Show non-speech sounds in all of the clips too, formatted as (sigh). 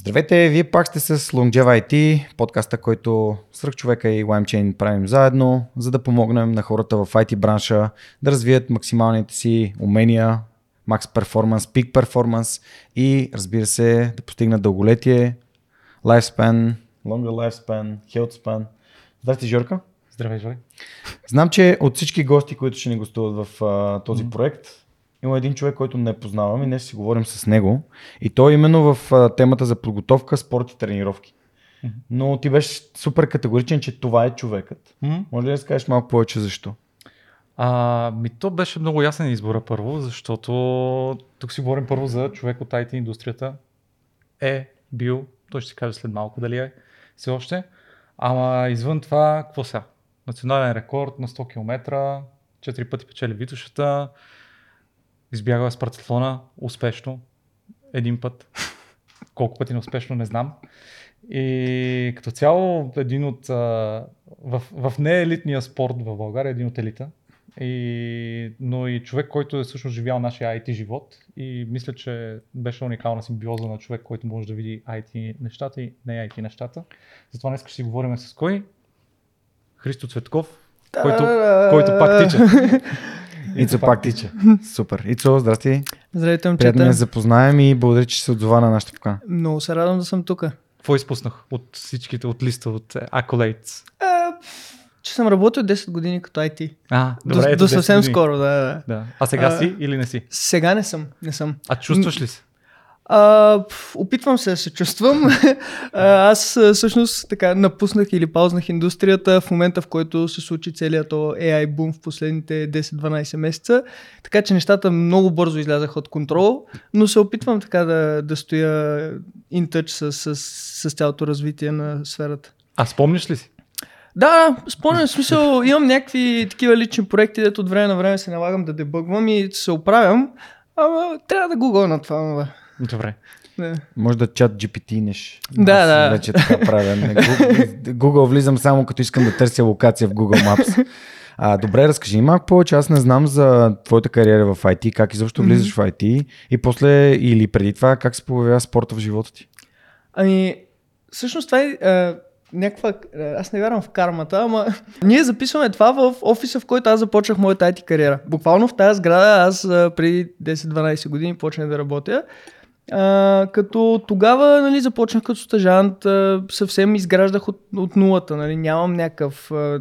Здравейте, вие пак сте с Longeva IT, подкаста, който Сръх човека и LimeChain правим заедно, за да помогнем на хората в IT бранша да развият максималните си умения, max performance, peak performance и разбира се да постигнат дълголетие, lifespan, longer lifespan, health span. Здрасти, Жорка. Здравей, Жори. Знам, че от всички гости, които ще ни гостуват в а, този mm-hmm. проект, има един човек, който не познавам и днес си говорим с него. И той е именно в темата за подготовка, спорт и тренировки. Mm-hmm. Но ти беше супер категоричен, че това е човекът. Mm-hmm. Може ли да скажеш малко повече защо? А, ми то беше много ясен избора първо, защото тук си говорим първо за човек от IT индустрията. Е бил, той ще си каже след малко дали е все още. Ама извън това, какво сега? Национален рекорд на 100 км, 4 пъти печели Витушата, избягва с парцелона успешно, един път. Колко пъти неуспешно, не знам. И като цяло един от, в, в неелитния спорт в България, един от елита. И, но и човек, който е всъщност живял нашия IT живот и мисля, че беше уникална симбиоза на човек, който може да види IT нещата и не IT нещата. Затова днес ще си говорим с кой? Христо Цветков, който, който пак тича. Ицо пак тича. (laughs) Супер. Ицо, здрасти. Здравейте, момчета. Приятно да запознаем и благодаря, че се отзова на нашата покана. Много се радвам да съм тук. Какво изпуснах от всичките, от листа, от accolades? че съм работил 10 години като IT. А, добре, до, до съвсем години. скоро, да, да. да. А сега а, си или не си? Сега не съм, не съм. А чувстваш ли се? А, опитвам се да се чувствам. (laughs) Аз всъщност така напуснах или паузнах индустрията в момента, в който се случи целият то AI бум в последните 10-12 месеца. Така че нещата много бързо излязаха от контрол, но се опитвам така да, да стоя in touch с, с, с цялото развитие на сферата. А спомняш ли си? Да, спомням, в смисъл, имам някакви такива лични проекти, дето от време на време се налагам да дебъгвам и се оправям, ама трябва да гугъл на това. Ама. Добре. Да. Може да чат GPT-неш. Да, да. Вече така правя. Google, Google влизам само като искам да търся локация в Google Maps. А, добре, разкажи малко повече. Аз не знам за твоята кариера в IT, как изобщо влизаш mm-hmm. в IT и после или преди това как се появява спорта в живота ти? Ами, всъщност това е някаква... Аз не вярвам в кармата, ама (laughs) ние записваме това в офиса, в който аз започнах моята IT кариера. Буквално в тази сграда аз преди 10-12 години почнах да работя. А, като тогава нали, започнах като стажант, а, съвсем изграждах от, от нулата, нали, нямам някакъв а,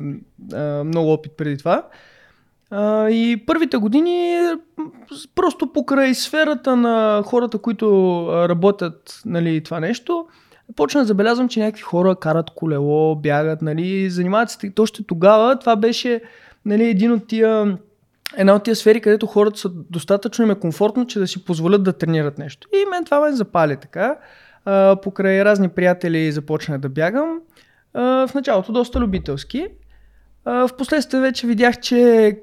а, много опит преди това. А, и първите години просто покрай сферата на хората, които работят нали, това нещо, почна да забелязвам, че някакви хора карат колело, бягат, нали, занимават се. Точно тогава това беше нали, един от тия, една от тия сфери, където хората са достатъчно им е комфортно, че да си позволят да тренират нещо. И мен това ме запали така. А, покрай разни приятели започнах да бягам. А, в началото доста любителски. А, впоследствие вече видях, че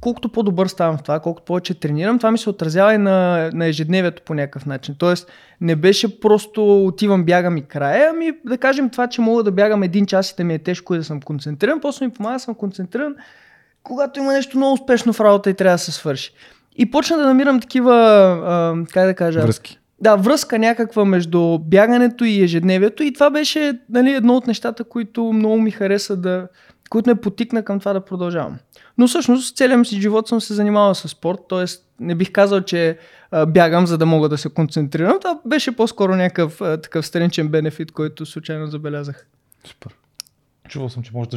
колкото по-добър ставам в това, колкото повече тренирам, това ми се отразява и на, на ежедневието по някакъв начин. Тоест, не беше просто отивам, бягам и края, ами да кажем това, че мога да бягам един час и да ми е тежко и да съм концентриран, после ми помага да съм концентриран, когато има нещо много успешно в работа и трябва да се свърши. И почна да намирам такива, а, как да кажа... Връзки. Да, връзка някаква между бягането и ежедневието и това беше нали, едно от нещата, които много ми хареса да, които ме потикна към това да продължавам. Но всъщност целият си живот съм се занимавал с спорт, т.е. не бих казал, че а, бягам, за да мога да се концентрирам. Това беше по-скоро някакъв а, такъв страничен бенефит, който случайно забелязах. Супер. Чувал съм, че може да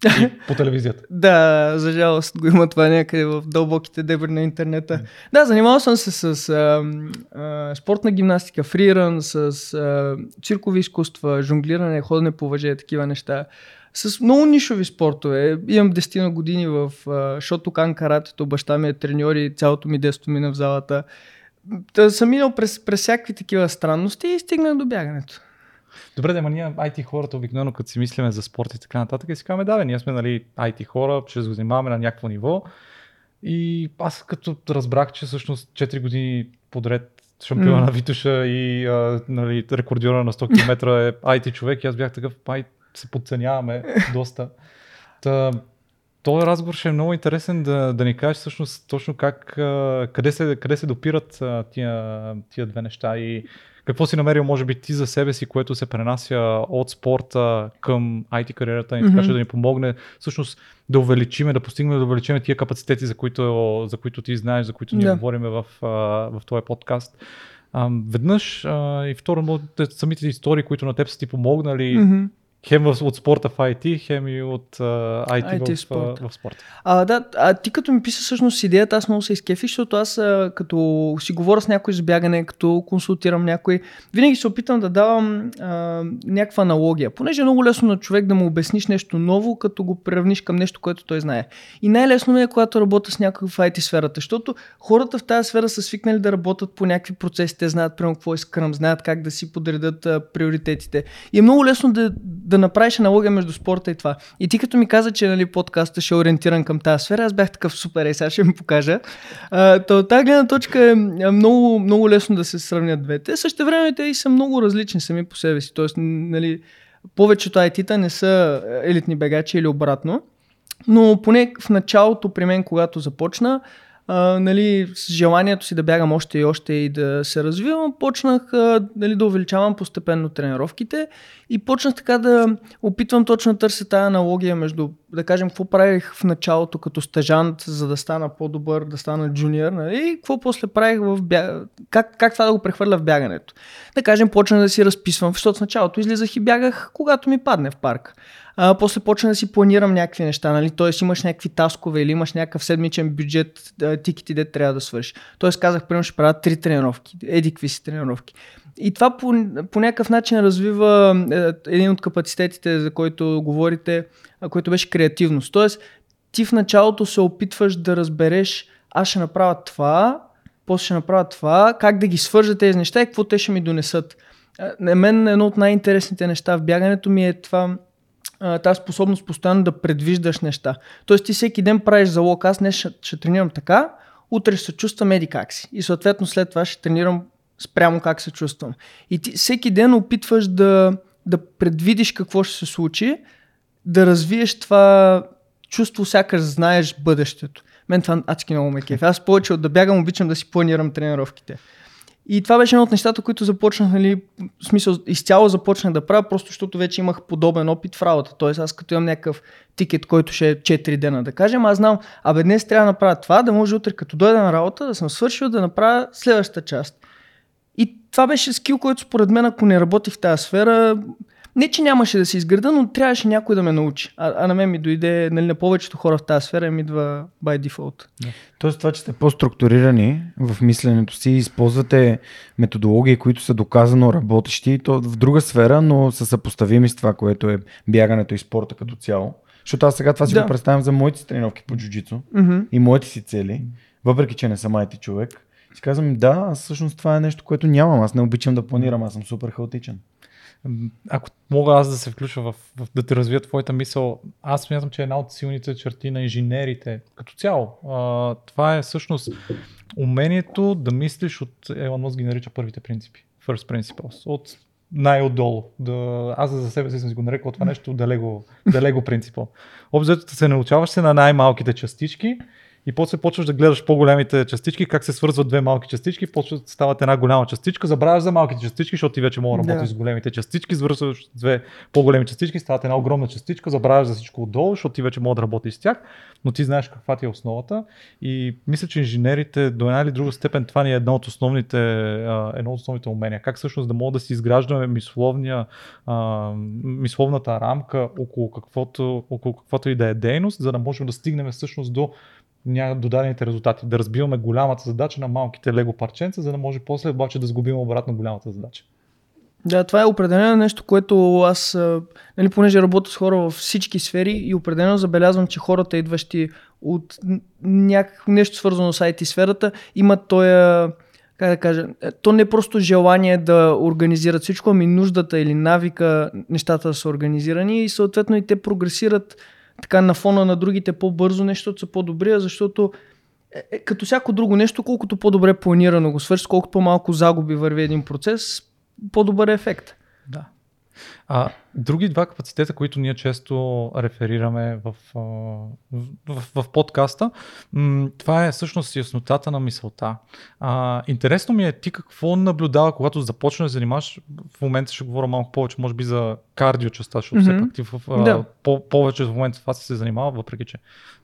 (laughs) по телевизията. да, за жалост го има това някъде в дълбоките дебри на интернета. Да, занимавал съм се с а, а, спортна гимнастика, фриран, с а, циркови изкуства, жонглиране, ходене по въже, такива неща с много нишови спортове. Имам 10 на години в Шотокан каратето, баща ми е треньор и цялото ми детство мина в залата. Та съм минал през, през всякакви такива странности и стигнах до бягането. Добре, да, ние IT хората обикновено, като си мислиме за спорт и така нататък, и си казваме, да, бе, ние сме нали, IT хора, ще се занимаваме на някакво ниво. И аз като разбрах, че всъщност 4 години подред шампиона mm. на Витуша и а, нали, рекордьора на 100 км е IT човек и аз бях такъв, се подценяваме доста. Та, този разговор ще е много интересен да, да ни кажеш всъщност точно как, къде се, къде се допират тия, тия две неща и какво си намерил може би ти за себе си, което се пренася от спорта към IT кариерата и така Мгм. че да ни помогне всъщност да увеличиме, да постигнем да увеличиме тия капацитети, за които, за които ти знаеш, за които ние Да. говорим в, в този подкаст. А, веднъж а, и второ, самите истории, които на теб са ти помогнали, Мгм. Хем от спорта в IT, хем и от а, IT, IT в, а, в спорта. А, да, а ти като ми писа всъщност идеята, аз много се изкефих, защото аз а, като си говоря с някой за бягане, като консултирам някой, винаги се опитам да давам а, някаква аналогия. Понеже е много лесно на човек да му обясниш нещо ново, като го приравниш към нещо, което той знае. И най-лесно ми е, когато работя с някой в IT сферата, защото хората в тази сфера са свикнали да работят по някакви процеси, те знаят прямо какво е скръм, знаят как да си подредят а, приоритетите. И е много лесно да, да направиш аналогия между спорта и това. И ти като ми каза, че нали, подкастът ще е ориентиран към тази сфера, аз бях такъв супер, е, сега ще ми покажа. А, то, от тази гледна точка е а, много, много лесно да се сравнят двете. Също време те и са много различни сами по себе си. Тоест, нали, повечето IT-та не са елитни бегачи или обратно. Но поне в началото при мен, когато започна, нали, с желанието си да бягам още и още и да се развивам, почнах нали, да увеличавам постепенно тренировките и почнах така да опитвам точно да търся тази аналогия между, да кажем, какво правих в началото като стажант, за да стана по-добър, да стана джуниор, нали, и какво после правих в бяг... как, как това да го прехвърля в бягането. Да кажем, почнах да си разписвам, защото в началото излизах и бягах, когато ми падне в парк. А, после почна да си планирам някакви неща, нали? Тоест имаш някакви таскове или имаш някакъв седмичен бюджет, тикети, де трябва да свършиш. Тоест казах, примерно ще правя три тренировки, еди какви си тренировки. И това по, по някакъв начин развива е, един от капацитетите, за който говорите, който беше креативност. Тоест, ти в началото се опитваш да разбереш, аз ще направя това, после ще направя това, как да ги свържа тези неща и какво те ще ми донесат. На мен едно от най-интересните неща в бягането ми е това, тази способност постоянно да предвиждаш неща. Тоест ти всеки ден правиш залог, аз днес ще, ще тренирам така, утре ще се чувствам еди как си. И съответно след това ще тренирам спрямо как се чувствам. И ти всеки ден опитваш да, да предвидиш какво ще се случи, да развиеш това чувство, сякаш знаеш бъдещето. Мен това адски много ме кефи. Аз повече от да бягам, обичам да си планирам тренировките. И това беше едно от нещата, които започнах, нали, в смисъл, изцяло започнах да правя, просто защото вече имах подобен опит в работа. Тоест, аз като имам някакъв тикет, който ще е 4 дена, да кажем, аз знам, абе днес трябва да направя това, да може утре като дойда на работа, да съм свършил, да направя следващата част. И това беше скил, който според мен, ако не работи в тази сфера, не, че нямаше да се изграда, но трябваше някой да ме научи. А, а на мен ми дойде, нали, на повечето хора в тази сфера ми идва by default. Тоест това, че сте по-структурирани в мисленето си, използвате методологии, които са доказано работещи, то в друга сфера, но са съпоставими с това, което е бягането и спорта като цяло. Защото аз сега това си Да. го представям за моите тренировки по джуджицу Мгм. и моите си цели, въпреки че не съм IT човек. Си казвам, да, аз всъщност това е нещо, което нямам. Аз не обичам да планирам, аз съм супер хаотичен. Ако мога аз да се включа в, в да те развия твоята мисъл, аз смятам, че една от силните черти на инженерите като цяло, а, това е всъщност умението да мислиш от, Елон Мъск ги нарича първите принципи, first principles, от най-отдолу. Да, аз за себе си съм си го нарекал това нещо да лего, да лего принципъл. Общо взето се научаваш се на най-малките частички и после почваш да гледаш по-големите частички, как се свързват две малки частички, почват да стават една голяма частичка, забравяш за малките частички, защото ти вече мога да работиш с големите частички, свързваш две по-големи частички, стават една огромна частичка, забравяш за всичко отдолу, защото ти вече мога да работиш с тях, но ти знаеш каква ти е основата. И мисля, че инженерите до една или друга степен това ни е едно от основните, едно от основните умения. Как всъщност да мога да си изграждаме мисловния, мисловната рамка около каквото, около каквото и да е дейност, за да можем да стигнем всъщност до до дадените резултати, да разбиваме голямата задача на малките лего парченца, за да може после обаче да сгубим обратно голямата задача. Да, това е определено нещо, което аз, нали, понеже работя с хора във всички сфери и определено забелязвам, че хората, идващи от някакво нещо свързано с IT сферата, имат този, как да кажа, е, то не е просто желание да организират всичко, ами нуждата или навика нещата да са организирани и съответно и те прогресират така на фона на другите по-бързо, нещо са по-добри, защото е, е, като всяко друго нещо, колкото по-добре планирано го свършиш, колкото по-малко загуби върви един процес, по-добър е ефект. Да. А, други два капацитета, които ние често реферираме в, в, в, в подкаста, това е всъщност яснотата на мисълта. А, интересно ми е ти какво наблюдава, когато започнеш да занимаваш, в момента ще говоря малко повече, може би за кардио частта, защото mm-hmm. все пак ти в, а, Да. по, повече в момента това се занимава, въпреки че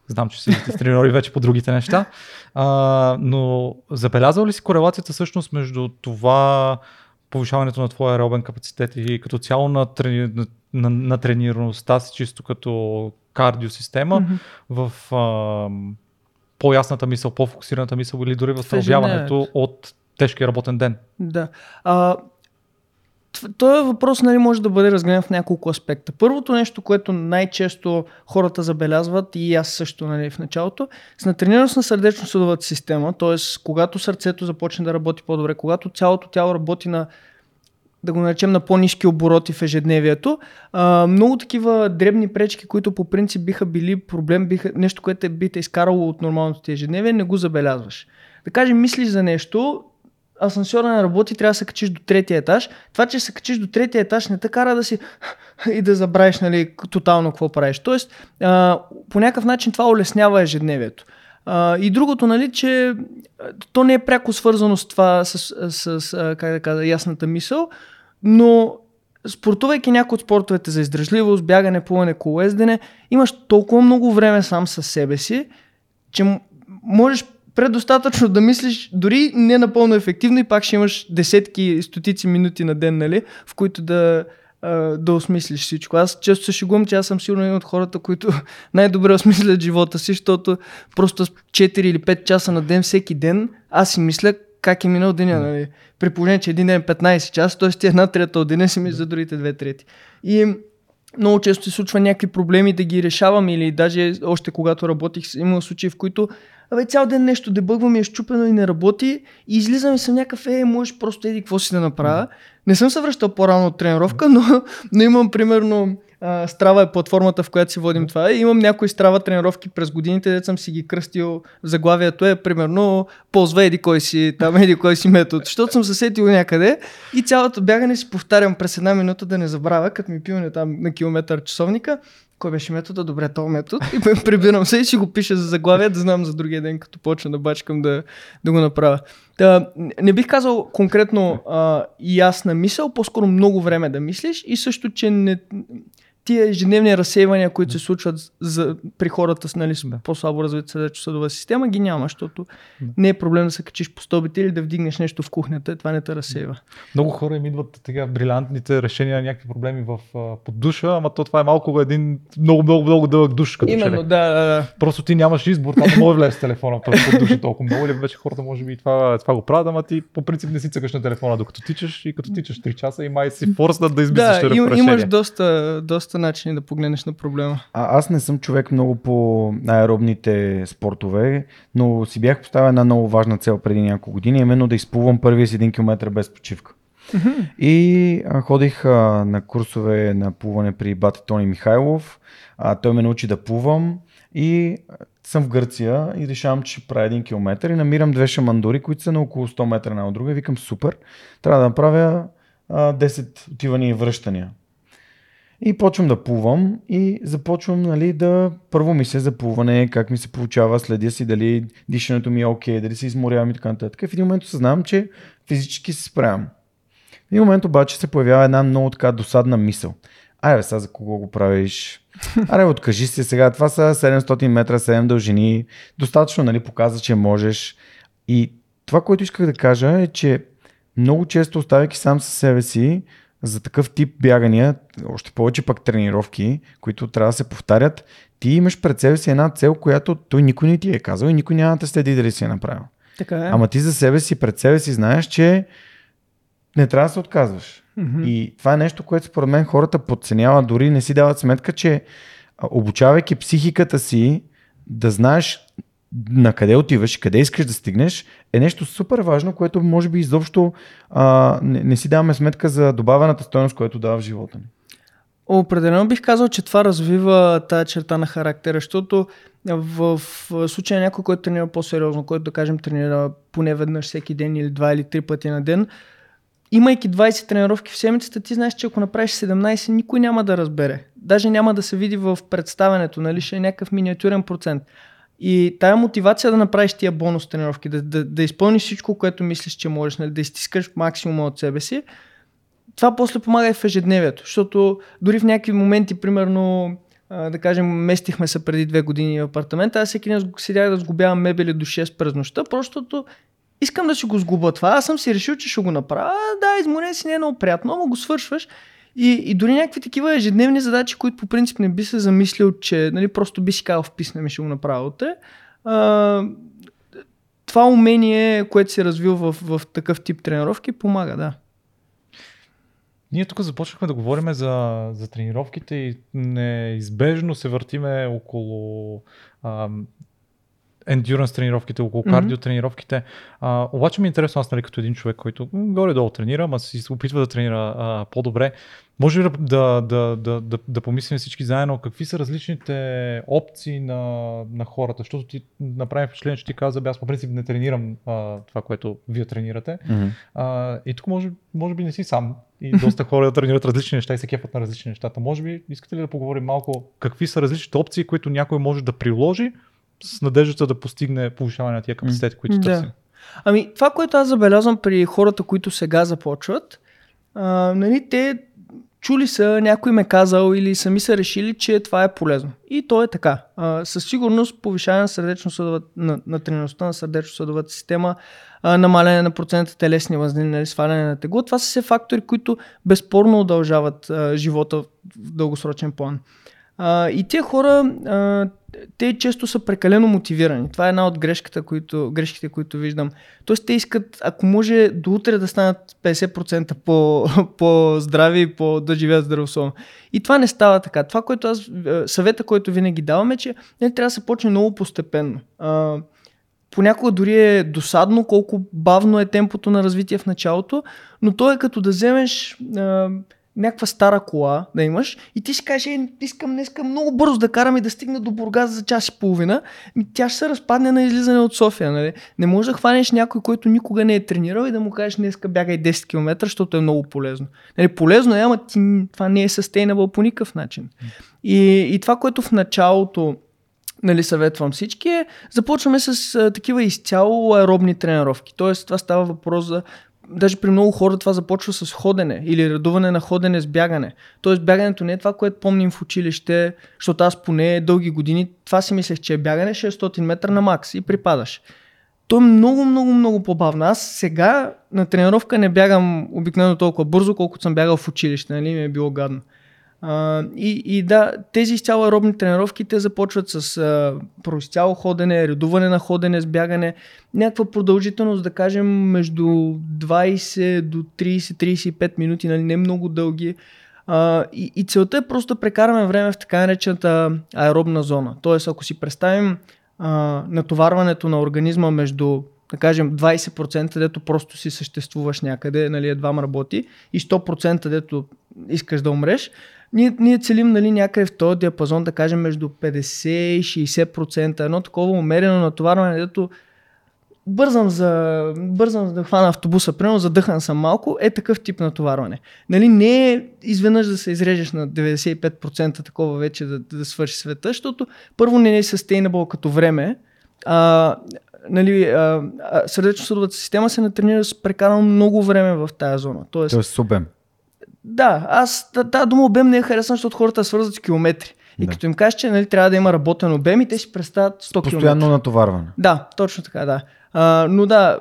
знам, че си тренирали вече по другите неща. А, но забелязал ли си корелацията всъщност между това повишаването на твоя аеробен капацитет и като цяло на, трени, на, на, на тренираността си, чисто като кардиосистема, Мгм. в а, по-ясната мисъл, по-фокусираната мисъл или дори възстановяването от тежкия работен ден? Да. А, този въпрос нали, може да бъде разгледан в няколко аспекта. Първото нещо, което най-често хората забелязват и аз също нали, в началото, с натренираност на сърдечно-съдовата система, т.е. когато сърцето започне да работи по-добре, когато цялото тяло работи на да го наречем на по-низки обороти в ежедневието. А, много такива дребни пречки, които по принцип биха били проблем, биха, нещо, което те би те изкарало от нормалното ти ежедневие, не го забелязваш. Да кажем, мислиш за нещо, асансьора не работи, трябва да се качиш до третия етаж. Това, че се качиш до третия етаж, не те кара да си и да забравиш нали, тотално какво правиш. Тоест, а, по някакъв начин това улеснява ежедневието. А, и другото, нали, че то не е пряко свързано с това, с, с, с как да кажа, ясната мисъл, но спортувайки някои от спортовете за издръжливост, бягане, плуване, колоездене, имаш толкова много време сам със себе си, че можеш предостатъчно да мислиш, дори не напълно ефективно и пак ще имаш десетки, стотици минути на ден, нали, в които да, да осмислиш всичко. Аз често се шегувам, че аз съм сигурно един от хората, които (laughs) най-добре осмислят живота си, защото просто с 4 или 5 часа на ден всеки ден аз си мисля как е минал деня, нали? При положение, че един ден е 15 часа, т.е. ти една трета от деня си мисля за другите две трети. И много често се случва някакви проблеми да ги решавам или даже още когато работих, има случаи, в които Абе, цял ден нещо дебъгвам и е щупено и не работи и излизам и съм някакъв, е, можеш просто еди какво си да направя. Не съм се връщал по-рано от тренировка, но, но имам примерно Страва е платформата, в която си водим това. И имам някои Страва тренировки през годините, де съм си ги кръстил. Заглавието е примерно ползва еди кой си, там еди кой си метод. Защото съм се сетил някъде и цялото бягане си повтарям през една минута да не забравя, като ми пилне там на километър часовника. Кой беше метода? Добре, този метод. И прибирам се и си го пиша за заглавие, да знам за другия ден, като почна да бачкам да, да го направя. Та, не бих казал конкретно а, ясна мисъл, по-скоро много време да мислиш и също, че не, тия ежедневни разсейвания, които се случват за, при хората с нали, Да. по-слабо развита сърдечно-съдова система, ги няма, защото не е проблем да се качиш по стълбите или да вдигнеш нещо в кухнята, това не те разсейва. Много хора им идват така брилянтните решения на някакви проблеми в под душа, ама то това е малко един много, много, много дълъг душ. Като. Именно, да, да, да. Просто ти нямаш избор, там не може да влезеш с телефона под душа толкова много, или вече хората може би и това, това го правят, ама ти по принцип не си цъкаш на телефона докато тичаш и като тичаш 3 часа и май си форснат да измислиш Да, им, решение. имаш доста, доста начини да погледнеш на проблема. А, аз не съм човек много по аеробните спортове, но си бях поставил една много важна цел преди няколко години, именно да изплувам първия си един километър без почивка. И а, ходих а, на курсове на плуване при бати Тони Михайлов. А, той ме научи да плувам и съм в Гърция и решавам, че ще правя един километър и намирам две шамандури, които са на около 100 метра една от друга. И викам, супер, трябва да направя а, 10 отивания и връщания. И почвам да плувам и започвам нали, да първо мисля за плуване, как ми се получава, следя си дали дишането ми е окей, дали се изморявам и така нататък. В един момент осъзнавам, че физически се справям. В един момент обаче се появява една много така досадна мисъл. Бе, сега за кого го правиш? Аре, откажи се сега. Това са 700 метра, 7 дължини. Достатъчно, нали, показва, че можеш. И това, което исках да кажа е, че много често оставяйки сам със себе си, за такъв тип бягания, още повече пък тренировки, които трябва да се повтарят, ти имаш пред себе си една цел, която той никой не ти е казал и никой няма да те следи дали си е направил. Така е. Ама ти за себе си, пред себе си знаеш, че не трябва да се отказваш. Мгм. И това е нещо, което според мен хората подценяват, дори не си дават сметка, че обучавайки психиката си да знаеш на къде отиваш къде искаш да стигнеш, е нещо супер важно, което може би изобщо а, не, не си даваме сметка за добавената стоеност, която дава в живота ни. Определено бих казал, че това развива тази черта на характера, защото в, в случая някой, който тренира по-сериозно, който да кажем тренира поне веднъж всеки ден или два или три пъти на ден, имайки 20 тренировки в седмицата, ти знаеш, че ако направиш 17, никой няма да разбере. Даже няма да се види в представенето, нали? Ще е някакъв миниатюрен процент. И тая мотивация да направиш тия бонус тренировки, да, да, да изпълниш всичко, което мислиш, че можеш, нали? да изтискаш максимума от себе си, това после помага и в ежедневието, защото дори в някакви моменти, примерно, да кажем, местихме се преди две години в апартамента, аз всеки ден седях да сгубявам мебели до 6 през нощта, просто искам да си го сгуба това, аз съм си решил, че ще го направя, да, изморен си не е много приятно, но го свършваш и, и дори някакви такива ежедневни задачи, които по принцип не би се замислил, че нали, просто би си казал вписна ми ще го направя утре. А, това умение, което се развил в, в такъв тип тренировки, помага, да. Ние тук започнахме да говорим за, за тренировките и неизбежно се въртиме около ам, endurance тренировките, около кардио тренировките. А, обаче ми е интересно аз, нали, като един човек, който горе-долу тренира, ама си се опитва да тренира а, по-добре. Може ли да, да, да, да, да помислим всички заедно какви са различните опции на, на хората? Защото ти направи впечатление, че ти каза, аз по принцип не тренирам а, това, което вие тренирате. Мгм. А, и тук може, може би не си сам. И доста хора да (laughs) тренират различни неща и се кефат на различни нещата. Може би искате ли да поговорим малко какви са различните опции, които някой може да приложи с надеждата да постигне повишаване на тия капацитети, които Да. търсим? Ами, това, което аз забелязвам при хората, които сега започват, а, нали, те чули са, някой ме казал или сами са решили, че това е полезно. И то е така. А, със сигурност повишаване на сърдечно-съдовата, на, на тренирността на сърдечно-съдовата система, а, намаляне на процента телесни мазнини, нали, сваляне на тегло, това са все фактори, които безспорно удължават а, живота в дългосрочен план. А, и тези хора, а, те често са прекалено мотивирани. Това е една от грешката, които, грешките, които виждам. Тоест те искат, ако може до утре да станат 50% по, (laughs) по-здрави и по, да живеят здравословно. И това не става така. Това, което аз, съвета, който винаги давам е, че не трябва да се почне много постепенно. А, понякога дори е досадно колко бавно е темпото на развитие в началото, но то е като да вземеш а, някаква стара кола да имаш и ти си кажеш, е, искам днеска много бързо да карам и да стигна до Бургас за час и половина, ми тя ще се разпадне на излизане от София. Нали? Не можеш да хванеш някой, който никога не е тренирал и да му кажеш днеска бягай 10 км, защото е много полезно. Нали, полезно е, ама ти, това не е sustainable по никакъв начин. И, и това, което в началото нали, съветвам всички е, започваме с а, такива изцяло аеробни тренировки. Тоест, това става въпрос за даже при много хора това започва с ходене или редуване на ходене с бягане. Тоест бягането не е това, което помним в училище, защото аз поне дълги години това си мислех, че е бягане 600 метра на макс и припадаш. То е много, много, много по-бавно. Аз сега на тренировка не бягам обикновено толкова бързо, колкото съм бягал в училище, нали ми е било гадно. И, и да, тези изцяло аеробни тренировки, те започват с а, ходене, редуване на ходене с бягане, някаква продължителност, да кажем, между 20 до 30-35 минути, нали, не много дълги. А, и, и целта е просто да прекараме време в така наречената аеробна зона. Тоест, ако си представим а, натоварването на организма между да кажем 20% дето просто си съществуваш някъде, нали, едва работи и 100% дето искаш да умреш, ние, ние целим нали, някъде в този диапазон, да кажем между 50 и 60%, едно такова умерено натоварване, дето бързам, за, бързам за да хвана автобуса, примерно задъхан съм малко, е такъв тип натоварване. Нали, не е изведнъж да се изрежеш на 95% такова вече да, да свърши света, защото първо не е sustainable като време, а, нали, а, сърдечно-съдовата система се натренира с прекарано много време в тази зона. Тоест, Тоест субем. Да, аз тази дума обем не е харесвам, защото хората свързват с километри. И Да. като им кажеш, че нали, трябва да има работен обем и те си представят 100 км. Постоянно натоварване. Да, точно така, да. А, но да,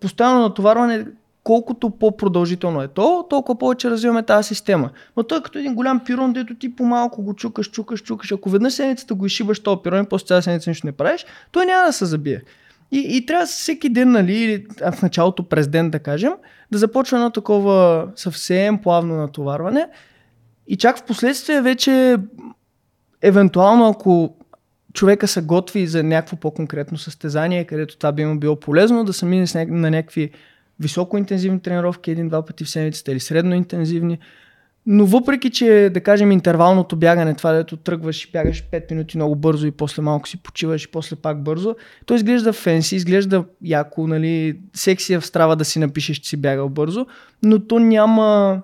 постоянно натоварване, колкото по-продължително е то, толкова повече развиваме тази система. Но той е като един голям пирон, дето ти по-малко го чукаш, чукаш, чукаш. Ако веднъж седмицата го изшибаш този пирон и после цяла седмица нищо не правиш, той няма да се забие. И, и трябва всеки ден, нали, или в началото през ден, да кажем, да започва едно такова съвсем плавно натоварване. И чак в последствие вече, евентуално ако човека се готви за някакво по-конкретно състезание, където това би му било полезно, да се мине на някакви високоинтензивни тренировки един-два пъти в седмицата или средно интензивни, Но въпреки, че да кажем интервалното бягане, това дето тръгваш и бягаш 5 минути много бързо и после малко си почиваш и после пак бързо, то изглежда фенси, изглежда яко, нали, секси е в страва да си напишеш, че си бягал бързо, но то няма,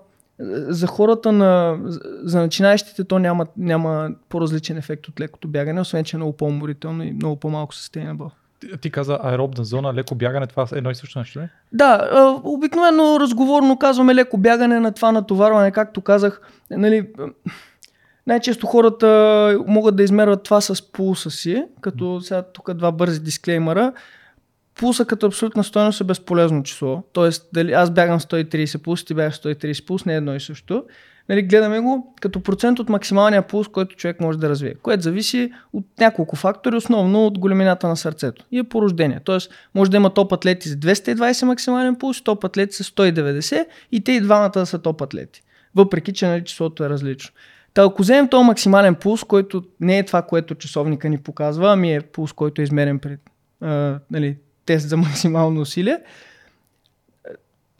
за хората на, за начинаещите то няма, няма по-различен ефект от лекото бягане, освен че е много по-уморително и много по-малко sustainable. Ти, ти каза аеробна зона, леко бягане, това е едно и също нещо ли? Да, обикновено разговорно казваме леко бягане на това натоварване, както казах, нали, най-често хората могат да измерват това с пулса си, като сега тук два бързи дисклеймера. Пулса като абсолютна стоеност е безполезно число. Тоест, дали аз бягам 130 пулс, ти бягаш 130 пулс, не е едно и също. Нали, гледаме го като процент от максималния пулс, който човек може да развие, което зависи от няколко фактори, основно от големината на сърцето и е по рождение. Тоест, може да има топ атлети с 220 максимален пулс, топ атлети с 190 и те и двамата са топ атлети. Въпреки, че нали, числото е различно. Та ако вземем този максимален пулс, който не е това, което часовника ни показва, ами е пулс, който е измерен пред а, нали, тест за максимално усилие,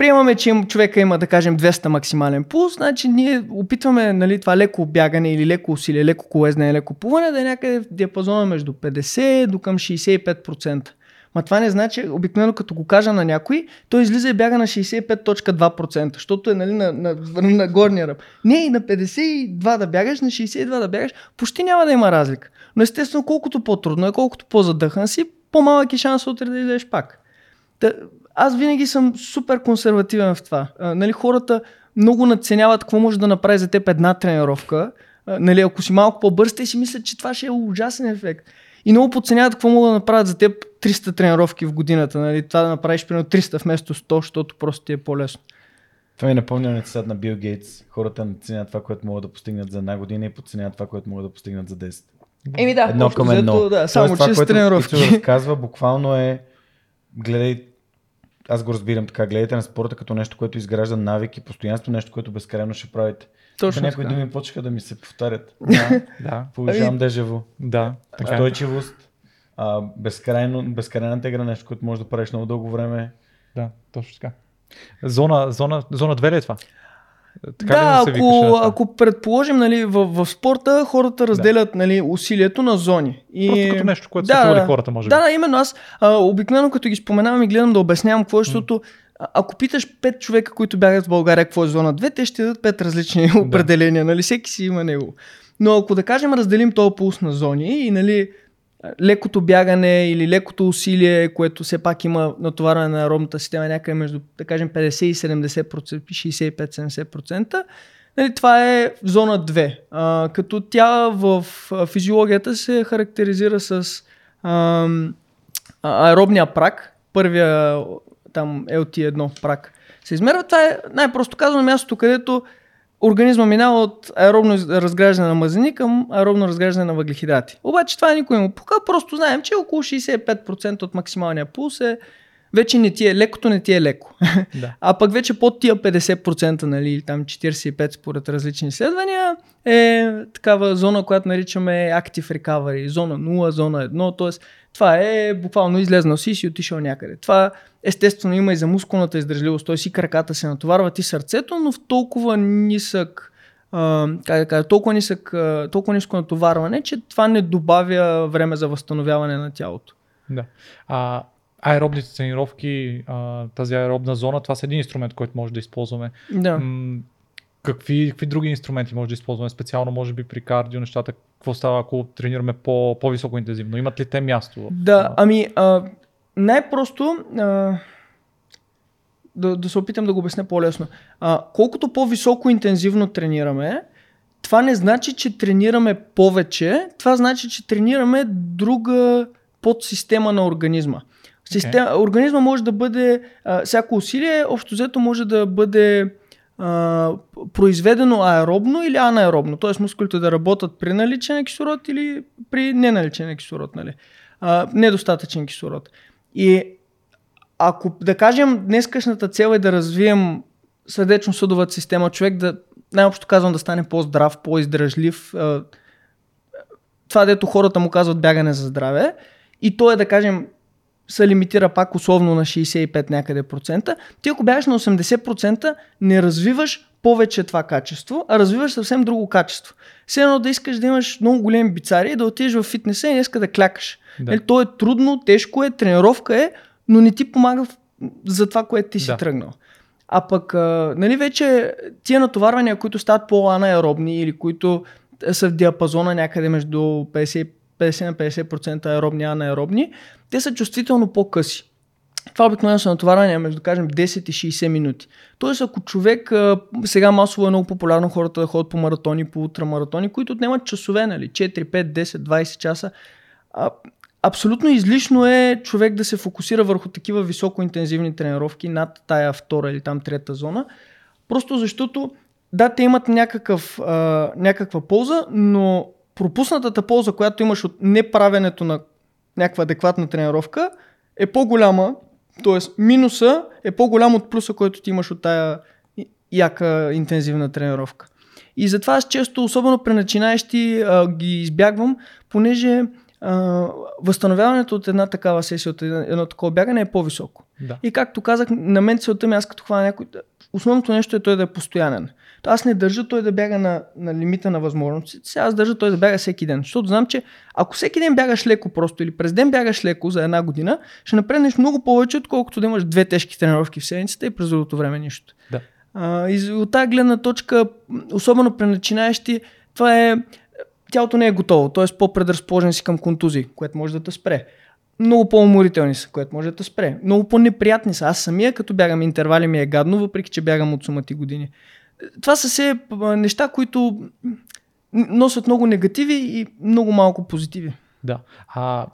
приемаме, че човека има, да кажем, 200 максимален пулс, значи ние опитваме нали, това леко бягане или леко усилие, леко колезне, леко плуване да е някъде в диапазона между 50 до към 65%. Ма това не значи, обикновено като го кажа на някой, той излиза и бяга на 65.2%, защото е нали, на, на, на, на горния ръб. Не, и на 52 да бягаш, на 62 да бягаш, почти няма да има разлика. Но естествено, колкото по-трудно е, колкото по-задъхан си, по-малък е шанс утре да излезеш пак. Аз винаги съм супер консервативен в това. А, нали, хората много надценяват какво може да направи за теб една тренировка. А, нали, ако си малко по-бърз, те си мислят, че това ще е ужасен ефект. И много подценяват какво могат да направят за теб 300 тренировки в годината. Нали? Това да направиш примерно 300 вместо 100, защото просто ти е по-лесно. Това ми напомня на цитат на Бил Гейтс. Хората надценяват това, което могат да постигнат за една година и подценяват това, което могат да постигнат за 10. Еми да, Едно към едно. да, само Тоест, това, че с което тренировки. Ицо разказва, буквално е гледай аз го разбирам така, гледайте на спорта като нещо, което изгражда навики, постоянство, нещо, което безкрайно ще правите. Точно някои така. думи почнаха да ми се повтарят. Да, да, Получавам Ами- дежаво. да. Така е. Устойчивост, а, безкрайно, безкрайната игра, нещо, което можеш да правиш много дълго време. Да, точно така. Зона, зона, зона 2 ли е това? Така да, ли ако, ако предположим, нали, в, в спорта хората разделят нали, усилието на зони. И... Просто като нещо, което да, са чували да. хората, може би. Да, да, именно аз а, обикновено като ги споменавам и гледам да обяснявам какво е, защото ако питаш пет човека, които бягат в България какво е зона 2, те ще дадат пет различни определения, нали? Всеки си има него. Но ако да кажем разделим този пулс на зони и нали, лекото бягане или лекото усилие, което все пак има натоварване на аеробната система някъде между, да кажем, 50 и 70%, 65-70%, нали, това е зона 2. А, като тя в физиологията се характеризира с а- аеробния прак, първия там LT1 прак се измерва. Това е най-просто казано мястото, където организма минава от аеробно разграждане на мазнини към аеробно разграждане на въглехидрати. Обаче това никой не му пука, просто знаем, че около 65% от максималния пулс е вече не ти е лекото, не ти е леко. (laughs) Да. А пък вече под тия 50%, нали, или там 45% според различни изследвания, е такава зона, която наричаме Active Recovery, зона 0, зона 1, т.е. това е буквално излезнал си и си отишъл някъде. Това естествено има и за мускулната издържливост, т.е. и краката се натоварват и сърцето, но в толкова нисък как да кажа, толкова, нисък, толкова ниско натоварване, че това не добавя време за възстановяване на тялото. Да. А, аеробните тренировки, а, тази аеробна зона, това са един инструмент, който може да използваме. Да. М- какви, какви други инструменти може да използваме? Специално, може би при кардио нещата. Какво става, ако тренираме по, по-високо интензивно? Имат ли те място? Да, ами а, най-просто а, да, да се опитам да го обясня по-лесно. А, колкото по-високо интензивно тренираме, това не значи, че тренираме повече, това значи, че тренираме друга подсистема на организма. Система, Организма може да бъде, а, всяко усилие, общо взето може да бъде а, произведено аеробно или анаеробно, т.е. мускулите да работят при наличие на кислород или при неналичие на кислород, нали? а, недостатъчен кислород. И ако, да кажем, днескашната цел е да развием сърдечно-съдовата система, човек да, най-общо казвам, да стане по-здрав, по-издръжлив, това дето хората му казват бягане за здраве, и то е да кажем се лимитира пак условно на 65 някъде процента, ти ако бягаш на 80%, не развиваш повече това качество, а развиваш съвсем друго качество. Все едно да искаш да имаш много големи бицари и да отидеш в фитнеса и днеска да клякаш. Да. Нали, то е трудно, тежко е, тренировка е, но не ти помага за това, което ти си Да. тръгнал. А пък, а, нали вече тия натоварвания, които стават по-анаеробни или които са в диапазона някъде между 50, 50 на 50% аеробни анаеробни, те са чувствително по-къси. Това обикновено са натоварвания между, кажем, 10 и 60 минути. Тоест, ако човек, сега масово е много популярно хората да ходят по маратони, по ултрамаратони, които отнемат часове, нали, 4, 5, 10, 20 часа, абсолютно излишно е човек да се фокусира върху такива високоинтензивни тренировки над тая втора или там трета зона, просто защото да, те имат някакъв, а, някаква полза, но пропуснатата полза, която имаш от неправенето на някаква адекватна тренировка е по-голяма, т.е. минуса е по-голям от плюса, който ти имаш от тая яка интензивна тренировка. И затова аз често, особено при начинаещи, а, ги избягвам, понеже а, възстановяването от една такава сесия, от едно, едно такова бягане е по-високо. Да. И както казах, на мен целта ми, аз като хвана някой, основното нещо е той да е постоянен. То Аз не държа той да бяга на, на лимита на възможностите, си, аз държа той да бяга всеки ден. Защото знам, че ако всеки ден бягаш леко просто или през ден бягаш леко за една година, ще напреднеш много повече, отколкото да имаш две тежки тренировки в седмицата и през другото време нищо. Да. А, и от тази гледна точка, особено при начинаещи, това е тялото не е готово, т.е. по-предразположен си към контузии, което може да те спре. Много по-уморителни са, което може да спре. Много по-неприятни са. Аз самия, като бягам интервали, ми е гадно, въпреки че бягам от сумати години. Това са все неща, които носят много негативи и много малко позитиви. Да. А,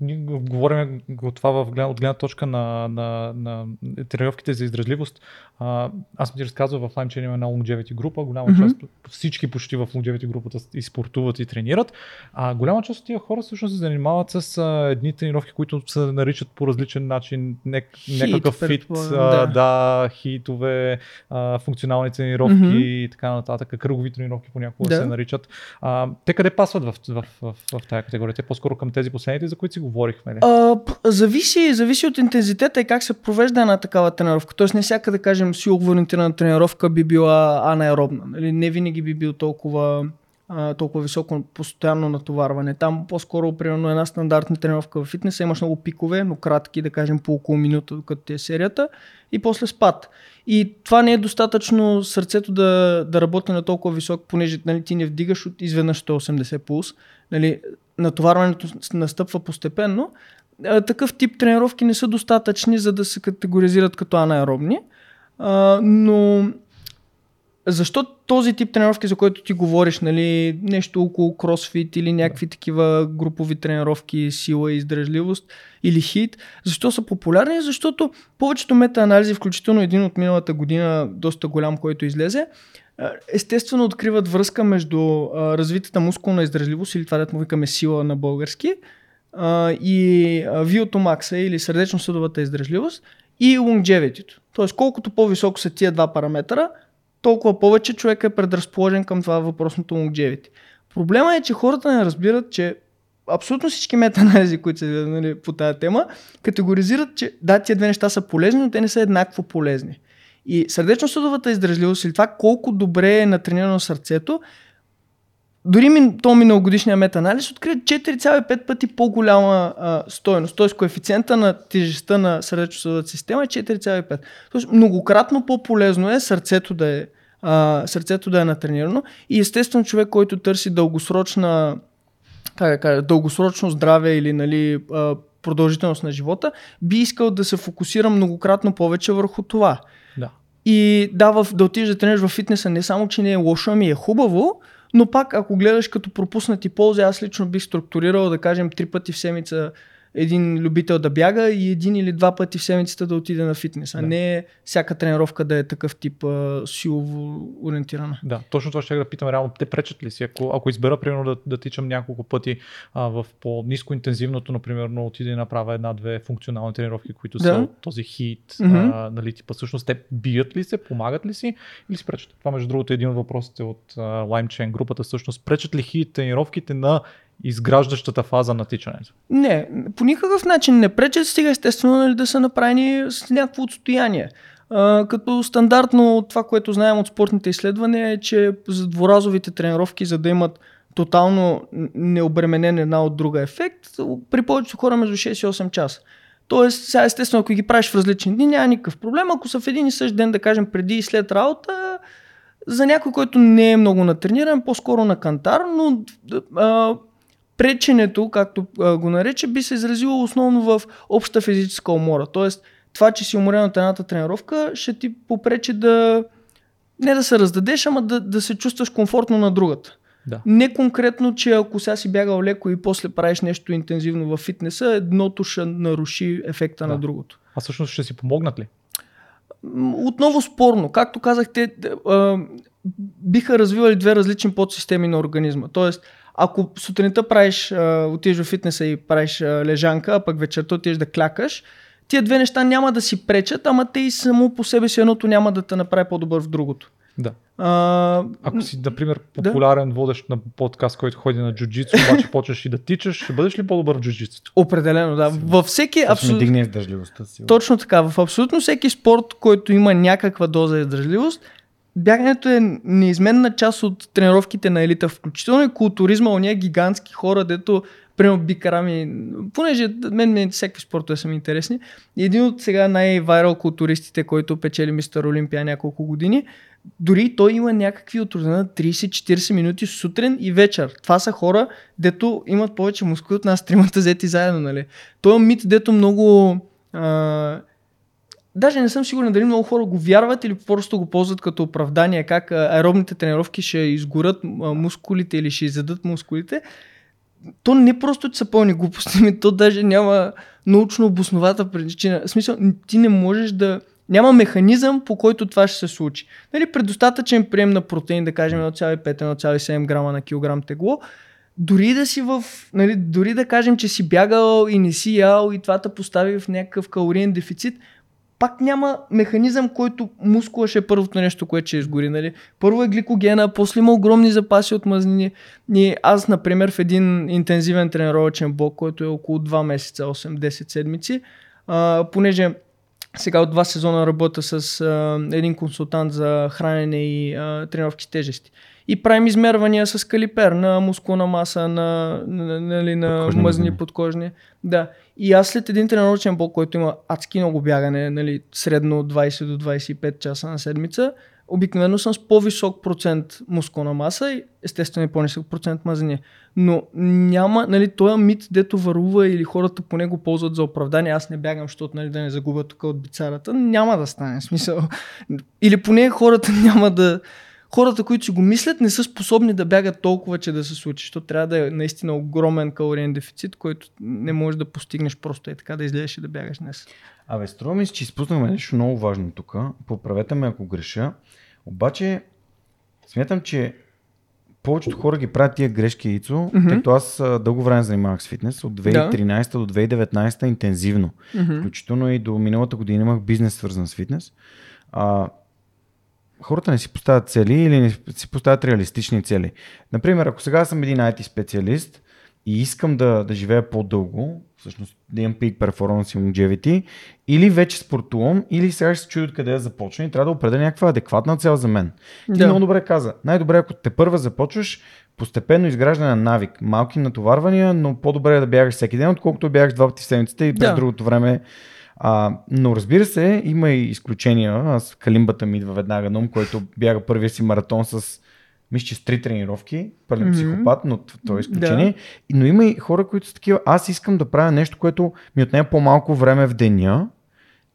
говорим го това в от гледна точка на, на, на тренировките за издръжливост. А, аз съм ти разказвал, в LimeChain има една longevity група, голяма Мгм. част, всички почти в longevity групата и спортуват и тренират. А голяма част от тия хора всъщност се занимават с а, едни тренировки, които се наричат по различен начин, Хит, някакъв фит, предполагам, а, да. да, хитове, а, функционални тренировки Мгм. и така нататък, кръгови тренировки понякога Да. се наричат. А, те къде пасват в, в, в, в, в тази категория? Те по-скоро към тези последните, за които си говорихме. Ли? А, зависи, зависи от интензитета и как се провежда една такава тренировка. Тоест не всяка, да кажем, силово ориентирана тренировка би била анаеробна. Нали? Не винаги би бил толкова, толкова високо постоянно натоварване. Там по-скоро, примерно, една стандартна тренировка в фитнеса имаш много пикове, но кратки, да кажем по около минута, докато ти е серията, и после спад. И това не е достатъчно сърцето да, да работи на толкова висок, понеже нали, ти не вдигаш от изведнъж 180 пулс. Нали, натоварването настъпва постепенно. Такъв тип тренировки не са достатъчни, за да се категоризират като анаеробни. А, но защо този тип тренировки, за който ти говориш, нали, нещо около кросфит или някакви такива групови тренировки, сила и издръжливост или хит, защо са популярни? Защото повечето метаанализи, включително един от миналата година, доста голям, който излезе, естествено откриват връзка между а, развитата мускулна издържливост или това, да му викаме сила на български, и виотомакса или сърдечно-съдовата издържливост и longevity. Тоест, колкото по-високо са тия два параметъра, толкова повече човек е предразположен към това въпросното longevity. Проблема е, че хората не разбират, че абсолютно всички метаанализи, които са нали, по тази тема, категоризират, че да, тия две неща са полезни, но те не са еднакво полезни. И сърдечно-съдовата издържливост или това колко добре е натренирано сърцето, дори ми, то миналогодишния метаанализ открие 4,5 пъти по-голяма а, стойност. Т.е. коефициента на тежестта на сърдечно-съдовата система е 4,5. Тоест многократно по-полезно е сърцето да е, а, сърцето да е натренирано и естествено човек, който търси дългосрочна как да кажа, дългосрочно здраве или нали, продължителност на живота, би искал да се фокусира многократно повече върху това. И да, в, да отидеш да тренираш в фитнеса не само, че не е лошо, ами е хубаво, но пак ако гледаш като пропуснати ползи, аз лично бих структурирал да кажем три пъти в седмица един любител да бяга и един или два пъти в седмицата да отиде на фитнес, а Да. не всяка тренировка да е такъв тип а, силово ориентирана. Да, точно това ще да питам реално. Те пречат ли си? Ако, ако избера, примерно, да, да тичам няколко пъти а, в по-низко интензивното, например, но отида и направя една-две функционални тренировки, които са Да. от този хит, Мгм. а, нали, типа, всъщност те бият ли се, помагат ли си или си пречат? Това, между другото, е един от въпросите от а, LimeChain групата, всъщност, пречат ли хит тренировките на изграждащата фаза на тичането? Не, по никакъв начин не пречат, стига естествено нали, да са направени с някакво отстояние. А, като стандартно това, което знаем от спортните изследвания е, че за дворазовите тренировки, за да имат тотално необременен една от друга ефект, при повечето хора между 6 и 8 часа. Тоест, сега естествено, ако ги правиш в различни дни, няма никакъв проблем. Ако са в един и същ ден, да кажем, преди и след работа, за някой, който не е много натрениран, по-скоро на кантар, но а, преченето, както а, го нарече, би се изразило основно в обща физическа умора. Тоест, това, че си уморен от едната тренировка, ще ти попречи да не да се раздадеш, ама да, да се чувстваш комфортно на другата. Да. Не конкретно, че ако сега си бягал леко и после правиш нещо интензивно във фитнеса, едното ще наруши ефекта Да. на другото. А всъщност ще си помогнат ли? Отново спорно. Както казахте, биха развивали две различни подсистеми на организма. Тоест, ако сутринта правиш, а, отидеш в фитнеса и правиш а, лежанка, а пък вечерта отидеш да клякаш, тия две неща няма да си пречат, ама те и само по себе си едното няма да те направи по-добър в другото. Да. А, Ако си, например, Да. популярен водещ на подкаст, който ходи на джуджицу, обаче почваш и да тичаш, ще бъдеш ли по-добър в джуджицуто? определено, да. Във всеки абсолютно. дигне издържливостта си. Точно така. В абсолютно всеки спорт, който има някаква доза издържливост, бягането е неизменна част от тренировките на елита, включително и културизма, ония гигантски хора, дето Примерно бикарами, понеже мен, мен всякакви спортове са ми интересни. Един от сега най-вайрал културистите, който печели мистер Олимпия няколко години, дори той има някакви от на 30-40 минути сутрин и вечер. Това са хора, дето имат повече мускули от нас, тримата взети заедно, нали? Той е мит, дето много... А, Даже не съм сигурен дали много хора го вярват или просто го ползват като оправдание, как аеробните тренировки ще изгорят мускулите или ще изядат мускулите. То не просто, че са пълни глупости, (laughs) ми то даже няма научно обосновата причина. В смисъл, ти не можеш да... Няма механизъм, по който това ще се случи. Нали, при достатъчен прием на протеин, да кажем 1,5-1,7 грама на килограм тегло, дори да си в, нали, дори да кажем, че си бягал и не си ял и това те постави в някакъв калориен дефицит, пак няма механизъм, който мускула ще е първото нещо, което ще изгори. Нали? Първо е гликогена, после има огромни запаси от мазнини. И аз, например, в един интензивен тренировъчен блок, който е около 2 месеца, 8-10 седмици, а, понеже сега от два сезона работя с а, един консултант за хранене и а, тренировки с тежести. И правим измервания с калипер на мускулна маса, на, на, нали, на Подкожни мъзни, мазнини. подкожни. Да. И аз след един тренировъчен блок, който има адски много бягане, нали, средно 20 до 25 часа на седмица, обикновено съм с по-висок процент мускулна маса и естествено и по-нисък процент мазнини. Но няма, нали, този мит, дето вървува или хората по него ползват за оправдание, аз не бягам, защото нали, да не загубя тук от бицарата, няма да стане (laughs) смисъл. Или поне хората (laughs) няма да... Хората, които си го мислят, не са способни да бягат толкова, че да се случи. Защото трябва да е наистина огромен калориен дефицит, който не можеш да постигнеш просто е така да излезеш и да бягаш днес. Абе, струва ми се, че изпуснахме нещо много важно тук. Поправете ме ако греша. Обаче, смятам, че повечето хора ги правят тия грешки, Ицо, Мгм. тъй като аз дълго време занимавах с фитнес, от 2013 до 2019 интензивно. Mm-hmm. Включително и до миналата година имах бизнес свързан с фитнес. А, хората не си поставят цели или не си поставят реалистични цели. Например, ако сега съм един IT специалист и искам да, да живея по-дълго, всъщност да имам peak performance и longevity, или вече спортувам, или сега ще се чуя откъде да започна и трябва да определя някаква адекватна цел за мен. Ти Да. много добре каза. Най-добре, ако те първа започваш, постепенно изграждане на навик. Малки натоварвания, но по-добре е да бягаш всеки ден, отколкото бягаш два пъти в седмицата и през Да. другото време а, но разбира се, има и изключения. Аз калимбата ми идва веднага на ум, който бяга първия си маратон с мисля, че с три тренировки, пълен Мгм. психопат, но т- то е изключение. И- Но има и хора, които са такива, аз искам да правя нещо, което ми отнема по-малко време в деня,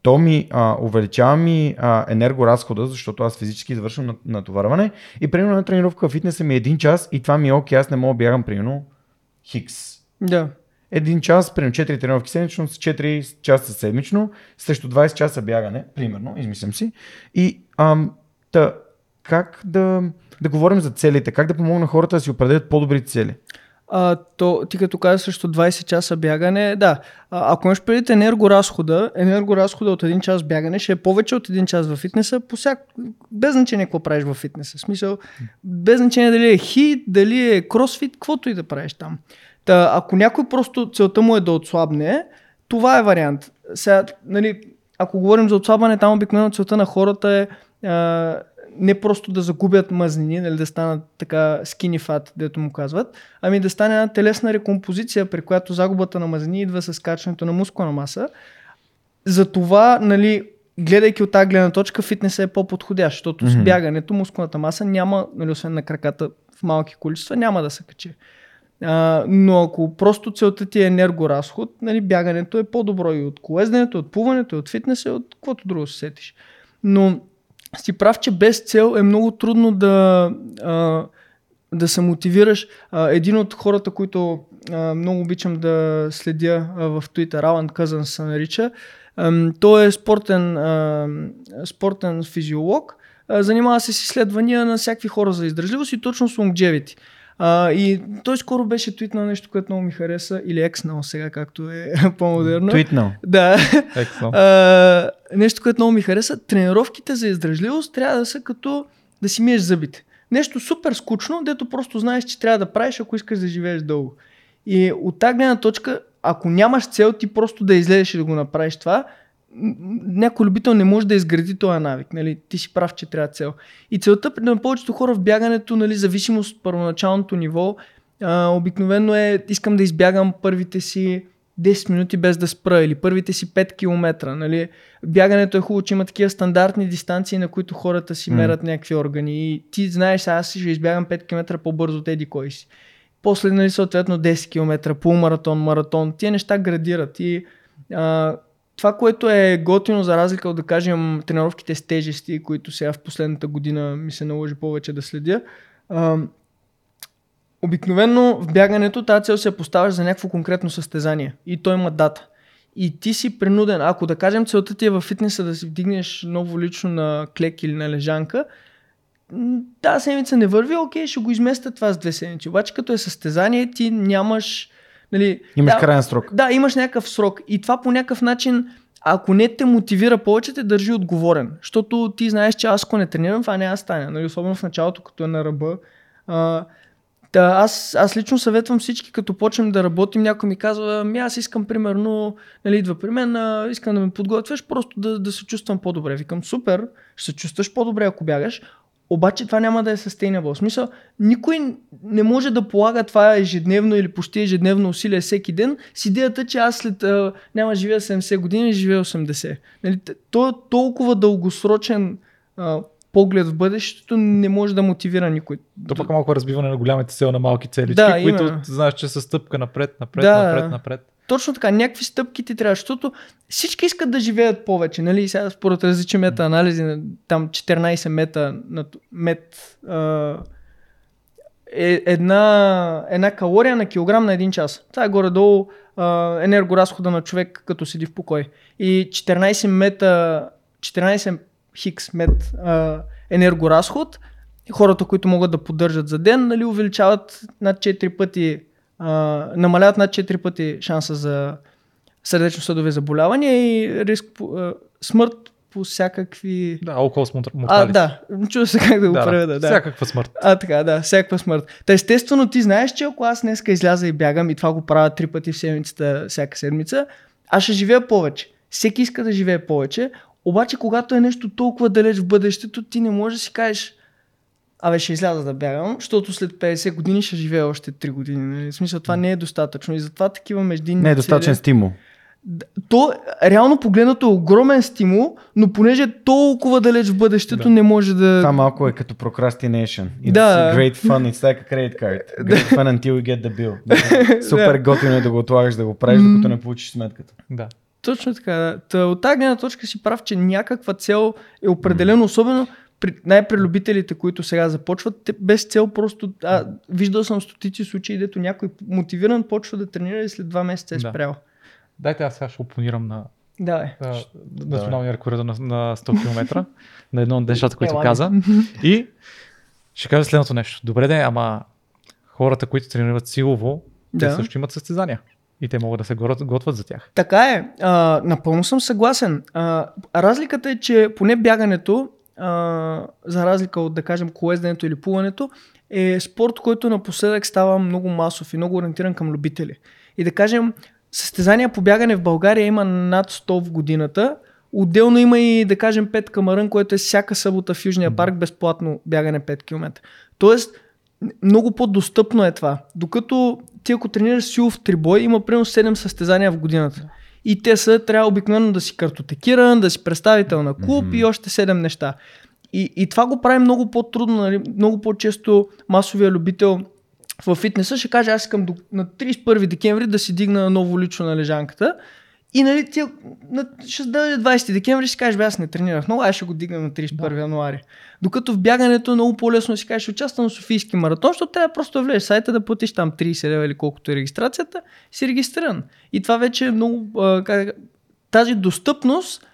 то ми а, увеличава ми а, енергоразхода, защото аз физически извършвам на- натоварване и примерно на тренировка в фитнеса ми е един час и това ми е окей, аз не мога да бягам примерно хикс. Да. Един час, примерно 4 тренировки седмично, с 4 часа седмично, срещу 20 часа бягане, примерно, измислям си. И ам, та, как да, да говорим за целите, как да помогна хората да си определят по-добри цели? А, то, ти като каза също 20 часа бягане, да. А, ако имаш предвид енергоразхода, енергоразхода от един час бягане ще е повече от един час във фитнеса, по всяк... без значение какво правиш във фитнеса. В смисъл, без значение дали е хит, дали е кросфит, каквото и да правиш там. Та, ако някой просто целта му е да отслабне, това е вариант. Сега, нали, ако говорим за отслабване, там обикновено целта на хората е а, не просто да загубят мазнини, нали, да станат така skinny fat, дето му казват, ами да стане една телесна рекомпозиция, при която загубата на мазнини идва с качването на мускулна маса. Затова, нали, гледайки от тази гледна точка, фитнесът е по-подходящ, защото mm-hmm. с бягането мускулната маса няма, нали, освен на краката в малки количества, няма да се качи. А, но ако просто целта ти е енергоразход, нали, бягането е по-добро и от колезденето, от плуването, от фитнеса, от каквото друго се сетиш. Но си прав, че без цел е много трудно да, а, да се мотивираш. А, един от хората, които а, много обичам да следя а, в Twitter, Алан Къзън се нарича, а, той е спортен, а, спортен физиолог, а, занимава се с изследвания на всякакви хора за издържливост и точно с longevity. А, и той скоро беше твитнал нещо, което много ми хареса, или екснал сега, както е (laughs) по-модерно. Твитнал. Да. Екснал. А, нещо, което много ми хареса. Тренировките за издръжливост трябва да са като да си миеш зъбите. Нещо супер скучно, дето просто знаеш, че трябва да правиш, ако искаш да живееш дълго. И от тази гледна точка, ако нямаш цел ти просто да излезеш и да го направиш това, някой любител не може да изгради този навик. Нали? Ти си прав, че трябва цел. И целта на повечето хора в бягането, нали, зависимост от първоначалното ниво, а, обикновено е искам да избягам първите си 10 минути без да спра или първите си 5 км. Нали? Бягането е хубаво, че има такива стандартни дистанции, на които хората си мерят някакви органи. И ти знаеш, аз ще избягам 5 км по-бързо от еди кой си. После, нали, съответно 10 км, полумаратон, маратон. Тия неща градират. И а, това, което е готино за разлика от, да кажем, тренировките с тежести, които сега в последната година ми се наложи повече да следя, а, обикновено в бягането тази цел се поставяш за някакво конкретно състезание и той има дата. И ти си принуден, ако да кажем целта ти е във фитнеса да си вдигнеш ново лично на клек или на лежанка, тази седмица не върви, окей, ще го изместя това с две седмици. Обаче като е състезание, ти нямаш... Нали, Имаш да, крайен срок. да, имаш някакъв срок. И това по някакъв начин, ако не те мотивира повече, те държи отговорен. Защото ти знаеш, че аз ако не тренирам, това няма стане. Нали? Особено в началото, като е на ръба. А, да, аз, аз лично съветвам всички, като почнем да работим, някой ми казва, ми аз искам примерно, нали, идва при мен, а, искам да ме подготвяш, просто да, да се чувствам по-добре. Викам, супер, ще се чувстваш по-добре, ако бягаш, обаче това няма да е sustainable. В смисъл, никой не може да полага това ежедневно или почти ежедневно усилие всеки ден с идеята, че аз след а, няма живея 70 години, живея 80. Нали, то е толкова дългосрочен а, поглед в бъдещето не може да мотивира никой. То пък е малко разбиване на голямите цел на малки целички, Да, които именно. знаеш, че са стъпка напред, напред, Да. напред, напред. Точно така, някакви стъпки ти трябва, защото всички искат да живеят повече, нали? Сега според различни мета-анализи, на- там 14 мета, на мет, е една, една калория на килограм на един час. Това е горе-долу енергоразхода на човек, като седи в покой. И 14 мета, 14 хикс мет енергоразход, хората, които могат да поддържат за ден, нали, увеличават над 4 пъти, а, намаляват над 4 пъти шанса за сърдечно-съдови заболявания и риск по, а, смърт по всякакви... Да, около мутр- А, морталити. да, чува се как да го преведа. Да. Всякаква смърт. А, така, да, всякаква смърт. Та естествено ти знаеш, че ако аз днеска изляза и бягам и това го правя три пъти в седмицата, всяка седмица, аз ще живея повече. Всеки иска да живее повече, обаче когато е нещо толкова далеч в бъдещето, ти не можеш да си кажеш Абе, ще изляза да бягам, защото след 50 години ще живея още 3 години. Нали? В смисъл, това не е достатъчно. И затова такива междинни Не е достатъчен цели- стимул. То, реално погледнато е огромен стимул, но понеже е толкова далеч в бъдещето, Да. не може да... Това малко е като procrastination. It's Да. great fun, it's like a credit card. (laughs) Great fun until you get the bill. (laughs) Супер готино е да го отлагаш да го правиш, докато не получиш сметката. Да. Точно така. Да. Та, от тази гледна точка си прав, че някаква цел е определено, особено при най-прелюбителите, които сега започват, те без цел просто... А, виждал съм стотици случаи, дето някой мотивиран почва да тренира и след два месеца е Да. спрял. Дайте аз сега ще опонирам на Да, е. а, националния рекорд на, на 100 км, (laughs) на едно от нещата, които каза. (laughs) И ще кажа следното нещо. Добре де, ама хората, които тренират силово, те Да. също имат състезания. И те могат да се готвят за тях. Така е. А, напълно съм съгласен. А, разликата е, че поне бягането, а, за разлика от, да кажем, колезденето или плуването, е спорт, който напоследък става много масов и много ориентиран към любители. И да кажем, състезания по бягане в България има над 100 в годината, Отделно има и, да кажем, 5 камарън, което е всяка събота в Южния парк, безплатно бягане 5 км. Тоест, много по-достъпно е това. Докато ти ако тренираш силов трибой, има примерно 7 състезания в годината. И те са, трябва обикновено да си картотекиран, да си представител на клуб mm-hmm. и още 7 неща. И, и това го прави много по-трудно, нали? много по-често масовия любител в фитнеса ще каже, аз искам до, на 31 декември да си дигна ново лично на лежанката. И нали, ти, на, ще даде 20 декември ще кажеш, бе, аз не тренирах много, аз ще го дигна на 31 да. януари. Докато в бягането е много по-лесно си кажеш, участвам в Софийски маратон, защото трябва просто да влезеш в сайта да платиш там 30 лева или колкото е регистрацията, си регистриран. И това вече е много, тази достъпност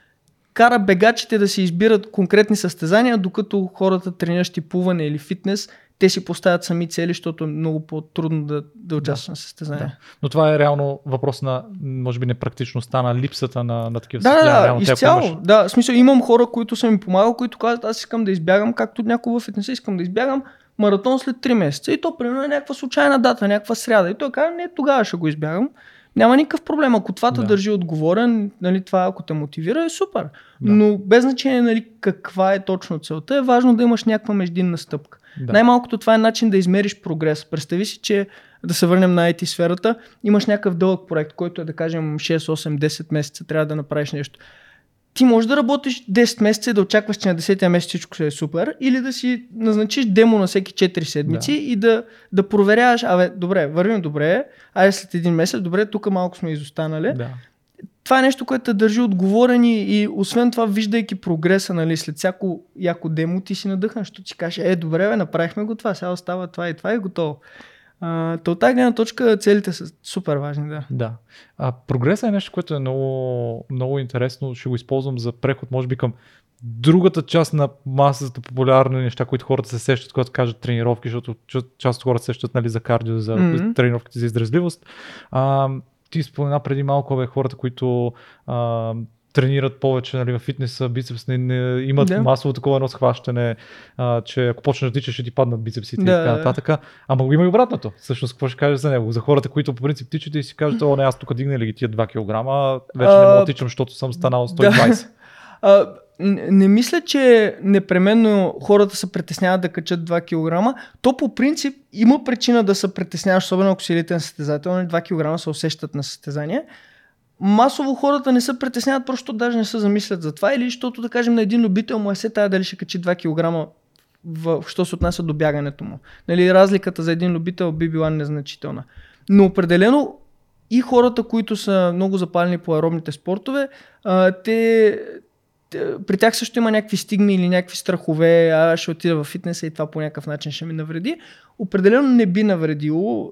кара бегачите да си избират конкретни състезания, докато хората трениращи плуване или фитнес – те си поставят сами цели, защото е много по-трудно да, да участват да. на състезания. Да. Но това е реално въпрос на, може би, непрактичността, на липсата на, на такива да, състезания. Да, да, изцяло. Помаш... Да, в смисъл имам хора, които са ми помагали, които казват, аз искам да избягам, както някой в фитнеса, искам да избягам маратон след 3 месеца. И то, примерно, е някаква случайна дата, някаква сряда. И той казва, не, тогава ще го избягам. Няма никакъв проблем. Ако това те да. държи отговорен, нали, това ако те мотивира, е супер. Да. Но без значение нали, каква е точно целта, е важно да имаш някаква междинна стъпка. Да. Най-малкото това е начин да измериш прогрес. Представи си, че да се върнем на IT сферата, имаш някакъв дълъг проект, който е да кажем 6, 8, 10 месеца, трябва да направиш нещо. Ти можеш да работиш 10 месеца и да очакваш, че на 10 месец всичко ще е супер, или да си назначиш демо на всеки 4 седмици да. и да, да проверяваш, абе, добре, вървим добре, айде след един месец, добре, тук малко сме изостанали. Да това е нещо, което те държи отговорен и, и освен това, виждайки прогреса, нали, след всяко яко демо, ти си надъхан, защото си кажеш, е, добре, бе, направихме го това, сега остава това и това и готово. А, то от тази гледна точка целите са супер важни, да. Да. А, прогресът е нещо, което е много, много интересно. Ще го използвам за преход, може би към другата част на масата популярни неща, които хората се сещат, когато кажат тренировки, защото част от хората се сещат нали, за кардио, за mm-hmm. тренировките за издръжливост. А, ти спомена преди малко бе, хората, които а, тренират повече нали, в фитнеса, бицепс, не, не, имат да. масово такова едно схващане, а, че ако почнеш да тичаш, ще ти паднат бицепсите да, и така нататък. Ама има и обратното. Всъщност, какво ще кажеш за него? За хората, които по принцип тичат и си кажат, о, не, аз тук дигна ли ги тия 2 кг, вече а, не мога да тичам, защото съм станал 120. Да. (laughs) А, не, мисля, че непременно хората се притесняват да качат 2 кг. То по принцип има причина да се притесняваш, особено ако си елитен състезател, 2 нали, кг се усещат на състезание. Масово хората не се притесняват, просто даже не се замислят за това или защото да кажем на един любител му е се тая дали ще качи 2 кг в, що се отнася до бягането му. Нали, разликата за един любител би била незначителна. Но определено и хората, които са много запалени по аеробните спортове, те, при тях също има някакви стигми или някакви страхове, а ще отида в фитнеса и това по някакъв начин ще ми навреди. Определено не би навредило.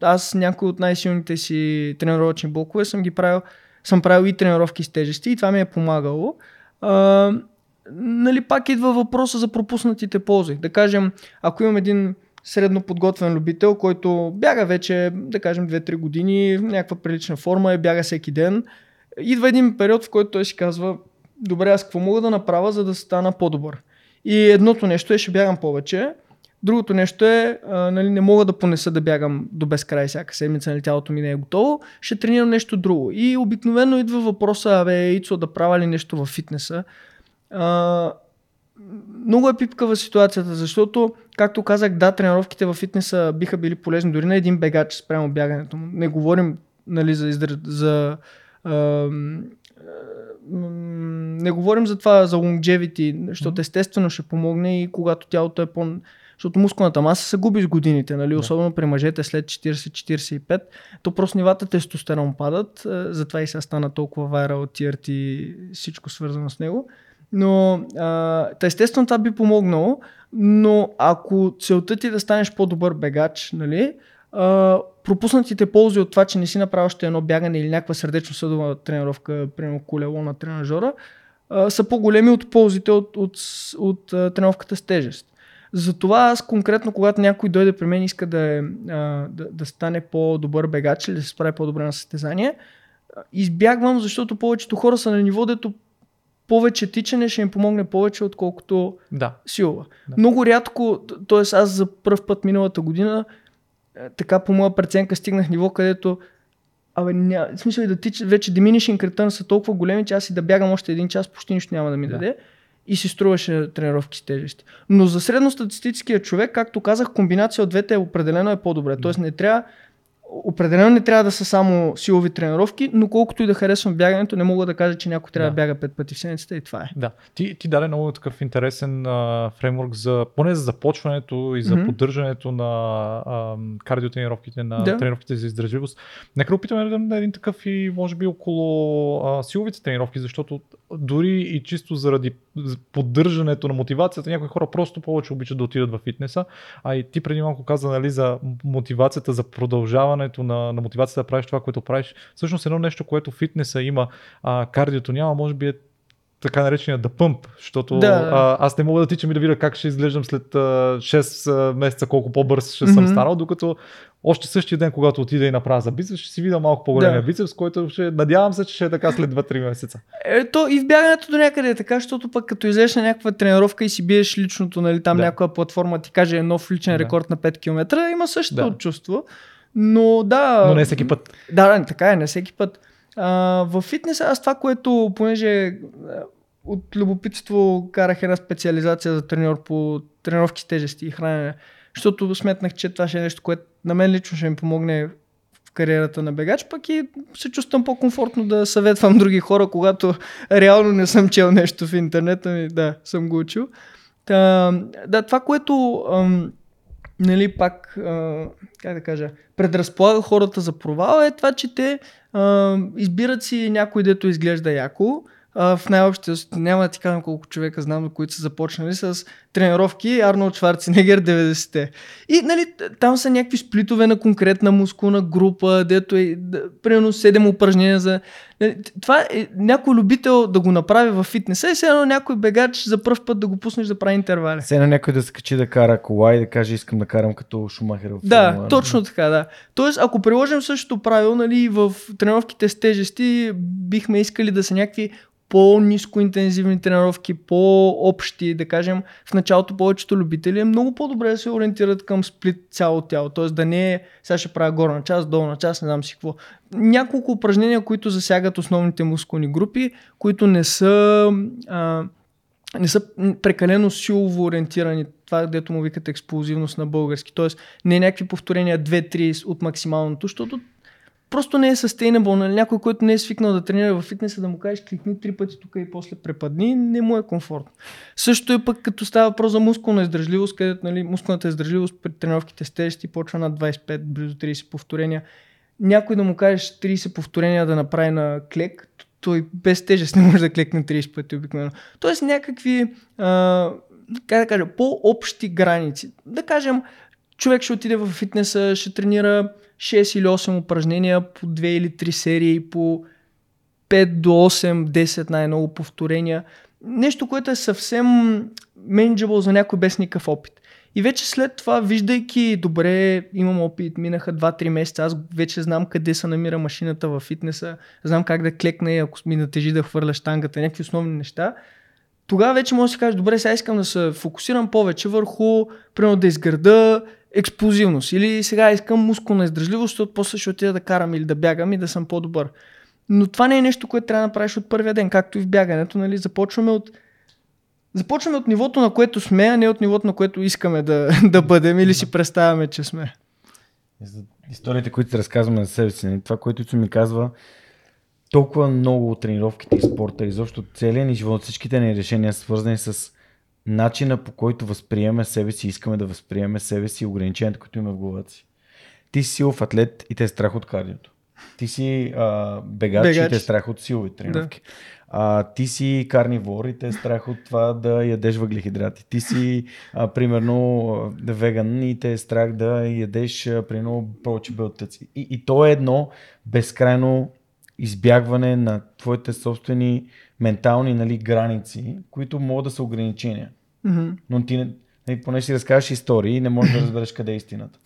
Аз някои от най-силните си тренировъчни блокове съм ги правил, съм правил и тренировки с тежести и това ми е помагало. А, нали, пак идва въпроса за пропуснатите ползи. Да кажем, ако имам един средно подготвен любител, който бяга вече, да кажем, 2-3 години, в някаква прилична форма, е бяга всеки ден, идва един период, в който той си казва, добре, аз какво мога да направя, за да стана по-добър. И едното нещо е, ще бягам повече. Другото нещо е, а, нали, не мога да понеса да бягам до безкрай всяка седмица, нали, тялото ми не е готово, ще тренирам нещо друго. И обикновено идва въпроса, абе, Ицо, да правя ли нещо в фитнеса. А, много е пипкава ситуацията, защото, както казах, да, тренировките в фитнеса биха били полезни дори на един бегач спрямо бягането му. Не говорим нали, за, за, за не говорим за това, за longevity, защото естествено ще помогне и когато тялото е по... Защото мускулната маса се губи с годините, нали? особено при мъжете след 40-45, то просто нивата тестостерон падат, е, затова и се стана толкова вайра от TRT и всичко свързано с него. Но а, естествено това би помогнало, но ако целта ти е да станеш по-добър бегач, нали, а, пропуснатите ползи от това, че не си направил още едно бягане или някаква сърдечно-съдова тренировка, примерно колело на тренажора, а, са по-големи от ползите от, от, от, от тренировката с тежест. Затова аз конкретно, когато някой дойде при мен и иска да, е, а, да, да стане по-добър бегач или да се справи по-добре на състезание, избягвам, защото повечето хора са на ниво, дето повече тичане ще им помогне повече, отколкото да. сила. Да. Много рядко, т.е. аз за първ път миналата година така по моя преценка стигнах ниво, където Абе, ня... в смисъл и да тича, вече diminishing return са толкова големи, че аз и да бягам още един час, почти нищо няма да ми Да. даде. И си струваше тренировки с тежести. Но за средностатистическия човек, както казах, комбинация от двете определено е по-добре. Тоест не трябва, определено не трябва да са само силови тренировки, но колкото и да харесвам бягането, не мога да кажа, че някой трябва да, Да. бяга пет пъти в седмицата и това е. Да, ти, ти даде много такъв интересен а, фреймворк за, поне за започването и за Мгм. поддържането на а, кардиотренировките, на Да. тренировките за издържливост. Нека да опитаме да дадем един такъв и може би около а, силовите тренировки, защото дори и чисто заради поддържането на мотивацията, някои хора просто повече обичат да отидат в фитнеса, а и ти преди малко каза нали, за мотивацията, за продължаването на, на мотивацията да правиш това, което правиш. Всъщност едно нещо, което фитнеса има, а, кардиото няма, може би е така наречения да пъмп, защото Да. а, аз не мога да тичам и да видя как ще изглеждам след а, 6 а, месеца, колко по-бърз ще съм Мгм. станал, докато още същия ден, когато отида и направя за бицепс, ще си видя малко по-големия Да. бицепс, който ще, надявам се, че ще е така след 2-3 месеца. Ето и в бягането до някъде е така, защото пък като излезеш на някаква тренировка и си биеш личното, нали, там Да. някаква платформа ти каже нов личен Да. рекорд на 5 км, има същото Да. чувство. Но да. Но не всеки път. Да, да, така е, не всеки път. А, в фитнеса аз това, което, понеже а, от любопитство карах една специализация за треньор по тренировки с тежести и хранене, защото сметнах, че това ще е нещо, което на мен лично ще ми помогне в кариерата на бегач, пък и се чувствам по-комфортно да съветвам други хора, когато реално не съм чел нещо в интернета ми, да, съм го учил. Та, да, това, което ам, нали, пак, а, как да кажа, предразполага хората за провал е това, че те а, избират си някой, дето изглежда яко. А, в най-общия няма да ти кажам колко човека знам, които са започнали с тренировки Арнолд Шварценегер 90-те. И нали, там са някакви сплитове на конкретна мускулна група, дето е да, примерно 7 упражнения за... Нали, това е някой любител да го направи във фитнеса и все едно някой бегач за първ път да го пуснеш да прави интервали. Все на някой да се качи да кара кола и да каже искам да карам като Шумахер в Да, Формула 1. точно така, да. Тоест, ако приложим същото правило, нали, в тренировките с тежести, бихме искали да са някакви по-низко интензивни тренировки, по-общи, да кажем, в началото повечето любители е много по-добре да се ориентират към сплит цяло тяло, т.е. да не е сега ще правя горна част, долна част, не знам си какво. Няколко упражнения, които засягат основните мускулни групи, които не са а, не са прекалено силово ориентирани, това дето му викат експлозивност на български. Тоест не е някакви повторения 2-3 от максималното, защото просто не е sustainable. Нали? Някой, който не е свикнал да тренира в фитнеса, да му кажеш кликни три пъти тук и после препадни, не му е комфортно. Също е пък като става въпрос за мускулна издържливост, където нали, мускулната издържливост при тренировките с тежести почва на 25, близо 30 повторения. Някой да му кажеш 30 повторения да направи на клек, той без тежест не може да клекне 30 пъти обикновено. Тоест някакви, а, как да кажа, по-общи граници. Да кажем, човек ще отиде в фитнеса, ще тренира 6 или 8 упражнения по 2 или 3 серии, по 5 до 8, 10 най-много повторения. Нещо, което е съвсем менеджабъл за някой без никакъв опит. И вече след това, виждайки, добре, имам опит, минаха 2-3 месеца, аз вече знам къде се намира машината във фитнеса, знам как да клекна и ако ми натежи да хвърля штангата, някакви основни неща. Тогава вече може да си кажеш, добре, сега искам да се фокусирам повече върху, примерно да изграда експлозивност или сега искам мускулна издържливост, защото после ще отида да карам или да бягам и да съм по-добър. Но това не е нещо, което трябва да направиш от първия ден, както и в бягането, нали? Започваме от Започваме от нивото, на което сме, а не от нивото, на което искаме да, (laughs) да бъдем или си представяме, че сме. Историите, които ти разказваме за себе си, нали, това, което Ицо ми казва, толкова много от тренировките и спорта, изобщо целият ни живот, всичките ни решения свързани с начина по който възприеме себе си, искаме да възприеме себе си и ограниченията, които има в главата си. Ти си силов атлет и те е страх от кардиото. Ти си а, бегач, Бегач. и те е страх от силови тренировки. А, ти си карнивор и те е страх от това да ядеш въглехидрати. Ти си, а, примерно, веган и те е страх да ядеш, а, примерно, повече белтъци. И, и то е едно безкрайно избягване на твоите собствени ментални нали, граници, които могат да са ограничения. Мгм. Но ти, нали, поне си разкажеш истории, не можеш да разбереш къде е истината.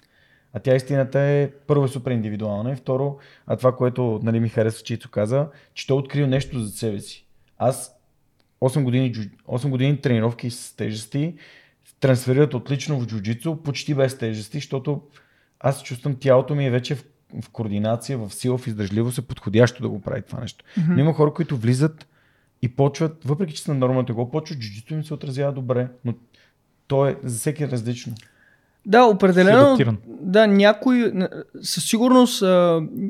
А тя истината е първо е супер индивидуална и второ, а това, което нали, ми харесва, че Ицо каза, че той е открил нещо за себе си. Аз 8 години, джу- 8 години тренировки с тежести трансферират отлично в джуджицу, почти без тежести, защото аз чувствам тялото ми е вече в в координация, в сила, в издържливост е подходящо да го прави това нещо. Mm-hmm. Но има хора, които влизат и почват, въпреки че са на нормата го почват, джуджито им се отразява добре, но то е за всеки е различно. Да, определено. Да, някой, със сигурност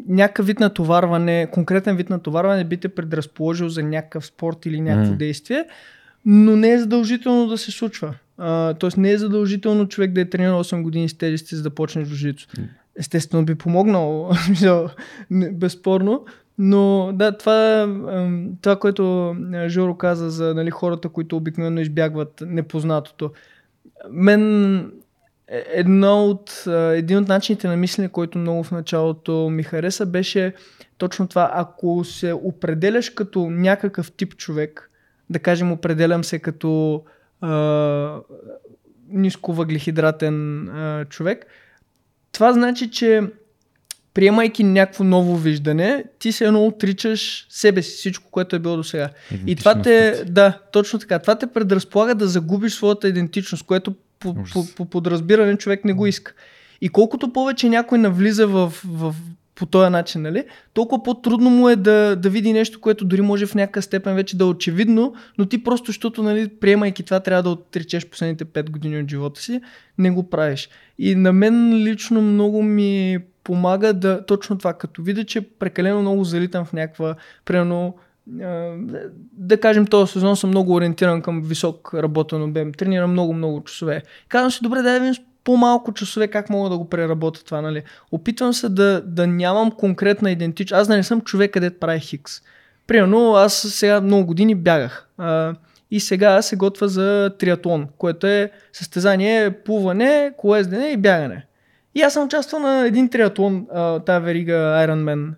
някакъв вид натоварване, конкретен вид натоварване би те предразположил за някакъв спорт или някакво М. действие, но не е задължително да се случва. А, тоест не е задължително човек да е тренирал 8 години с тежести, за да почне джуджицу. Естествено би помогнал, (laughs) безспорно, но да, това, ам, това което а, Жоро каза за нали, хората, които обикновено избягват непознатото. Мен е- едно от, един от начините на мислене, който много в началото ми хареса, беше точно това. Ако се определяш като някакъв тип човек, да кажем, определям се като а, нисковъглехидратен а, човек, това значи, че приемайки някакво ново виждане, ти се едно отричаш себе си, всичко, което е било до сега. И това те, да, точно така, това те предразполага да загубиш своята идентичност, което по, по, по подразбиране човек не го иска. И колкото повече някой навлиза в, в, по този начин, нали, толкова по-трудно му е да, да види нещо, което дори може в някакъв степен вече да е очевидно, но ти просто, защото, нали, приемайки това, трябва да отречеш последните 5 години от живота си, не го правиш. И на мен лично много ми помага да точно това, като видя, че прекалено много залитам в някаква, примерно, да кажем, този сезон съм много ориентиран към висок работен обем. Тренирам много-много часове. Казвам си, добре, да видим по-малко часове как мога да го преработя това, нали? Опитвам се да, да нямам конкретна идентичност. Аз да не съм човек, където прави хикс. Примерно, аз сега много години бягах. А, и сега се готва за триатлон, което е състезание плуване, колездене и бягане. И аз съм участвал на един триатлон, тая верига Ironman,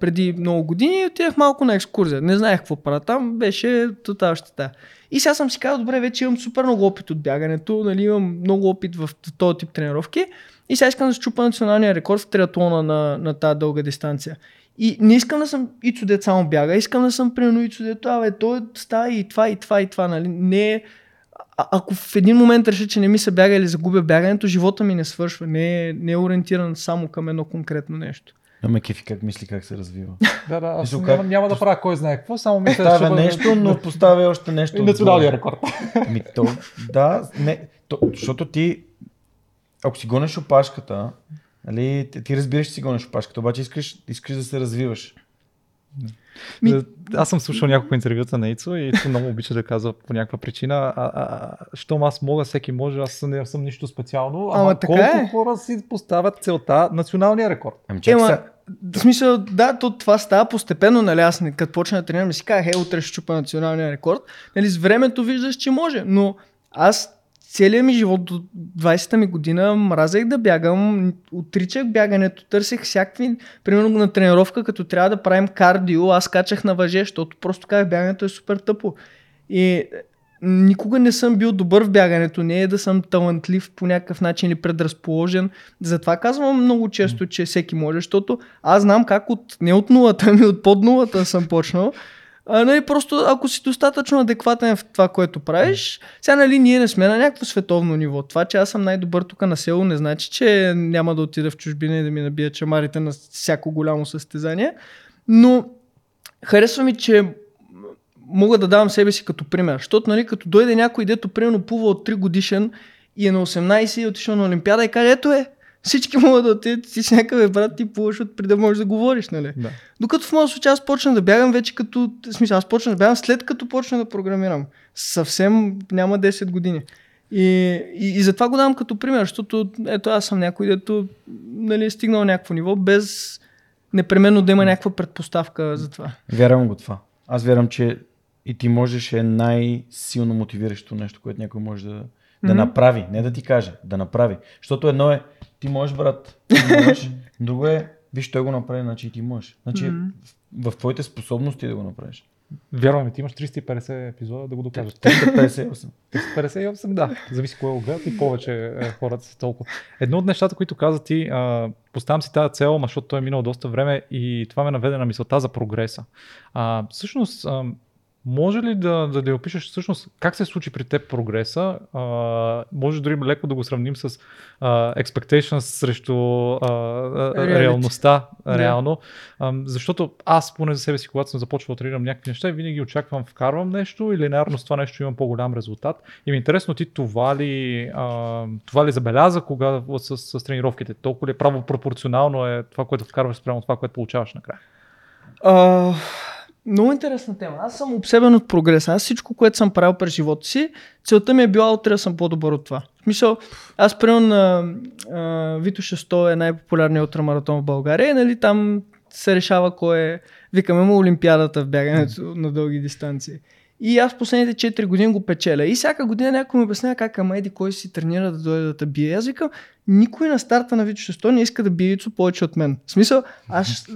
преди много години и отидах малко на екскурзия. Не знаех какво правя там, беше тотал щета. И сега съм си казал, добре, вече имам супер много опит от бягането, нали, имам много опит в този тип тренировки и сега искам да щупа националния рекорд в триатлона на, на тази дълга дистанция. И не искам да съм Ицо дет само бяга, искам да съм примерно Ицо дето, абе, той става и това, и това, и това, нали? Не е... А, ако в един момент реша, че не ми се бяга или загубя бягането, живота ми не свършва. Не е, не е ориентиран само към едно конкретно нещо. Но ме кефи как мисли как се развива. (laughs) Да, да, аз Мисъл, няма, как- няма да правя кой знае какво, само мисля, че бъде- нещо, но поставя още нещо. И националния рекорд. Ми, то, да, не, то, защото ти, ако си гонеш опашката, нали, ти, ти разбираш, че си гонеш опашката, обаче искаш, искаш да се развиваш. Ми- Ми... Аз съм слушал няколко интервюта на Ицо и Ицо много обича да казва по някаква причина, а, а, а, щом аз мога, всеки може, аз не съм нищо специално, ама, Ама така колко е. хора си поставят целта националния рекорд. Ами Ема, в смисъл, да, то, това става постепенно, нали, аз като почна да тренирам, ми си казах, е, утре ще чупа националния рекорд. Нали, с времето виждаш, че може, но аз целият ми живот до 20-та ми година мразех да бягам, отричах бягането, търсех всякакви, примерно на тренировка, като трябва да правим кардио, аз качах на въже, защото просто казах, бягането е супер тъпо. И е, никога не съм бил добър в бягането, не е да съм талантлив по някакъв начин или предразположен. Затова казвам много често, че всеки може, защото аз знам как от, не от нулата, ами от под нулата съм почнал. А, нали, просто ако си достатъчно адекватен в това, което правиш, сега нали, ние не сме на някакво световно ниво. Това, че аз съм най-добър тук на село, не значи, че няма да отида в чужбина и да ми набия чамарите на всяко голямо състезание. Но харесва ми, че мога да давам себе си като пример. Защото, нали, като дойде някой, дето примерно плува от 3 годишен и е на 18 и е отишъл на Олимпиада и каже, ето е, всички могат да отидат, ти си някакъв е, брат, ти плуваш от преди да можеш да говориш, нали? Да. Докато в моят случай аз почна да бягам вече като, в смисъл, аз почна да бягам след като почна да програмирам. Съвсем няма 10 години. И, и, и затова го давам като пример, защото ето аз съм някой, дето нали, е стигнал някакво ниво, без непременно да има някаква предпоставка за това. вярвам го това. Аз вярвам, че и ти можеш е най-силно мотивиращо нещо, което някой може да, да Мгм. направи. Не да ти каже, да направи. Защото едно е, ти можеш, брат, (laughs) ти можеш. Друго е, виж, той го направи, значи и ти можеш. Значи Мгм. в, твоите способности да го направиш. Вярваме, ти имаш 350 епизода да го докажеш. 358. 58, да. Зависи кое го гледат и повече е, хората са толкова. Едно от нещата, които каза ти, а, поставям си тази цел, защото той е минал доста време и това ме наведе на мисълта за прогреса. А, всъщност, а, Може ли да, да, да опишеш всъщност как се случи при теб прогреса? А, може дори леко да го сравним с а, expectations срещу а, а, реалността, Да. реално. А, защото аз поне за себе си, когато съм започвал да тренирам някакви неща, винаги очаквам вкарвам нещо или наверно с това нещо имам по-голям резултат. И ми е интересно ти това ли, а, това ли забеляза кога с, с, с тренировките? Толкова ли право пропорционално е това, което вкарваш спрямо това, което получаваш накрая? А, много интересна тема. Аз съм обсебен от прогреса. Аз всичко, което съм правил през живота си, целта ми е била утре да съм по-добър от това. В смисъл, аз примерно на а, Вито 600 е най-популярният ултрамаратон в България и нали, там се решава кой е, викаме му Олимпиадата в бягането на дълги дистанции. И аз последните 4 години го печеля. И всяка година някой ми обяснява как ама еди кой си тренира да дойде да те бие. Аз викам, никой на старта на Вито 600 не иска да бие Ицо повече от мен. В смисъл, аз,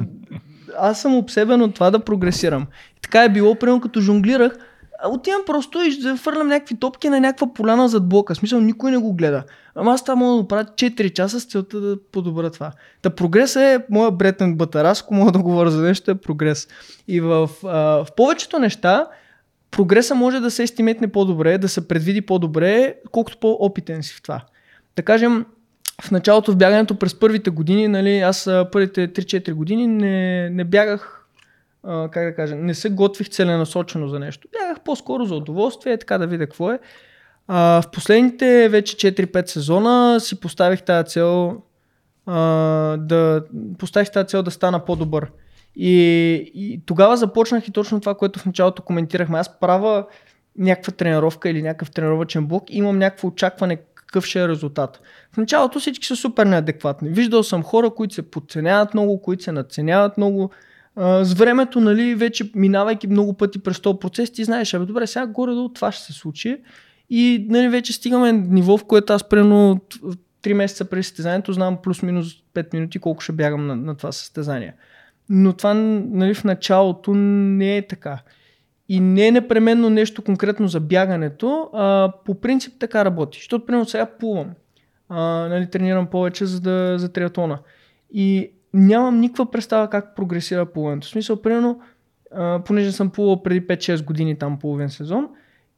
аз съм обсебен от това да прогресирам. И така е било, примерно като жонглирах, отивам просто и фърлям някакви топки на някаква поляна зад блока. В смисъл, никой не го гледа. Ама аз това мога да правя 4 часа с целта да подобра това. Та прогрес е моя бретен бътър. Аз ако мога да говоря за нещо е прогрес. И в, а, в повечето неща прогреса може да се естиметне по-добре, да се предвиди по-добре, колкото по-опитен си в това. Да кажем, в началото в бягането през първите години, нали, аз първите 3-4 години не, не бягах, как да кажа, не се готвих целенасочено за нещо. Бягах по-скоро за удоволствие, така да видя какво е. А, в последните вече 4-5 сезона си поставих тази цел а, да поставих тази цел да стана по-добър. И, и тогава започнах и точно това, което в началото коментирахме. Аз правя някаква тренировка или някакъв тренировачен блок и имам някакво очакване какъв ще е резултат. В началото всички са супер неадекватни. Виждал съм хора, които се подценяват много, които се надценяват много. С времето, нали, вече минавайки много пъти през този процес, ти знаеш, абе добре, сега горе-долу това ще се случи. И нали, вече стигаме ниво, в което аз примерно 3 месеца преди състезанието знам плюс-минус 5 минути колко ще бягам на, на това състезание. Но това нали, в началото не е така. И не е непременно нещо конкретно за бягането, а по принцип така работи. Защото, примерно, сега плувам. А, нали, тренирам повече за, да, за триатлона. И нямам никаква представа как прогресира плуването. В смисъл, примерно, а, понеже съм плувал преди 5-6 години там половин сезон,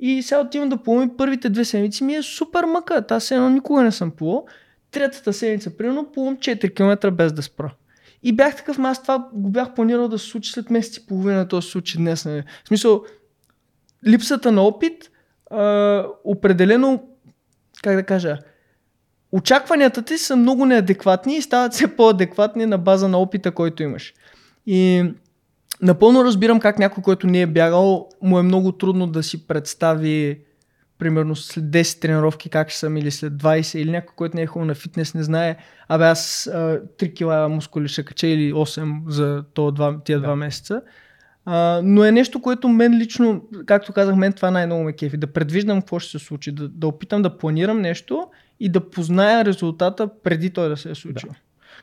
и сега отивам да плувам и първите две седмици ми е супер мъка. Аз едно никога не съм плувал. Третата седмица, примерно, плувам 4 км без да спра. И бях такъв, аз това го бях планирал да се случи след месец и половина, то се случи днес. Нали. В смисъл, липсата на опит, а, определено, как да кажа, очакванията ти са много неадекватни и стават все по-адекватни на база на опита, който имаш. И напълно разбирам как някой, който не е бягал, му е много трудно да си представи примерно след 10 тренировки как ще съм или след 20 или някой, който не е хубаво на фитнес, не знае, абе аз а, 3 кила мускули ще кача или 8 за то два, тия два месеца. А, но е нещо, което мен лично, както казах, мен това най-много ме кефи. Да предвиждам какво ще се случи, да, да опитам да планирам нещо и да позная резултата преди той да се е случил.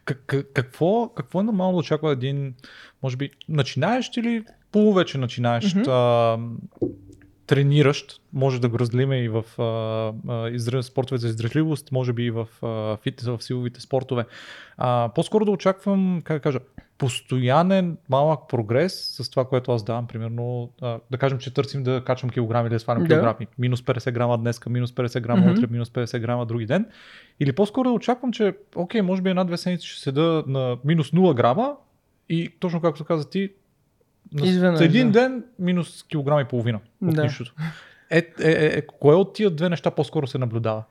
Как- какво, какво е нормално да очаква един, може би, начинаещ или полувече начинаещ, Мгм. Трениращ, може да го разделим и в а, издръж, спортове за издръжливост, може би и в а, фитнес, в силовите спортове. А, по-скоро да очаквам, как да кажа, постоянен малък прогрес с това, което аз давам, примерно, а, да кажем, че търсим да качвам килограми или да свалям Да. килограми. Минус 50 грама днеска, минус 50 грама Мгм. утре, минус 50 грама други ден. Или по-скоро да очаквам, че, окей, може би една-две седмици ще седа на минус 0 грама и точно както каза ти, Изведнъж, един да. ден минус килограм и половина от Да. нищото. Е, е, е, е, кое от тия две неща по-скоро се наблюдава?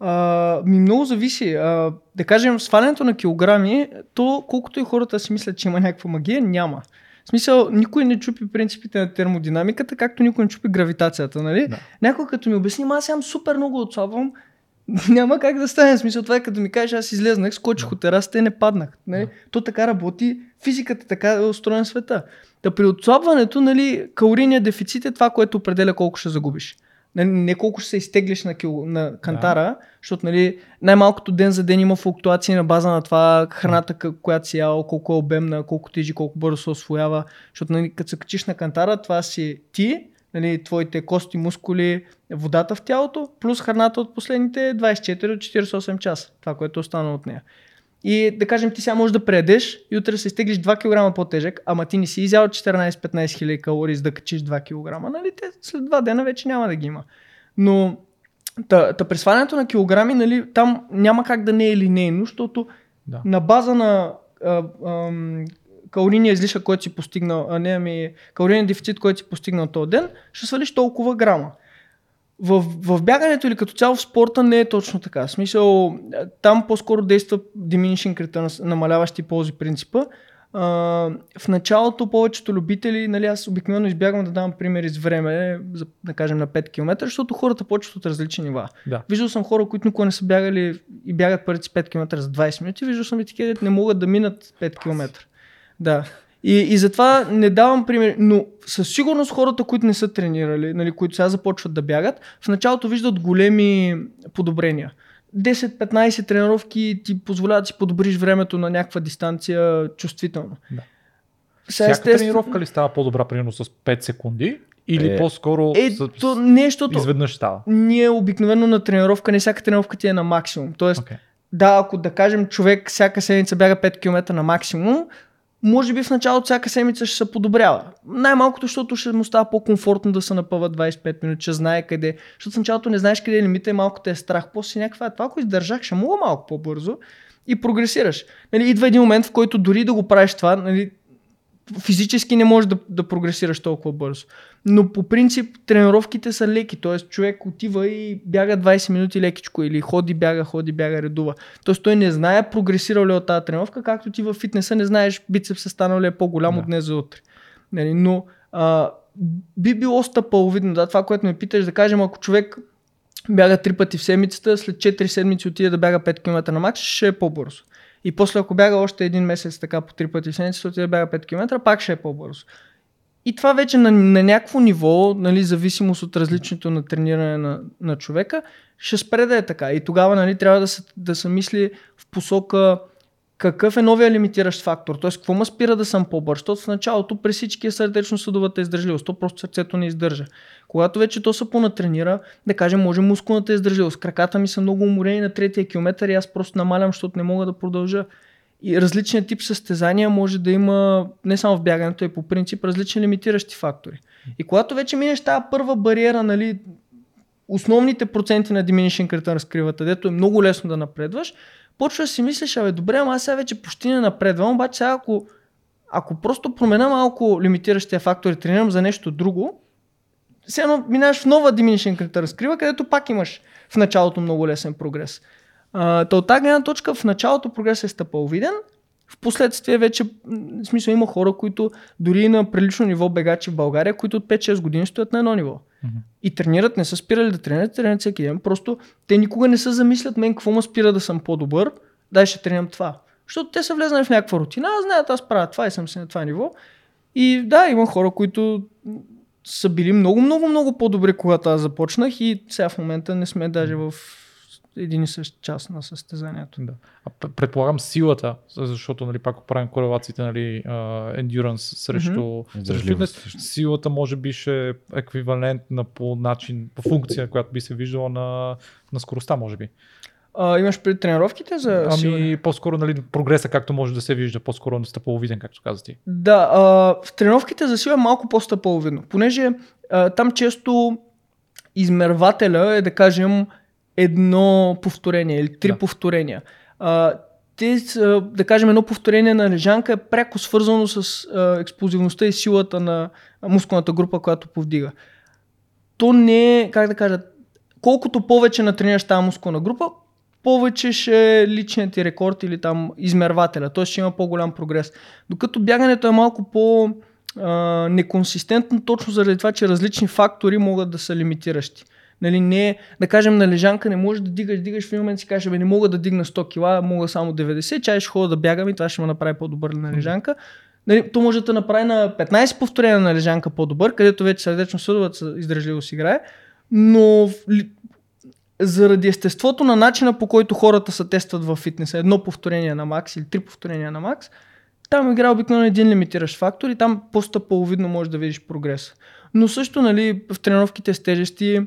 А, ми много зависи. А, да кажем, свалянето на килограми, то колкото и хората си мислят, че има някаква магия, няма. В смисъл, никой не чупи принципите на термодинамиката, както никой не чупи гравитацията, нали? Да. Някой като ми обясни, аз имам супер много отслабвам, (laughs) няма как да стане. Смисъл, това е като ми кажеш, аз излезнах, скочих от терасата и не паднах. Нали? То така работи, физиката така е устроен света. Та при отслабването, нали, калорийният дефицит е това, което определя колко ще загубиш. Не, не колко ще се изтеглиш на, кил, на кантара, да. защото нали, най-малкото ден за ден има флуктуации на база на това храната, която си ял, колко е обемна, колко тежи, колко бързо се освоява. Защото нали, като се качиш на кантара, това си ти, нали, твоите кости, мускули, водата в тялото, плюс храната от последните 24 до 48 часа. Това, което е останало от нея. И да кажем, ти сега можеш да преядеш и утре се изтеглиш 2 кг по-тежък, ама ти не си изял 14-15 хиляди калории за да качиш 2 кг, нали? Те след 2 дена вече няма да ги има. Но та, та при свалянето на килограми, нали, там няма как да не е линейно, защото Да. на база на а, калорийния излишък, който си постигнал, а не ами калорийния дефицит, който си постигнал този ден, ще свалиш толкова грама. В, в бягането или като цяло в спорта не е точно така. В смисъл, там по-скоро действа diminishing returns, намаляващи ползи принципа. А, в началото повечето любители, нали, аз обикновено избягвам да давам примери с време, за, да кажем на 5 км, защото хората почват от различни нива. Да. Виждал съм хора, които никога не са бягали и бягат първите си 5 км за 20 минути. Виждал съм и такива, не могат да минат 5 км. Да. И, и затова не давам пример, но със сигурност хората, които не са тренирали, нали, които сега започват да бягат, в началото виждат големи подобрения. 10-15 тренировки ти позволяват да си подобриш времето на някаква дистанция чувствително. Да. Сега, Всяка тренировка ли става по-добра, примерно с 5 секунди? Или Е, по-скоро Е, с... то нещото... изведнъж става? Ние обикновено на тренировка, не всяка тренировка ти е на максимум. Тоест, Okay. Да, ако да кажем човек всяка седмица бяга 5 км на максимум, може би в началото всяка седмица ще се подобрява. Най-малкото, защото ще му става по-комфортно да се напъва 25 минути, че знае къде. Защото в началото не знаеш къде е лимита и малко те е страх. После някаква е това, ако издържах, ще мога малко по-бързо и прогресираш. Нали, идва един момент, в който дори да го правиш това, нали, физически не можеш да, да прогресираш толкова бързо. Но по принцип тренировките са леки, т.е. човек отива и бяга 20 минути лекичко или ходи, бяга, ходи, бяга, редува. Т.е. той не знае прогресирал ли е от тази тренировка, както ти във фитнеса не знаеш бицепса станал ли е по-голям Да. от днес за утре. Нали, но а, би било стъпаловидно, да, това, което ме питаш, да кажем, ако човек бяга три пъти в седмицата, след 4 седмици отиде да бяга 5 км на макс, ще е по-бързо. И после ако бяга още един месец така по три пъти в седмицата, отиде бяга 5 км, пак ще е по-бързо. И това вече на, на някакво ниво, нали, зависимост от различното на трениране на, на човека, ще спре да е така. И тогава нали, трябва да се, да се мисли в посока какъв е новия лимитиращ фактор, т.е. какво ме спира да съм по-бърз, защото в началото при всички е сърдечно-съдовата издържливост, то просто сърцето не издържа. Когато вече то се понатренира, да кажем, може мускулната издържливост, краката ми са много уморени на третия километър и аз просто намалям, защото не мога да продължа. И различният тип състезания може да има, не само в бягането, и по принцип, различни лимитиращи фактори. И когато вече минеш тази първа бариера, нали, основните проценти на diminishing return разкриват, дето е много лесно да напредваш, почваш да си мислиш, абе добре, ама аз сега вече почти не напредвам, обаче сега ако, ако просто променя малко лимитиращия фактор и тренирам за нещо друго, едно минаваш в нова diminishing return разкрива, където пак имаш в началото много лесен прогрес. А, то от тази гледна точка в началото прогрес е стъпаловиден, в последствие вече, в смисъл има хора, които дори на прилично ниво бегачи в България, които от 5-6 години стоят на едно ниво. Мгм. И тренират, не са спирали да тренират, тренират всеки ден. Просто те никога не се замислят мен какво ме спира да съм по-добър, дай ще тренирам това. Защото те са влезнали в някаква рутина, аз знаят, аз правя това и съм си на това ниво. И да, има хора, които са били много, много, много по-добри, когато аз започнах и сега в момента не сме даже в един и същ час на състезанието. Да. А предполагам силата, защото нали, пак ако правим корелациите, нали, endurance срещу, срещу Издържливост фитнес, силата може би ще е еквивалентна по начин, по функция, която би се виждала на, на скоростта, може би. А, имаш пред тренировките за? Ами по-скоро нали, прогреса, както може да се вижда, по-скоро на стъпаловиден, както каза ти. Да, а, в тренировките за сила е малко по-стъпаловидно, понеже а, там често измервателя е да кажем едно повторение или три Да. повторения. А, те, да кажем, едно повторение на лежанка е пряко свързано с а, експлозивността и силата на мускулната група, която повдига. То не е, как да кажа, колкото повече натренираш тази мускулна група, повече ще е личният ти рекорд или там измервателя, т.е. ще има по-голям прогрес. Докато бягането е малко по а, неконсистентно, точно заради това, че различни фактори могат да са лимитиращи. Нали, не, да кажем на лежанка не можеш да дигаш, дигаш в един момент си кажеш, бе, не мога да дигна 100 кг, мога само 90, чай ще ходя да бягам и това ще ме направи по-добър на лежанка. Нали, то може да направи на 15 повторения на лежанка по-добър, където вече сърдечно съдовата издържливо си играе, но заради естеството на начина по който хората се тестват в фитнеса, едно повторение на макс или три повторения на макс, там играе обикновено един лимитиращ фактор и там по-стъпаловидно можеш да видиш прогрес. Но също нали, в тренировките с тежести,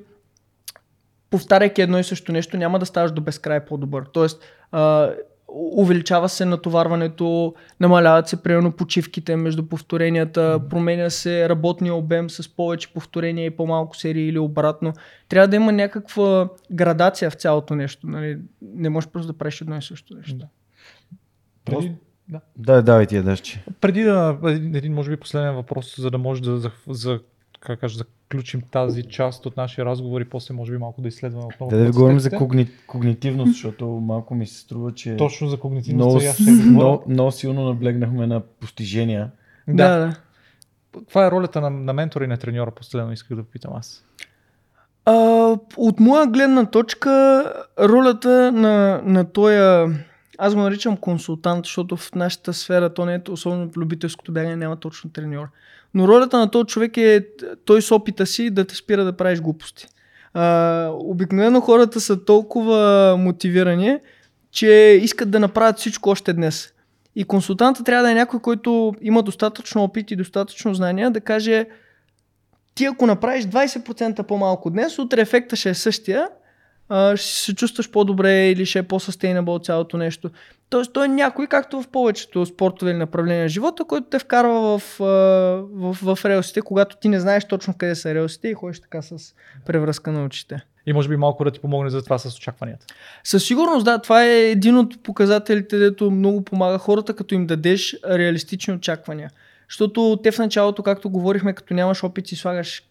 повтаряйки едно и също нещо, няма да ставаш до безкрай по-добър. Тоест, а, увеличава се натоварването, намаляват се примерно почивките между повторенията, променя се работния обем с повече повторения и по-малко серии или обратно. Трябва да има някаква градация в цялото нещо. Нали? Не можеш просто да правиш едно и също нещо. Да. Преди, да. Да, давай ти я дъщи. Преди да, един, може би последен въпрос, за да може да за, за как кажа, заключим тази част от нашия разговор и после може би малко да изследваме отново. Да, да говорим за когни... когнитивност, защото малко ми се струва, че Точно за много, ще говоря. много, много силно наблегнахме на постижения. Да, Да. да. Каква е ролята на, на ментора и на треньора? Последно исках да попитам аз. А, от моя гледна точка, ролята на, на този, аз го наричам консултант, защото в нашата сфера, то не е, особено в любителското бягане, няма точно треньор. Но ролята на този човек е той с опита си да те спира да правиш глупости. А, обикновено хората са толкова мотивирани, че искат да направят всичко още днес. И консултанта трябва да е някой, който има достатъчно опит и достатъчно знания да каже ти ако направиш 20% по-малко днес, утре ефекта ще е същия, а, ще се чувстваш по-добре или ще е по-sustainable цялото нещо. Тоест той е някой, както в повечето спортове или направления на живота, който те вкарва в, а, в, в релсите, когато ти не знаеш точно къде са релсите и ходиш така с превръзка на очите. И може би малко да ти помогне за това с очакванията. Със сигурност, да, това е един от показателите, дето много помага хората, като им дадеш реалистични очаквания. Защото те в началото, както говорихме, като нямаш опит, си слагаш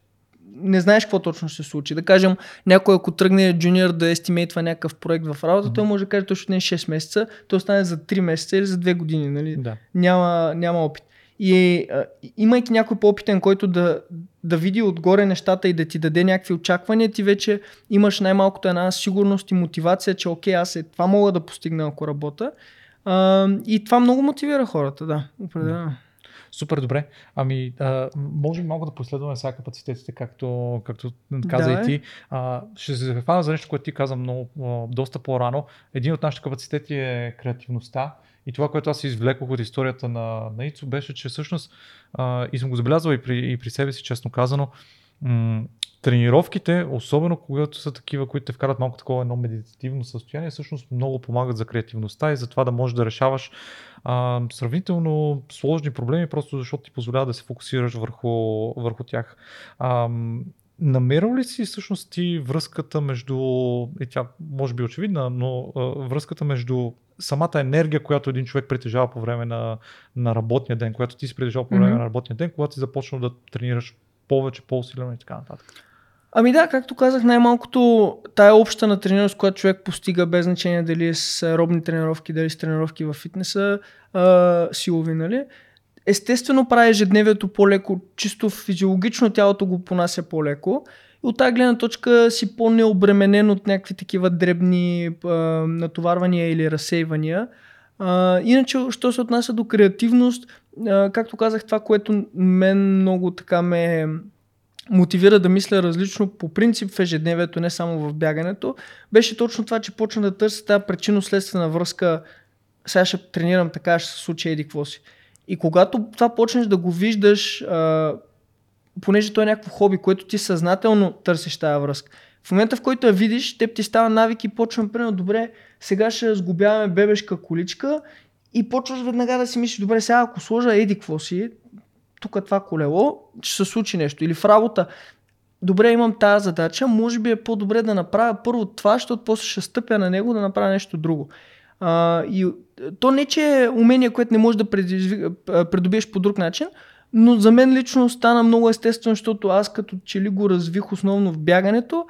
не знаеш какво точно ще се случи. Да кажем, някой ако тръгне джуниор да естимейтва някакъв проект в работа, mm-hmm. той може да каже точно не 6 месеца, той стане за 3 месеца или за 2 години. Нали? Да. Няма, няма опит. И а, имайки някой по-опитен, който да, да види отгоре нещата и да ти даде някакви очаквания, ти вече имаш най-малкото една сигурност и мотивация, че окей, аз е, това мога да постигна, ако работя. А, и това много мотивира хората, да, определено. Супер добре. Ами, а, може малко да последваме сега капацитетите, както, както каза Давай. и ти. А, ще се захвана за нещо, което ти каза много, доста по-рано. Един от нашите капацитети е креативността. И това, което аз извлекох от историята на, на Ицо, беше, че всъщност, а, и съм го забелязал и при, и при себе си, честно казано, м- тренировките, особено когато са такива, които те вкарат малко такова едно медитативно състояние, всъщност много помагат за креативността и за това да можеш да решаваш а, сравнително сложни проблеми, просто защото ти позволява да се фокусираш върху, върху тях. А, намерил ли си всъщност ти връзката между, и тя може би е очевидна, но а, връзката между самата енергия, която един човек притежава по време на, на работния ден, която ти си притежава по време Мгм. на работния ден, когато си започнал да тренираш повече, по-усилено и така нататък. Ами да, както казах, най-малкото тая обща на тренировка, която човек постига без значение дали е с аеробни тренировки, дали с тренировки в фитнеса, а, силови, нали? Естествено прави ежедневието по-леко, чисто физиологично тялото го понася по-леко. И от тази гледна точка си по-необременен от някакви такива дребни а, натоварвания или разсейвания. А, иначе, що се отнася до креативност, а, както казах, това, което мен много така ме мотивира да мисля различно по принцип в ежедневието, не само в бягането, беше точно това, че почна да търся тази причинно-следствена връзка. Сега ще тренирам така, ще се случи еди какво си. И когато това почнеш да го виждаш, а, понеже то е някакво хоби, което ти съзнателно търсиш тази връзка. В момента, в който я видиш, теб ти става навик и почвам, примерно, добре, сега ще сгубяваме бебешка количка и почваш веднага да си мислиш, добре, сега ако сложа еди какво си, тук това колело, ще се случи нещо. Или в работа, добре, имам тази задача, може би е по-добре да направя първо това, защото после ще стъпя на него да направя нещо друго. А, и то не, че е умение, което не можеш да а, придобиеш по друг начин, но за мен лично стана много естествено, защото аз като че ли го развих основно в бягането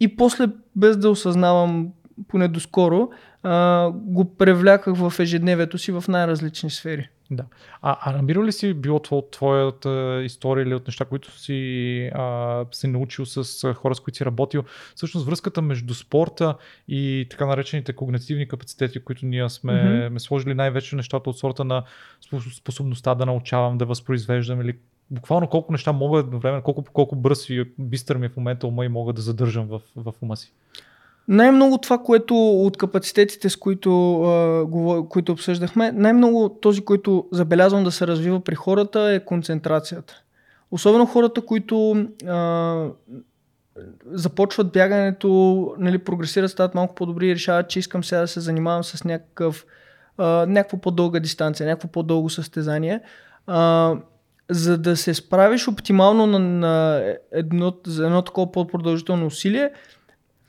и после, без да осъзнавам поне доскоро, а, го превляках в ежедневието си в най-различни сфери. Да. А, а намирал ли си било това от твоята история или от неща, които си а, си научил с хора, с които си работил, всъщност връзката между спорта и така наречените когнитивни капацитети, които ние сме, mm-hmm. сложили най-вече нещата от сорта на спос- способността да научавам, да възпроизвеждам или буквално колко неща мога едновременно, колко, колко бърз и бистър ми е в момента ума и мога да задържам в, в ума си. Най-много това, което от капацитетите, с които, които обсъждахме, най-много този, който забелязвам да се развива при хората е концентрацията. Особено хората, които а, започват бягането, нали, прогресират, стават малко по-добри и решават, че искам сега да се занимавам с някакъв а, някаква по-дълга дистанция, някакво по-дълго състезание. А, за да се справиш оптимално на, на едно, за едно такова по-продължително усилие,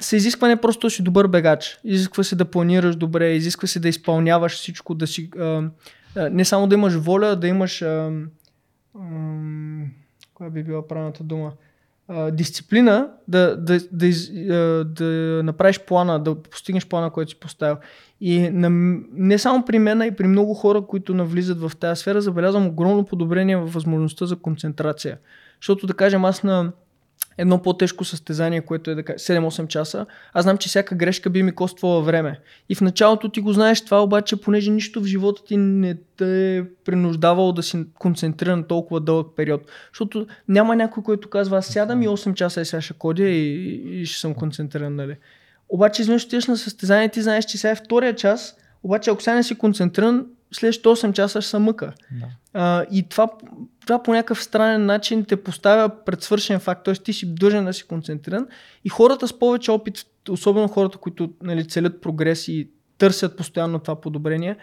се изисква не просто да си добър бегач, изисква се да планираш добре, изисква се да изпълняваш всичко, да си, а, а, не само да имаш воля, да имаш, а, а, коя би била правилната дума, а, дисциплина, да, да, да, из, да направиш плана, да постигнеш плана, който си поставил. И на, не само при мен, а и при много хора, които навлизат в тази сфера, забелязвам огромно подобрение в възможността за концентрация. Защото да кажем аз на едно по-тежко състезание, което е да 7-8 часа, аз знам, че всяка грешка би ми коствала време. И в началото ти го знаеш това, обаче понеже нищо в живота ти не те е принуждавало да си концентриран толкова дълъг период. Защото няма някой, който казва, аз сядам и 8 часа и сега ще ходя и, и ще съм концентриран, нали? Обаче изведнъж отиваш на състезание, ти знаеш, че сега е втория час, обаче ако сега не си концентриран, следващите 8 часа ще са мъка. Да. А, и това, това по някакъв странен начин те поставя пред свършен факт, т.е. ти си дължен да си концентриран и хората с повече опит, особено хората, които нали, целят прогрес и търсят постоянно това подобрение,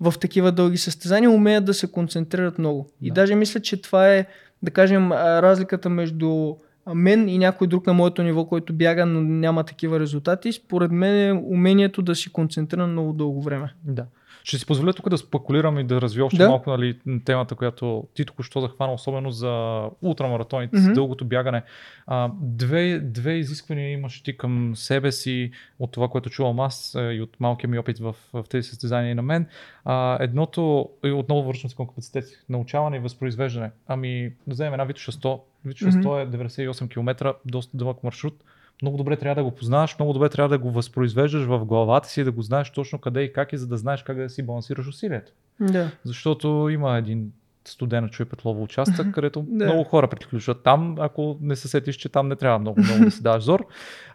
в такива дълги състезания умеят да се концентрират много. Да. И даже мисля, че това е, да кажем, разликата между мен и някой друг на моето ниво, който бяга, но няма такива резултати. Според мен е умението да си концентриран много дълго време. Да. Ще си позволя тук да спекулирам и да развия още Да. малко нали, темата, която ти току-що захвана, особено за ултрамаратоните, с дългото бягане. А, две, две изисквания имаш ти към себе си от това, което чувам аз и от малкия ми опит в, в тези състезания и на мен. А, едното, и отново връщам се към капацитет, научаване и възпроизвеждане. Ами, да вземем една Витуша 100. Витуша Мгм. 100 е 98 км, доста дълъг маршрут много добре трябва да го познаваш, много добре трябва да го възпроизвеждаш в главата си, да го знаеш точно къде и как и за да знаеш как да си балансираш усилието. Да. Защото има един студена петлово участък, където Да. много хора приключват там, ако не се сетиш, че там не трябва много, много да си даваш зор.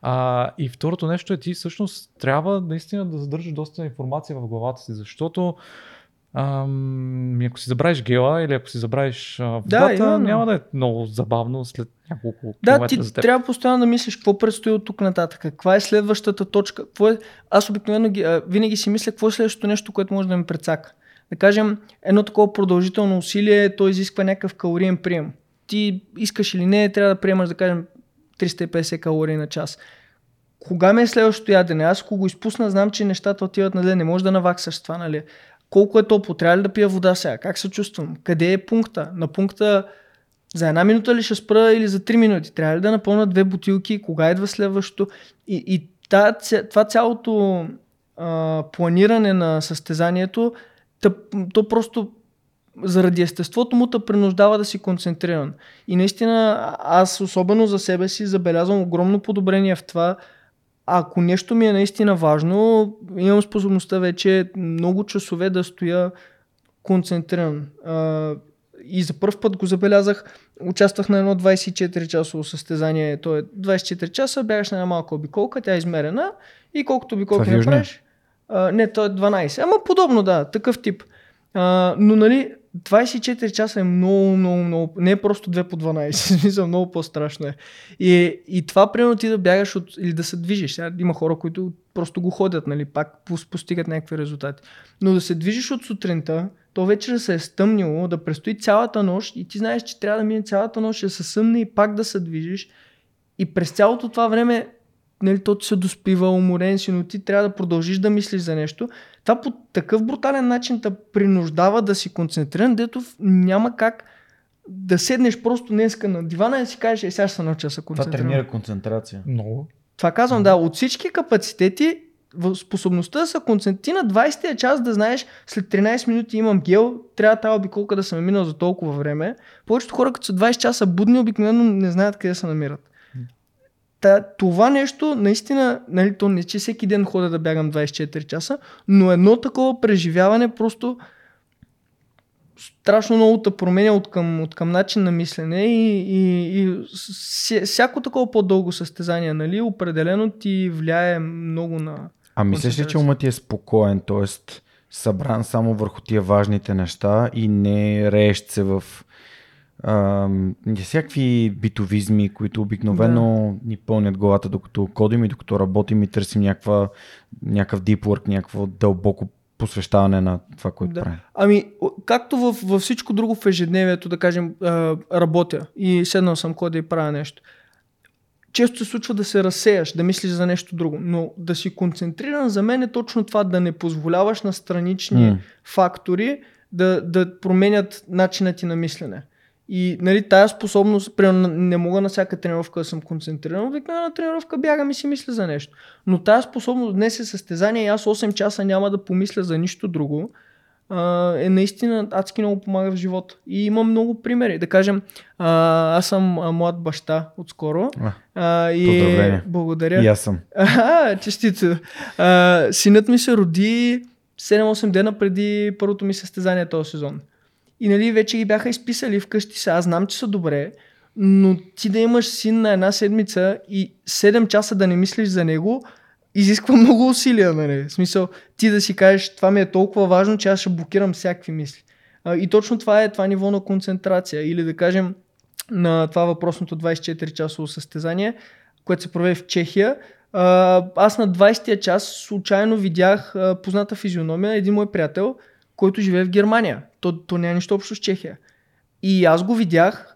А, и второто нещо е ти всъщност трябва наистина да задържаш доста информация в главата си, защото Ам, ако си забравиш гела или ако си забравиш а, водата, именно. няма да е много забавно след няколко Да, ти за теб. трябва постоянно да мислиш какво предстои от тук нататък, каква е следващата точка. Какво е... Аз обикновено а, винаги си мисля какво е следващото нещо, което може да ме прецака. Да кажем, едно такова продължително усилие, то изисква някакъв калориен прием. Ти искаш или не, трябва да приемаш, да кажем, 350 калории на час. Кога ми е следващото ядене? Аз ако го изпусна, знам, че нещата отиват на Не можеш да наваксаш това, нали? Колко е топло? Трябва ли да пия вода сега? Как се чувствам? Къде е пункта? На пункта за една минута ли ще спра или за три минути? Трябва ли да напълна две бутилки? Кога идва следващото? И, и та, това цялото а, планиране на състезанието, то, то просто заради естеството му те принуждава да си концентриран. И наистина аз особено за себе си забелязвам огромно подобрение в това. Ако нещо ми е наистина важно, имам способността вече много часове да стоя концентриран. А, и за първ път го забелязах. Участвах на едно 24 часово състезание. То е 24 часа, бягаш на една малка обиколка, тя е измерена и колкото обиколки направиш. Не, то е 12. Ама подобно, да, такъв тип. А, но нали, 24 часа е много, много, много. Не е просто 2 по 12. (laughs) Смисъл, много по-страшно е. И, и това, примерно, ти да бягаш от, или да се движиш. Сега има хора, които просто го ходят, нали, пак пос- постигат някакви резултати. Но да се движиш от сутринта, то вече да се е стъмнило, да престои цялата нощ и ти знаеш, че трябва да мине цялата нощ, да се съмне и пак да се движиш. И през цялото това време нали, то ти се доспива, уморен си, но ти трябва да продължиш да мислиш за нещо. Това по такъв брутален начин те принуждава да си концентриран, дето няма как да седнеш просто днеска на дивана и си кажеш, е, сега ще се науча да се Това концентрирам. тренира концентрация. Много. Това казвам, да, от всички капацитети, способността да се концентрира на 20-я час да знаеш, след 13 минути имам гел, трябва тази обиколка да съм е минал за толкова време. Повечето хора, като са 20 часа будни, обикновено не знаят къде се намират. Та, това нещо, наистина, нали, то не че всеки ден ходя да бягам 24 часа, но едно такова преживяване просто страшно много те променя от към, от към начин на мислене и, и, и ся- всяко такова по-дълго състезание, нали, определено ти влияе много на... А мислиш ли, че умът ти е спокоен, т.е. събран само върху тия важните неща и не реещ се в ам, всякакви битовизми, които обикновено ни пълнят главата, докато кодим и докато работим и търсим някаква, някакъв deep work, някакво дълбоко посвещаване на това, което Да. правим. Ами, както в, във всичко друго в ежедневието, да кажем, а, работя и седнал съм кода и правя нещо. Често се случва да се разсеяш, да мислиш за нещо друго, но да си концентриран за мен е точно това, да не позволяваш на странични М. фактори да, да променят начина ти на мислене. И нали, тая способност, примерно, не мога на всяка тренировка да съм концентриран, обикновено на тренировка бягам и си мисля за нещо. Но тая способност днес е състезание и аз 8 часа няма да помисля за нищо друго, а, е наистина адски много помага в живота. И има много примери. Да кажем, а, аз съм млад баща отскоро. А, и Поздравления. Благодаря. И аз съм. (laughs) Честито. А, синът ми се роди 7-8 дена преди първото ми състезание този сезон. И нали, вече ги бяха изписали вкъщи са. Аз знам, че са добре, но ти да имаш син на една седмица и 7 часа да не мислиш за него, изисква (laughs) много усилия, нали? В смисъл, ти да си кажеш, това ми е толкова важно, че аз ще блокирам всякакви мисли. А, и точно това е това ниво на концентрация. Или да кажем, на това въпросното 24-часово състезание, което се проведе в Чехия, а, аз на 20-я час случайно видях позната физиономия на един мой приятел, който живее в Германия. То, то няма нищо общо с Чехия. И аз го видях,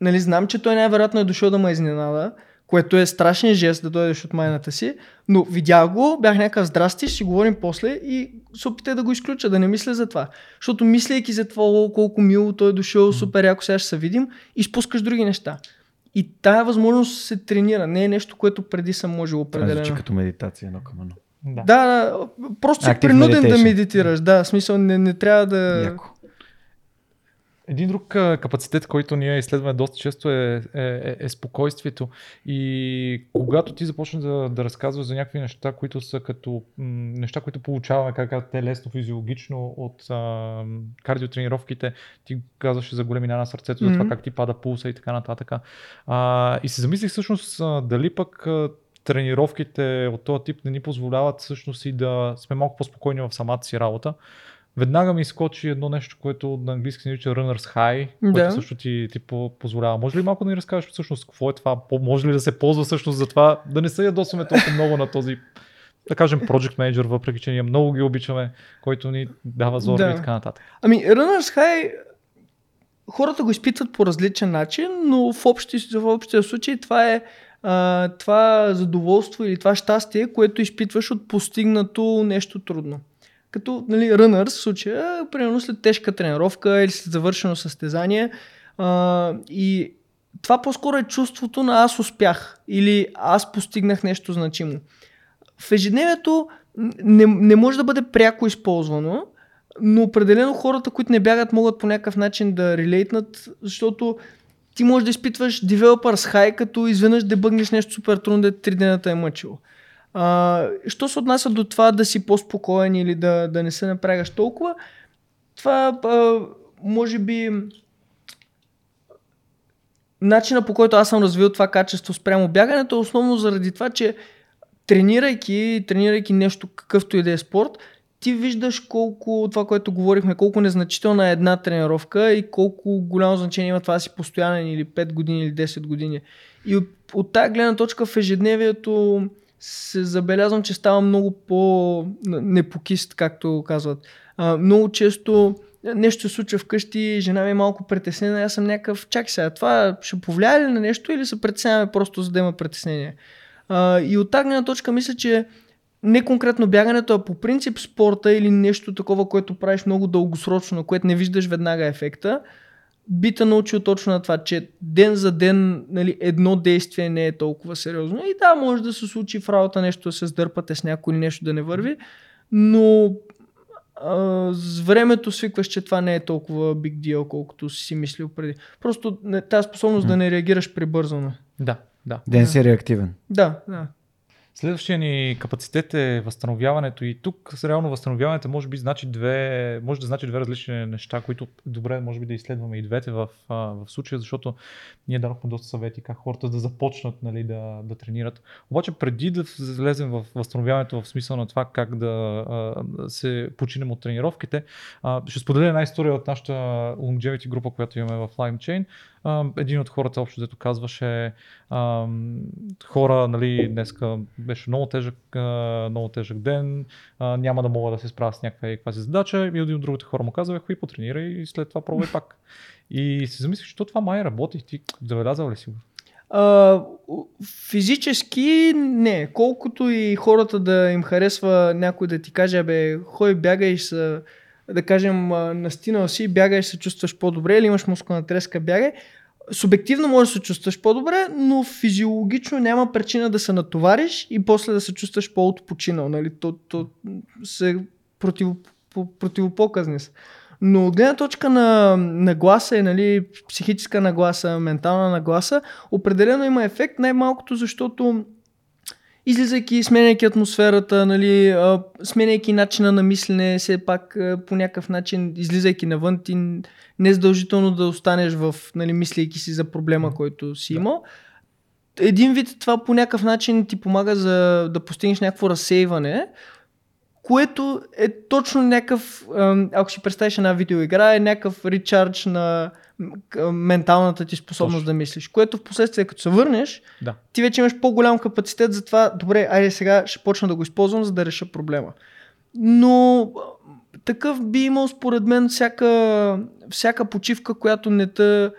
нали, знам, че той най-вероятно е дошъл да ме изненада, което е страшен жест да дойдеш от майната си, но видях го, бях някакъв здрасти, ще си говорим после и се опитах да го изключа, да не мисля за това. Защото мислейки за това, о, колко мило той е дошъл, супер яко сега ще се видим, изпускаш други неща. И тая възможност се тренира, не е нещо, което преди съм можел Това звучи определено. като медитация едно към едно. Да. Да, да, просто си принуден да meditation. медитираш, да, в смисъл не, не трябва да... Яко. Един друг капацитет, който ние изследваме доста често е, е, е, е спокойствието. И когато ти започнеш да, да разказваш за някакви неща, които са като м, неща, които получаваме, как казват те лесно, физиологично от а, кардиотренировките, ти казваш за големина на сърцето, за това как ти пада пулса и така нататък. А, и се замислих всъщност дали пък тренировките от този тип не ни позволяват всъщност и да сме малко по-спокойни в самата си работа. Веднага ми изкочи едно нещо, което на английски се нарича Runner's High, което Да. също ти, ти по- позволява. Може ли малко да ни разкажеш всъщност какво е това? Може ли да се ползва всъщност за това? Да не се ядосваме толкова много на този, да кажем, Project Manager, въпреки че ние много ги обичаме, който ни дава зор Да. и така нататък. Ами, Runner's High хората го изпитват по различен начин, но в, общи, в общия случай това е а, това задоволство или това щастие, което изпитваш от постигнато нещо трудно. Като нали, runners в случая, примерно след тежка тренировка или след завършено състезание а, и това по-скоро е чувството на аз успях или аз постигнах нещо значимо. В ежедневието не, не може да бъде пряко използвано, но определено хората, които не бягат, могат по някакъв начин да релейтнат, защото ти можеш да изпитваш developers high, като изведнъж дебъгнеш нещо супер трудно, да три дена е мъчило. А, що се отнася до това да си по-спокоен или да, да не се напрягаш толкова, това а, може би начина по който аз съм развил това качество спрямо бягането е основно заради това, че тренирайки, тренирайки нещо какъвто и да е спорт, ти виждаш колко, това, което говорихме, колко незначителна е една тренировка и колко голямо значение има това си постоянен или 5 години или 10 години. И от, от тази гледна точка в ежедневието се забелязвам, че става много по-непокист, както казват. А, много често нещо се случва вкъщи, жена ми е малко притеснена, аз съм някакъв, чакай сега, това ще повлияе ли на нещо или се притесняваме просто за да има притеснение? А, и от тази точка мисля, че не конкретно бягането, а по принцип спорта или нещо такова, което правиш много дългосрочно, което не виждаш веднага ефекта, би те научил точно на това, че ден за ден нали, едно действие не е толкова сериозно. И да, може да се случи в работа нещо да се сдърпате с някой или нещо да не върви, но а, с времето свикваш, че това не е толкова big deal, колкото си мислил преди. Просто тази способност да не реагираш прибързано. Да, да. Ден си реактивен. Да, да. Следващия ни капацитет е възстановяването и тук с реално възстановяването може би значи две, може да значи две различни неща, които добре може би да изследваме и двете в, в случая, защото ние дадохме доста съвети как хората да започнат нали, да, да тренират. Обаче преди да влезем в възстановяването в смисъл на това как да се починем от тренировките, ще споделя една история от нашата longevity група, която имаме в Lime Chain. Един от хората общо взето казваше а, хора, нали, днеска беше много тежък, а, много тежък ден, а, няма да мога да се справя с някаква каква си задача и един от другите хора му казва, хуй потренирай и след това пробвай пак. И си замислих, че то това май работи. Ти забелязал ли си го? Физически не. Колкото и хората да им харесва някой да ти каже, абе, хой, бягай се, да кажем, настинал си, бягай се чувстваш по-добре или имаш мускулна треска, бягай. Субективно може да се чувстваш по-добре, но физиологично няма причина да се натовариш и после да се чувстваш по-отпочинал. Нали? То, то се против, противопоказни са. Но от гледна точка на нагласа и нали, психическа нагласа, ментална нагласа, определено има ефект, най-малкото защото излизайки, сменяйки атмосферата, нали, а, сменяйки начина на мислене, все пак а, по някакъв начин, излизайки навън, ти не е задължително да останеш в, нали, мислейки си за проблема, който си имал. Един вид това по някакъв начин ти помага за да постигнеш някакво разсейване, което е точно някакъв, ако си представиш една видеоигра, е някакъв речардж на менталната ти способност точно. да мислиш, което в последствие като се върнеш, да. ти вече имаш по-голям капацитет за това, добре, айде сега ще почна да го използвам, за да реша проблема. Но такъв би имал според мен всяка, всяка почивка, която не те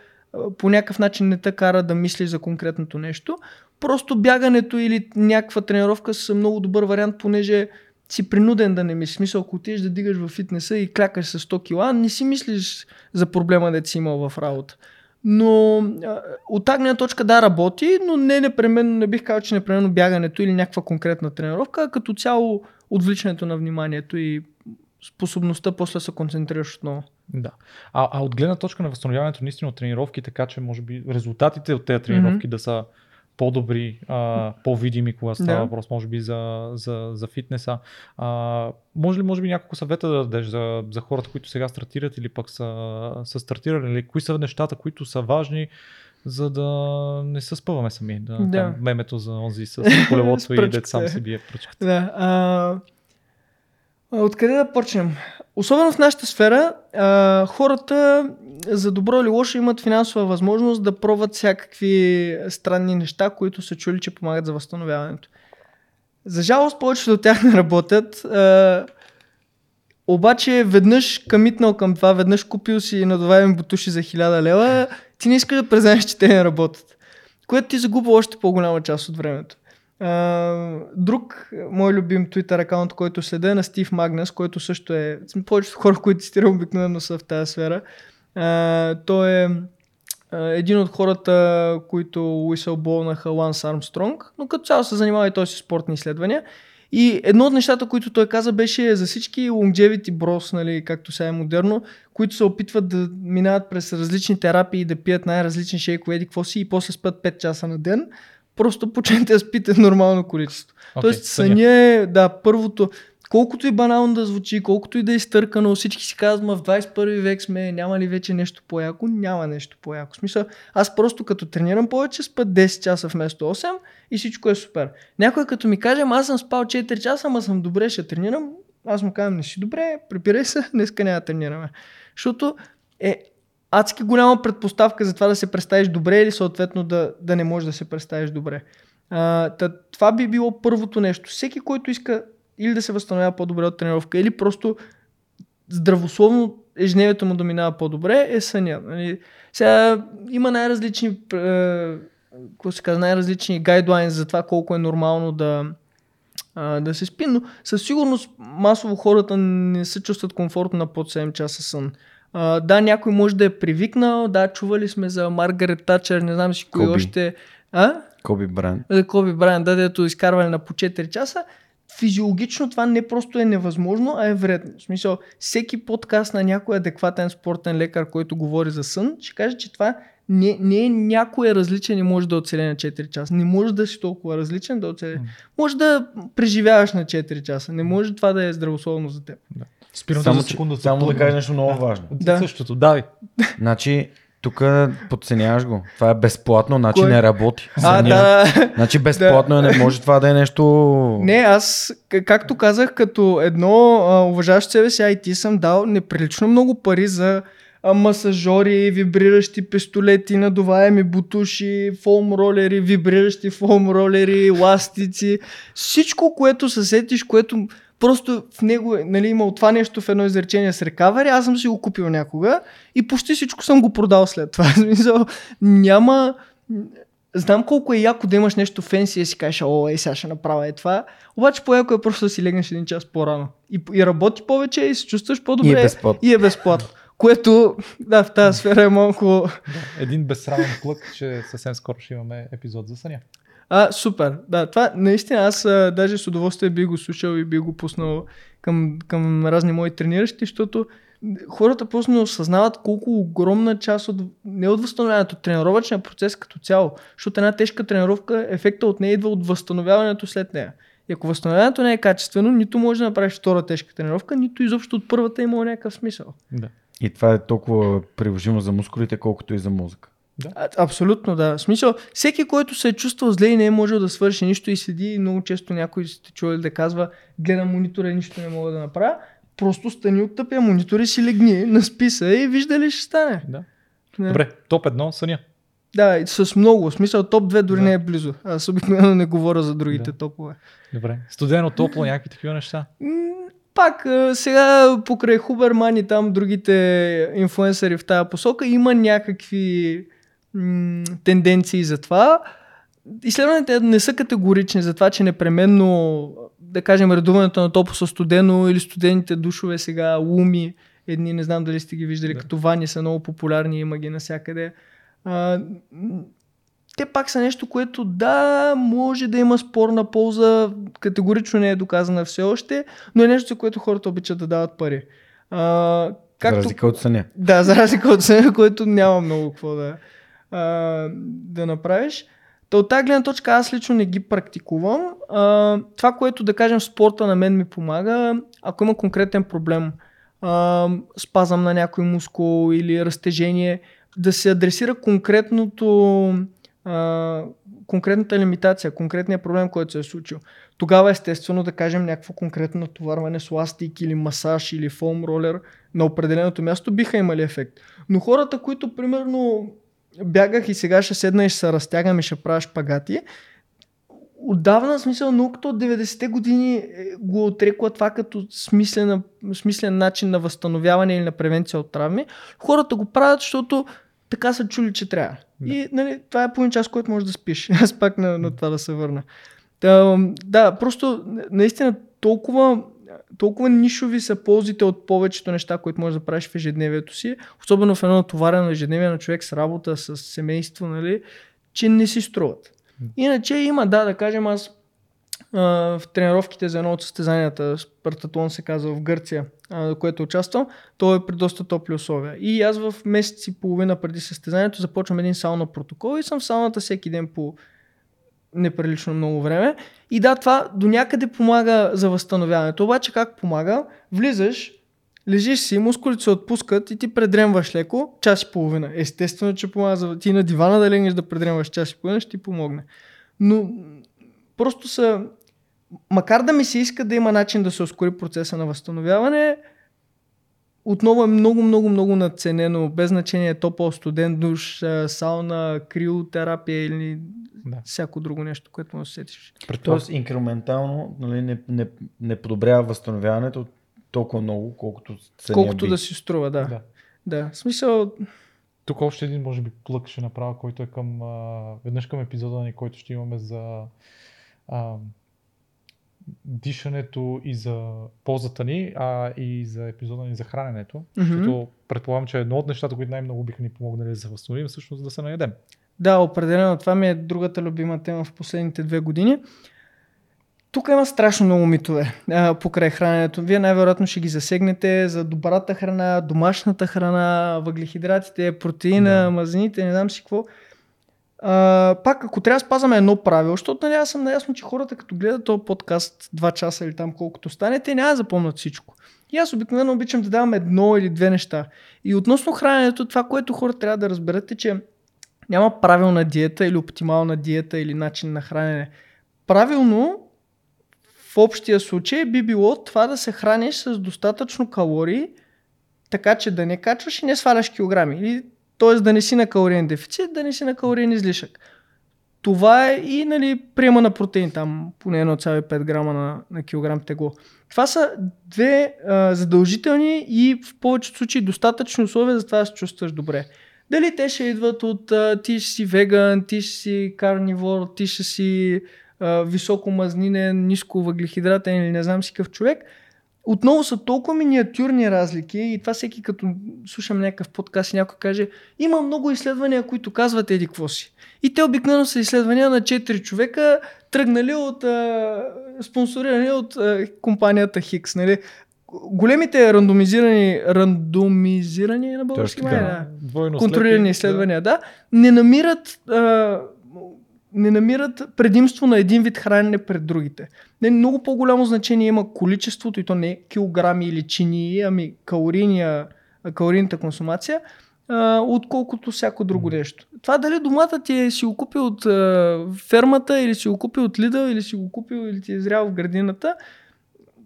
по някакъв начин не те кара да мислиш за конкретното нещо. Просто бягането или някаква тренировка са много добър вариант, понеже си принуден да не мислиш. Смисъл, ако отидеш да дигаш в фитнеса и клякаш с 100 кила, не си мислиш за проблема, да си имал в работа. Но от тази точка да работи, но не непременно, не бих казал, че непременно бягането или някаква конкретна тренировка, а като цяло отвличането на вниманието и способността после да се концентрираш отново. Да. А, а от гледна точка на възстановяването наистина от тренировки, така че може би резултатите от тези тренировки mm-hmm. да са по-добри, а, по-видими, когато става да. въпрос, може би, за, за, за фитнеса. А, може ли, може би, няколко съвета да дадеш за, за хората, които сега стартират или пък са, са стартирали? Или кои са нещата, които са важни, за да не се спъваме сами? Да, да. Там, мемето за онзи с колелото и дет сам си бие пръчката. Да. А, откъде да почнем? Особено в нашата сфера, а, хората за добро или лошо имат финансова възможност да пробват всякакви странни неща, които са чули, че помагат за възстановяването. За жалост, повечето от тях не работят. А, обаче веднъж камитнал към това, веднъж купил си надуваеми бутуши за 1000 лева, ти не искаш да признаеш, че те не работят. Което ти загубва още по-голяма част от времето. Uh, друг мой любим Twitter акаунт, който следа е на Стив Магнес, който също е... Повечето хора, които цитирам обикновено са в тази сфера. Той е uh, един от хората, които уисълболнаха Ланс Армстронг, но като цяло се занимава и той с спортни изследвания. И едно от нещата, които той каза, беше за всички longevity bros, нали, както сега е модерно, които се опитват да минават през различни терапии да пият най-различни шейкове, какво си и после спят 5 часа на ден просто почнете да спите нормално количество. Okay, Тоест съня е, да, първото, колкото и банално да звучи, колкото и да е изтъркано, всички си казват, в 21 век сме, няма ли вече нещо по-яко? Няма нещо по-яко. Смисъл, аз просто като тренирам повече, спа 10 часа вместо 8 и всичко е супер. Някой като ми каже, аз съм спал 4 часа, ама съм добре, ще тренирам, аз му казвам, не си добре, препирай се, (laughs) днеска няма да тренираме. Защото е, адски голяма предпоставка за това да се представиш добре или съответно да, да не можеш да се представиш добре. А, та, това би било първото нещо. Всеки, който иска или да се възстановява по-добре от тренировка, или просто здравословно ежедневието му да минава по-добре, е съня. Нали? Сега има най-различни, е, какво се казва, най-различни гайдлайн за това колко е нормално да, да се спи, но със сигурност масово хората не се чувстват комфортно на под 7 часа сън. Uh, да, някой може да е привикнал, да, чували сме за Маргарет Тачер, не знам си кой още. А? Коби Брайан. Коби Брайан, да, дето изкарване на по 4 часа. Физиологично това не просто е невъзможно, а е вредно. В смисъл, всеки подкаст на някой адекватен спортен лекар, който говори за сън, ще каже, че това не, не е някой различен и може да оцеле на 4 часа. Не може да си толкова различен да оцеле. Mm. Може да преживяваш на 4 часа. Не може това да е здравословно за теб. Да. Спирам само, за секунда. Само да кажа нещо много важно. Да. Същото, давай. (laughs) Значи, тук подценяваш го. Това е безплатно, значи Кой? не работи. А, да. Значи безплатно да. не може това да е нещо... Не, аз, както казах, като едно уважаващо себе си IT съм дал неприлично много пари за масажори, вибриращи пистолети, надуваеми бутуши, фолм ролери, вибриращи фолм ролери, ластици. Всичко, което се сетиш, което просто в него е, нали, имал това нещо в едно изречение с рекавери, аз съм си го купил някога и почти всичко съм го продал след това. (laughs) Смисъл, няма... Знам колко е яко да имаш нещо фенси и си кажеш, о, ей, сега ще направя е това. Обаче по-яко е просто да си легнеш един час по-рано. И, и работи повече и се чувстваш по-добре. И е безплатно. И е безплатно. Което, да, в тази сфера е малко... Да, един безсрамен плък, че съвсем скоро ще имаме епизод за съня. А, супер. Да, това наистина аз а, даже с удоволствие би го слушал и би го пуснал към, към разни мои трениращи, защото хората просто не осъзнават колко огромна част от, не от възстановяването, тренировъчния процес като цяло, защото една тежка тренировка, ефекта от нея идва от възстановяването след нея. И ако възстановяването не е качествено, нито може да направиш втора тежка тренировка, нито изобщо от първата има някакъв смисъл. Да. И това е толкова приложимо за мускулите, колкото и за мозъка. А, абсолютно, да. В смисъл, всеки, който се е чувствал зле и не е можел да свърши нищо и седи, много често някой сте чували да казва, гледам монитора и нищо не мога да направя, просто стани от тъпия монитор и си легни, наспи се и вижда ли ще стане. да. Не. Добре, топ едно съня. Да, с много. В смисъл, топ 2 дори Да. не е близо. Аз обикновено не говоря за другите Да. топове. Добре. Студено, топло, някакви такива неща. Пак, сега покрай Хуберман и там другите инфуенсъри в тази посока има някакви м- тенденции за това. Изследванията не са категорични за това, че непременно, да кажем, редуването на топло със студено или студените душове сега, луми, едни, не знам дали сте ги виждали, Да. като вани са много популярни, има ги навсякъде. А, те пак са нещо, което да, може да има спорна полза, категорично не е доказана все още, но е нещо, за което хората обичат да дават пари. А, За както... разлика от съня. Да, за разлика от себе, (laughs) което няма много какво да, а, да направиш. Та от тази гледна точка аз лично не ги практикувам. А, това, което да кажем в спорта на мен ми помага, ако има конкретен проблем, а, спазъм на някой мускул или разтежение, да се адресира конкретното а, конкретната лимитация, конкретния проблем, който се е случил. Тогава естествено да кажем някакво конкретно натоварване с ластик или масаж или фолм ролер на определеното място биха имали ефект. Но хората, които примерно бягах и сега ще седна и ще се разтягам и ще правя шпагати, отдавна, смисъл, науката от 90-те години е, го отрекла това като смислен, смислен начин на възстановяване или на превенция от травми. Хората го правят, защото така са чули, че трябва. Да. И нали, това е половин час, който можеш да спиш. (laughs) Аз пак на, на това да се върна. Да, да, просто наистина толкова, толкова нишови са ползите от повечето неща, които можеш да правиш в ежедневието си, особено в едно натоварено ежедневие на човек с работа, с семейство, нали, че не си струват. Иначе има, да, да кажем аз а, в тренировките за едно от състезанията, Спартатлон се казва в Гърция, а, което участвам, то е при доста топли условия. И аз в месец и половина преди състезанието започвам един сауна протокол и съм в сауната всеки ден по неприлично много време. И да, това до някъде помага за възстановяването. Обаче как помага? Влизаш, лежиш си, мускулите се отпускат и ти предремваш леко час и половина. Естествено, че помага за ти на дивана да легнеш да предремваш час и половина, ще ти помогне. Но просто са... Макар да ми се иска да има начин да се ускори процеса на възстановяване, отново е много, много, много надценено, без значение топъл, студент душ, а, сауна, криотерапия или Да. всяко друго нещо, което му се сетиш. Тоест инкрементално нали, не, не, не подобрява възстановяването толкова много, колкото се Колкото да си струва, да. Да. Да, в смисъл, Тук още един, може би, плък ще направя, който е към, а, веднъж към епизода ни, който ще имаме за а, дишането и за ползата ни, а и за епизода ни за храненето. Защото предполагам, че едно от нещата, които най-много биха ни помогнали да се възстановим, всъщност да се наедем. Да, определено. Това ми е другата любима тема в последните две години. Тук има страшно много митове а, покрай храненето. Вие най-вероятно ще ги засегнете за добрата храна, домашната храна, въглехидратите, протеина, да. мазнините, не знам си какво. Пак, ако трябва да спазваме едно правило, защото нали, аз съм наясно, че хората като гледат този подкаст 2 часа или там колкото стане, те няма да запомнят всичко. И аз обикновено обичам да давам едно или две неща. И относно храненето, това, което хората трябва да разберат е, че няма правилна диета или оптимална диета или начин на хранене. Правилно в общия случай би било това да се храниш с достатъчно калории, така че да не качваш и не сваляш килограми. Или, т.е. да не си на калориен дефицит, да не си на калориен излишък. Това е и нали, приема на протеин, там поне 1,5 грама на, на килограм тегло. Това са две а, задължителни и в повечето случаи достатъчни условия за това да се чувстваш добре. Дали те ще идват от а, ти ще си веган, ти ще си карнивор, ти ще си високо мазнинен, ниско въглехидратен или не знам си какъв човек. Отново са толкова миниатюрни разлики и това всеки като слушам някакъв подкаст и някой каже има много изследвания, които казват еди какво си. И те обикновено са изследвания на 4 човека, тръгнали от, а, спонсорирани от а, компанията Хикс. Нали? Големите рандомизирани, рандомизирани на български Точно да, контролирани слепи, изследвания, да, не намират, а, не намират предимство на един вид хранене пред другите. Не, много по-голямо значение има количеството, и то не килограми или чини, ами калорийния, калорийната консумация, а, отколкото всяко друго нещо. Това дали домата ти е си го купил от а, фермата, или си го купил от Lidl, или си го купил, или ти е зрял в градината,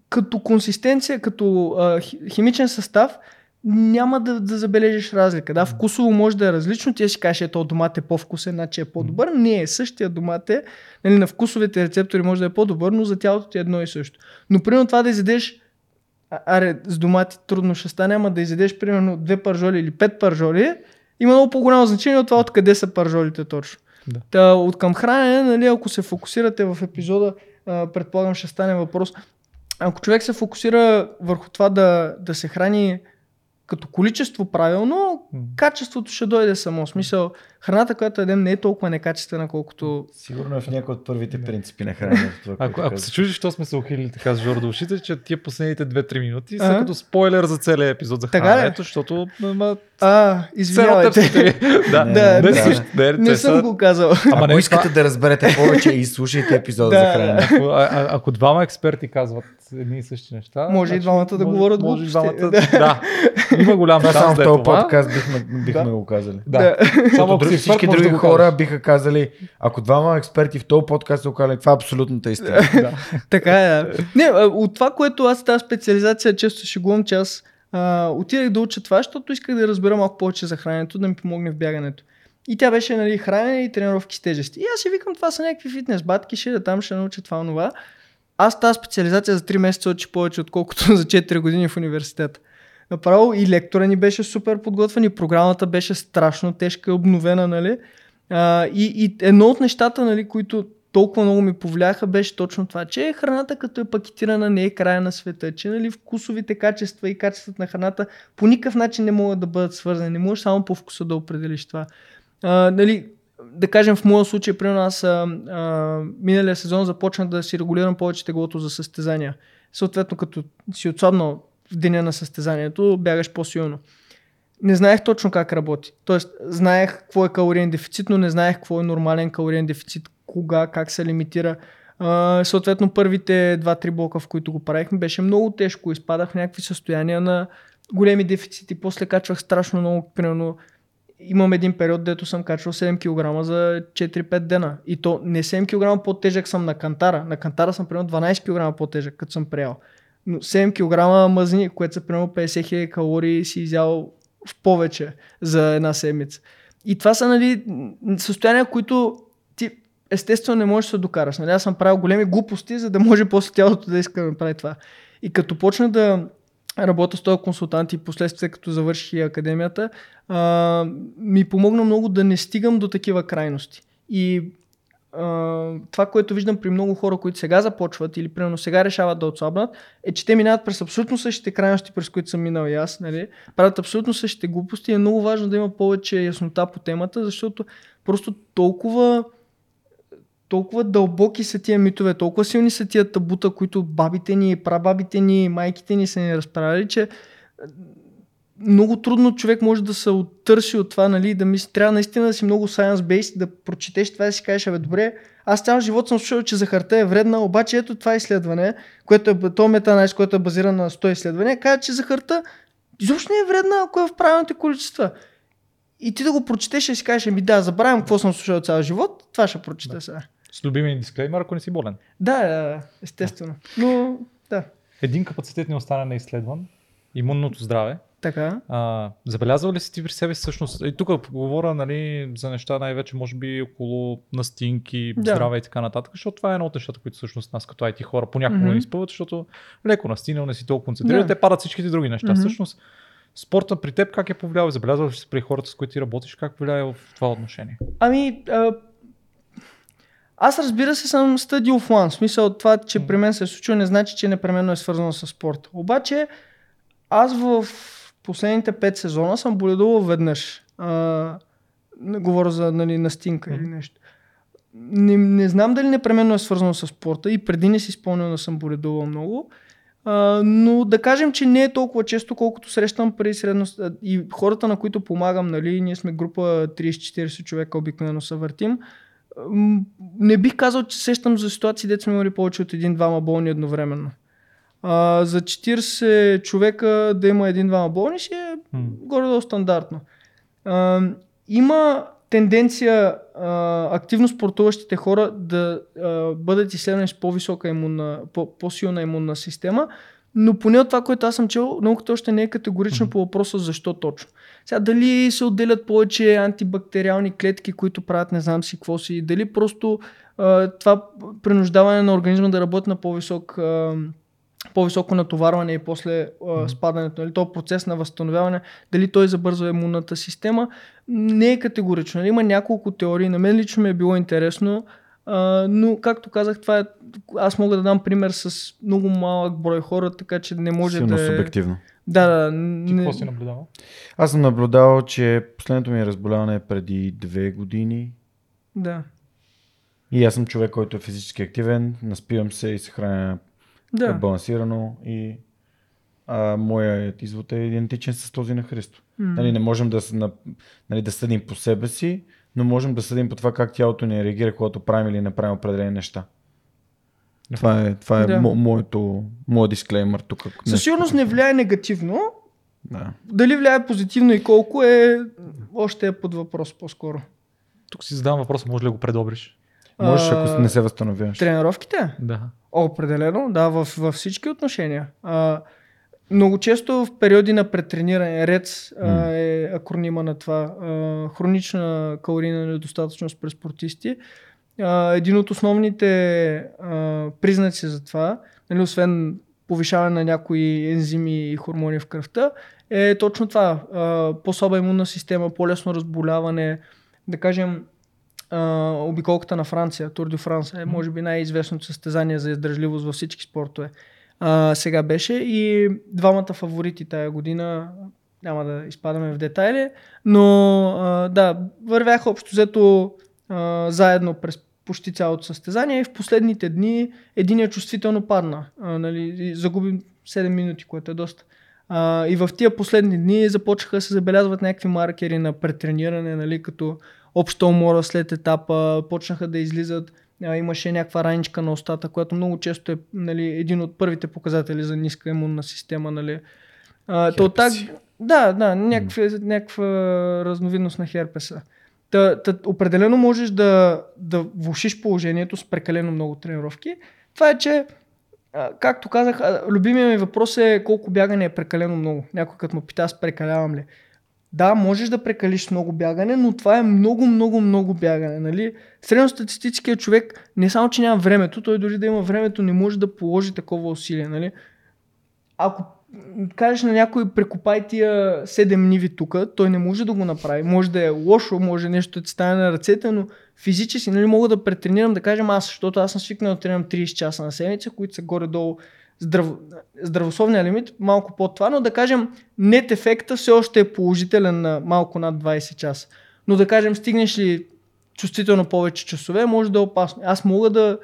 като консистенция, като а, хи- химичен състав, няма да, да забележиш разлика. Да, вкусово може да е различно. Ти си кажеш, ето домат е по-вкусен, значи е по-добър. Не е същия домат е. Нали, на вкусовите рецептори може да е по-добър, но за тялото ти е едно и също. Но примерно това да изядеш а- аре, с домати трудно ще стане, ама да изядеш примерно две пържоли или пет пържоли, има много по-голямо значение от това откъде са пържолите точно. Да. Та, от към хранене, нали, ако се фокусирате в епизода, предполагам ще стане въпрос, ако човек се фокусира върху това да, да се храни като количество правилно, качеството ще дойде само. Смисъл, храната, която едем, не е толкова некачествена, колкото... Сигурно е в някои от първите принципи на храненето. това, Ако, ако се чудиш, що сме се ухилили така с Жор до ушите, че тия последните 2-3 минути са като спойлер за целия епизод за храненето, защото ма, А, извинявайте. (laughs) да, Не, Да, не, не, също, не, Не съм го казал. Ако Ама не, искате да разберете повече, изслушайте епизода Да. за хранене. Ако, а, ако двама експерти казват едни и същи неща. значи Може и двамата да може- говорят може и глупости. двамата, (laughs) да. Има голям Това шанс само в да този подкаст бихме, бихме Да. го казали. Да. Да. Само Само ако експерт, всички други да хора биха казали, ако двама експерти в този подкаст са го казали, това е абсолютната истина. (laughs) Да. (laughs) Така е. Не, от това, което аз тази специализация често шегувам, че аз а, отидах да уча това, защото исках да разбера малко повече за храненето, да ми помогне в бягането. И тя беше нали, хранене и тренировки с тежести. И аз си викам, това са някакви фитнес батки, ще да там ще науча това, това. Аз тази специализация за 3 месеца учи повече, отколкото (laughs) за 4 години в университета. Направо и лектора ни беше супер подготвен и програмата беше страшно тежка и обновена, нали? А, и, и едно от нещата, нали, които толкова много ми повлияха, беше точно това, че храната като е пакетирана не е края на света, че нали, вкусовите качества и качествата на храната по никакъв начин не могат да бъдат свързани. Не можеш само по вкуса да определиш това. А, нали, да кажем в моя случай, примерно аз а, а, миналия сезон започнах да си регулирам повече теглото за състезания. Съответно, като си отслабнал в деня на състезанието, бягаш по-силно. Не знаех точно как работи. Тоест, знаех какво е калориен дефицит, но не знаех какво е нормален калориен дефицит, кога, как се лимитира. А, съответно, първите 2-3 блока, в които го правихме, беше много тежко. Изпадах в някакви състояния на големи дефицити. После качвах страшно много, примерно имам един период, дето съм качвал 7 кг за 4-5 дена. И то не 7 кг по-тежък съм на кантара. На кантара съм примерно 12 кг по-тежък, като съм приял. Но 7 кг мазни, което са примерно 50 хиляди калории, си изял в повече за една седмица. И това са нали, състояния, които ти естествено не можеш да се докараш. Нали? Аз съм правил големи глупости, за да може после тялото да иска да направи това. И като почна да работя с този консултант и последствие като завърших и академията, а, ми помогна много да не стигам до такива крайности. И това, което виждам при много хора, които сега започват или примерно сега решават да отслабнат, е, че те минават през абсолютно същите крайности, през които съм минал и аз, нали? правят абсолютно същите глупости. Е много важно да има повече яснота по темата, защото просто толкова толкова дълбоки са тия митове, толкова силни са тия табута, които бабите ни, прабабите ни, майките ни са ни разправили, че много трудно човек може да се оттърси от това, нали, да мисли, трябва наистина да си много science-based, да прочетеш това и да си кажеш, абе, добре, аз цял живот съм слушал, че захарта е вредна, обаче ето това изследване, което е, то метанализ, което е базирано на 100 изследвания, казва, че захарта изобщо не е вредна, ако е в правилните количества. И ти да го прочетеш и си кажеш, ами да, забравям какво съм слушал цял живот, това ще прочета Да. сега. С любимия ни дисклеймер, ако не си болен. Да, да, да, естествено. Но, да. Един капацитет не остана неизследван. Имунното здраве. Така. А, забелязал ли си ти при себе всъщност, и тук говоря нали, за неща най-вече може би около настинки, Да. здраве и така нататък, защото това е едно от нещата, които всъщност нас като IT хора понякога mm-hmm. ни изпъват, защото леко настинал, не си толкова концентриран, Да. те падат всичките други неща. Мгм. Всъщност спорта при теб как е повлиял? Забелязал ли си при хората, с които ти работиш, как влияе в това отношение? Ами, а, аз разбира се съм study of one. В смисъл това, че при мен се е случило, не значи, че непременно е свързано с спорта. Обаче, аз в последните 5 сезона съм боледувал веднъж. А, говоря за нали, настинка или нещо. Не, не знам дали непременно е свързано с спорта и преди не си спомням да съм боледувал много. А, но да кажем, че не е толкова често, колкото срещам при средно... И хората, на които помагам, нали, ние сме група 30-40 човека, обикновено се въртим. Не бих казал, че сещам за ситуации, дето сме имали повече от един-двама болни едновременно. А, за 40 човека да има един-двама болни си е М. горе-долу стандартно. А, има тенденция а, активно спортуващите хора да а, бъдат изследвани с по-висока имунна, по- по-силна имунна система, но поне от това, което аз съм чел, науката още не е категорична по въпроса защо точно. Сега дали се отделят повече антибактериални клетки, които правят не знам си какво си, дали просто а, това принуждаване на организма да работи на по-висок а, по-високо натоварване и после а, спадането, нали, този процес на възстановяване, дали той забързва имунната система, не е категорично. Нали, има няколко теории, на мен лично ми е било интересно, а, но както казах, това е, аз мога да дам пример с много малък брой хора, така че не може Силно да е... субективно. Да, да, Ти не... какво си наблюдавал? Аз съм наблюдавал, че последното ми разболяване е преди две години. да. И аз съм човек, който е физически активен, наспивам се и се храня Да. балансирано и а, моят извод е идентичен с този на Христо. М. Нали, не можем да, нали, да съдим по себе си, но можем да съдим по това как тялото ни реагира, когато правим или не правим определени неща. Това е, това е Да. мо, моето, моят дисклеймър тук. Със сигурност не влияе негативно. Да. Дали влияе позитивно и колко е, още е под въпрос по-скоро. Тук си задавам въпроса, може ли да го предобриш? Можеш, ако не се възстановяваш. Тренировките? Да. Определено, да, във, във всички отношения. А, много често в периоди на претрениране, РЕЦ а, е акронима на това, а, хронична калорийна недостатъчност при спортисти. А, един от основните а, признаци за това, нали, освен повишаване на някои ензими и хормони в кръвта, е точно това. А, по-слаба имунна система, по-лесно разболяване, да кажем, обиколката на Франция, Тур де Франс е може би най-известното състезание за издържливост във всички спортове. А, сега беше и двамата фаворити тая година, няма да изпадаме в детайли, но а, да, вървяха общо взето а, заедно през почти цялото състезание и в последните дни един чувствително падна. А, нали, загуби 7 минути, което е доста. А, и в тия последни дни започнаха да се забелязват някакви маркери на претрениране, нали, като обща умора след етапа, почнаха да излизат, имаше някаква раничка на устата, която много често е нали, един от първите показатели за ниска имунна система. Нали. А, то так, да, да, някаква, някаква разновидност на херпеса. Та, та, определено можеш да, да влушиш положението с прекалено много тренировки. Това е, че както казах, любимия ми въпрос е колко бягане е прекалено много. Някой като му пита, аз прекалявам ли? Да, можеш да прекалиш много бягане, но това е много, много, много бягане. Нали? Средностатистическият човек не само, че няма времето, той дори да има времето, не може да положи такова усилие. Нали? Ако кажеш на някой прекопай тия 7 ниви тук, той не може да го направи. Може да е лошо, може нещо да ти стане на ръцете, но физически нали, мога да претренирам, да кажем аз, защото аз съм свикнал да тренирам 30 часа на седмица, които са горе-долу здрав... здравословния лимит, малко под това, но да кажем нет ефекта все още е положителен на малко над 20 часа. Но да кажем стигнеш ли чувствително повече часове, може да е опасно. Аз мога да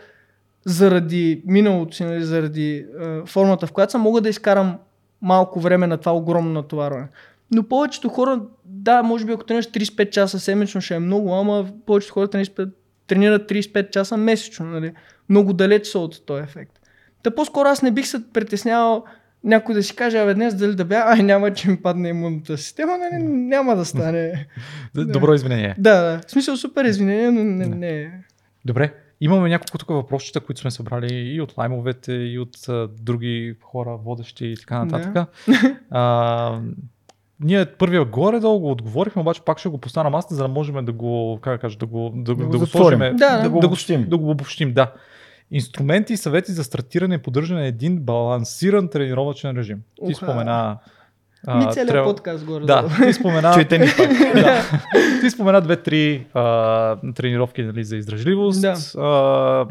заради миналото си, нали, заради е, формата, в която съм, мога да изкарам малко време на това огромно натоварване. Но повечето хора, да, може би ако тренираш 35 часа седмично ще е много, ама повечето хора тренират, тренират 35 часа месечно. Нали? Много далеч са от този ефект. Та по-скоро аз не бих се притеснявал някой да си каже, абе днес дали да бя, (laughs) ай няма, че ми падне имунната система, нали, няма да стане. (laughs) Добро извинение. да, да, в смисъл супер извинение, но не, не е. Добре. Имаме няколко тук въпросчета, които сме събрали и от лаймовете, и от а, други хора, водещи и така нататък. а, ние първия горе-долу го отговорихме, обаче пак ще го поставя на масата, за да можем да го, как да кажа, да го, да, Да да, го да го затворим. сложим, Да, да, да. го, Да го обобщим. да го обобщим, да. Инструменти и съвети за стартиране и поддържане на един балансиран тренировъчен режим. Ти Уха. спомена... Ми целият трябва- подкаст горе. Да, ти спомена... Чуйте ни пак. (laughs) да. Ти спомена две-три а, тренировки нали, за издръжливост. Да. А,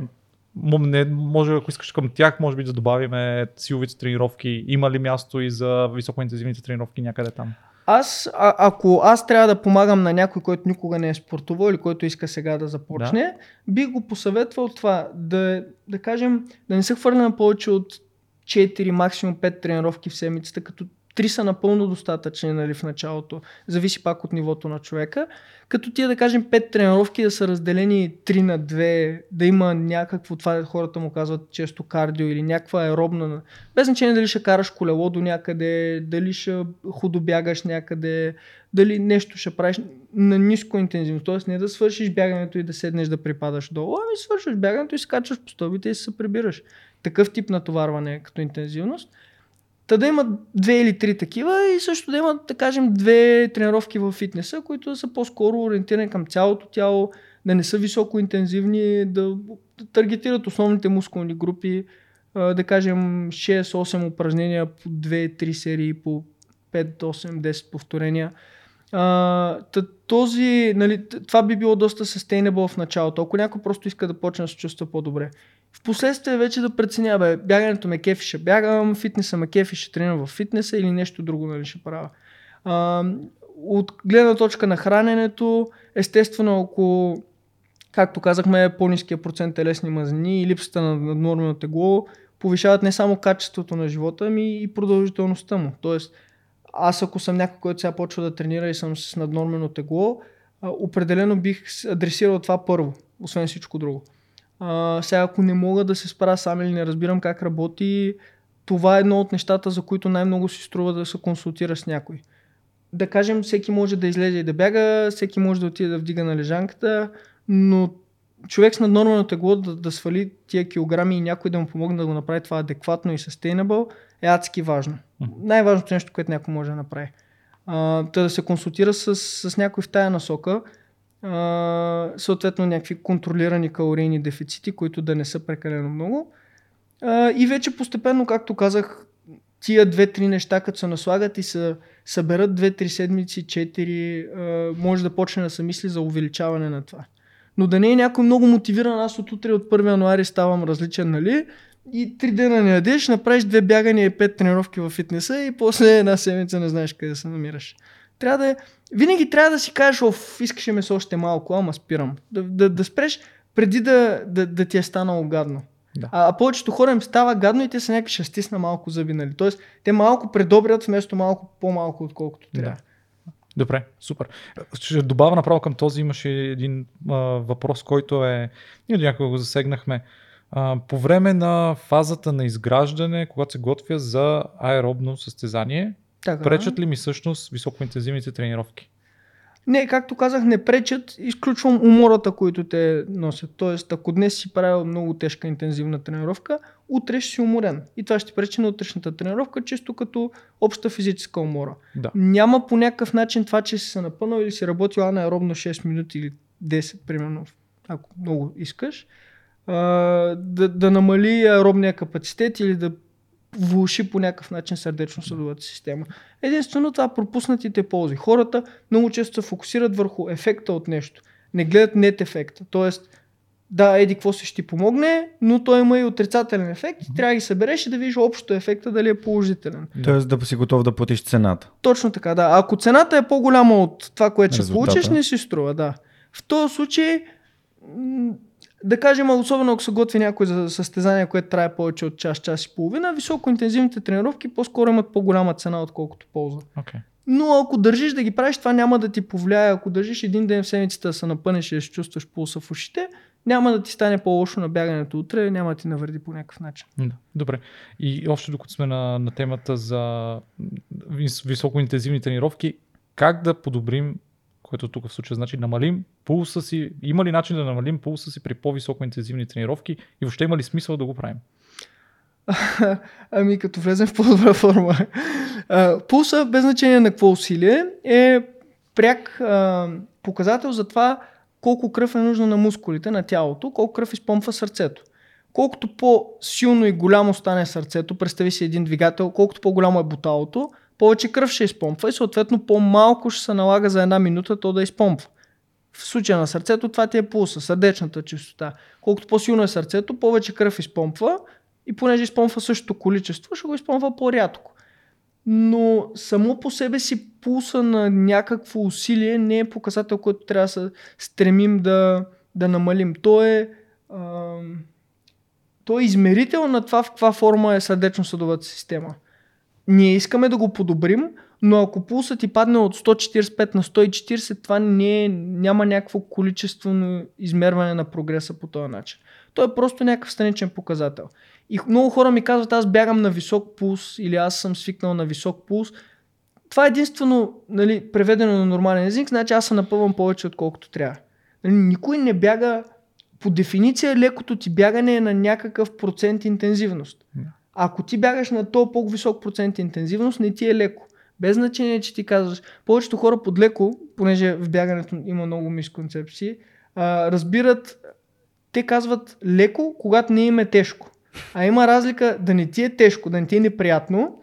не, може, ако искаш към тях, може би да добавим силовите тренировки. Има ли място и за високоинтензивните тренировки някъде там? Аз, а, ако аз трябва да помагам на някой, който никога не е спортувал или който иска сега да започне, да. бих го посъветвал това, да, да кажем, да не се хвърля на повече от 4, максимум 5 тренировки в седмицата, като 3 са напълно достатъчни нали, в началото. Зависи пак от нивото на човека. Като тия да кажем 5 тренировки да са разделени 3 на 2, да има някакво, това хората му казват често кардио или някаква аеробна. Без значение дали ще караш колело до някъде, дали ще худобягаш някъде, дали нещо ще правиш на ниско интензивност. Тоест не да свършиш бягането и да седнеш да припадаш долу, ами свършиш бягането и скачаш по стълбите и се прибираш. Такъв тип натоварване като интензивност. Та да имат две или три такива и също да имат, да кажем, две тренировки в фитнеса, които са по-скоро ориентирани към цялото тяло, да не са високо интензивни, да, да таргетират основните мускулни групи, да кажем 6-8 упражнения по 2-3 серии, по 5-8-10 повторения. Този, нали, това би било доста sustainable в началото, ако някой просто иска да почне да се чувства по-добре. Впоследствие вече да преценя, бе, бягането ме кефи ще бягам, фитнеса ме кефи ще тренирам в фитнеса или нещо друго нали, ще правя. А, от гледна точка на храненето, естествено, ако, както казахме, по-низкия процент телесни мазнини и липсата на наднормено тегло повишават не само качеството на живота, ами и продължителността му. Тоест, аз ако съм някой, който сега почва да тренира и съм с наднормено тегло, определено бих адресирал това първо, освен всичко друго. А, сега ако не мога да се справя сам или не разбирам как работи, това е едно от нещата, за които най-много си струва да се консултира с някой. Да кажем, всеки може да излезе и да бяга, всеки може да отиде да вдига на лежанката, но човек с наднормено тегло да, да свали тия килограми и някой да му помогне да го направи това адекватно и sustainable е адски важно. Най-важното нещо, което някой може да направи. А, да се консултира с, с някой в тая насока, съответно някакви контролирани калорийни дефицити, които да не са прекалено много. А, и вече постепенно, както казах, тия две-три неща, като се наслагат и се съберат две-три седмици, четири, може да почне да се мисли за увеличаване на това. Но да не е някой много мотивиран, аз от утре от 1 януари ставам различен, нали? И три дена не ядеш, направиш две бягания и пет тренировки в фитнеса и после една седмица не знаеш къде се намираш. Трябва да е... Винаги трябва да си кажеш, оф, искаше ме се още малко, ама спирам. Да, да, да спреш преди да, да, да ти е станало гадно. Да. А, а повечето хора им става гадно и те са някакви ще стисна малко зъби, нали? Тоест, те малко предобрят вместо малко по-малко, отколкото Да. трябва. Добре, супер. Ще добавя направо към този, имаше един а, въпрос, който е, ние до някога го засегнахме. А, по време на фазата на изграждане, когато се готвя за аеробно състезание, Така. пречат ли ми всъщност високоинтензивните тренировки? Не, както казах, не пречат, изключвам умората, които те носят. Тоест, ако днес си правил много тежка интензивна тренировка, утре ще си уморен. И това ще пречи на утрешната тренировка, чисто като обща физическа умора. Да. Няма по някакъв начин това, че си се напънал или си работил анаеробно 6 минути или 10, примерно, ако много искаш, а, да, да намали аеробния капацитет или да влуши по някакъв начин сърдечно-съдовата система. Единствено това пропуснатите ползи. Хората много често се фокусират върху ефекта от нещо. Не гледат нет ефекта. Тоест, да, еди, какво си ще ти помогне, но той има и отрицателен ефект и трябва да ги събереш и да видиш общо ефекта дали е положителен. Тоест да си готов да платиш цената. Точно така, да. Ако цената е по-голяма от това, което ще Резултата. получиш, не си струва, да. В този случай, да кажем, особено ако се готви някой за състезание, което трае повече от час, час и половина, високоинтензивните тренировки по-скоро имат по-голяма цена, отколкото полза. Okay. Но ако държиш да ги правиш, това няма да ти повлияе. Ако държиш един ден в седмицата да се напънеш и да се чувстваш пулса в ушите, няма да ти стане по-лошо на бягането утре, няма да ти навреди по някакъв начин. Да, добре. И още докато сме на, на темата за вис- високоинтензивни тренировки, как да подобрим, което тук в случая значи намалим пулса си, има ли начин да намалим пулса си при по-високоинтензивни тренировки и въобще има ли смисъл да го правим? (laughs) Ами като влезем в по-добра форма. А, пулса, без значение на какво усилие, е пряк показател за това колко кръв е нужно на мускулите, на тялото, колко кръв изпомпва сърцето. Колкото по-силно и голямо стане сърцето, представи си един двигател, колкото по-голямо е буталото, повече кръв ще изпомпва и съответно по-малко ще се налага за една минута то да изпомпва. В случая на сърцето това ти е пулса, сърдечната чистота. Колкото по-силно е сърцето, повече кръв изпомпва и понеже изпомпва същото количество, ще го изпомпва по-рядко. Но само по себе си пулса на някакво усилие не е показател, който трябва да се стремим да, да намалим. То е, а, то е измерител на това в каква форма е сърдечно-съдовата система. Ние искаме да го подобрим, но ако пулсът ти падне от 145 на 140, това не е, няма някакво количествено измерване на прогреса по този начин. То е просто някакъв страничен показател. И много хора ми казват, аз бягам на висок пулс или аз съм свикнал на висок пулс. Това е единствено нали, преведено на нормален език, значи аз се напъвам повече отколкото трябва. Нали, никой не бяга, по дефиниция лекото ти бягане е на някакъв процент интензивност. Ако ти бягаш на то по-висок процент интензивност, не ти е леко. Без значение, че ти казваш. Повечето хора под леко, понеже в бягането има много мисконцепции, разбират, те казват леко, когато не им е тежко. А има разлика да не ти е тежко, да не ти е неприятно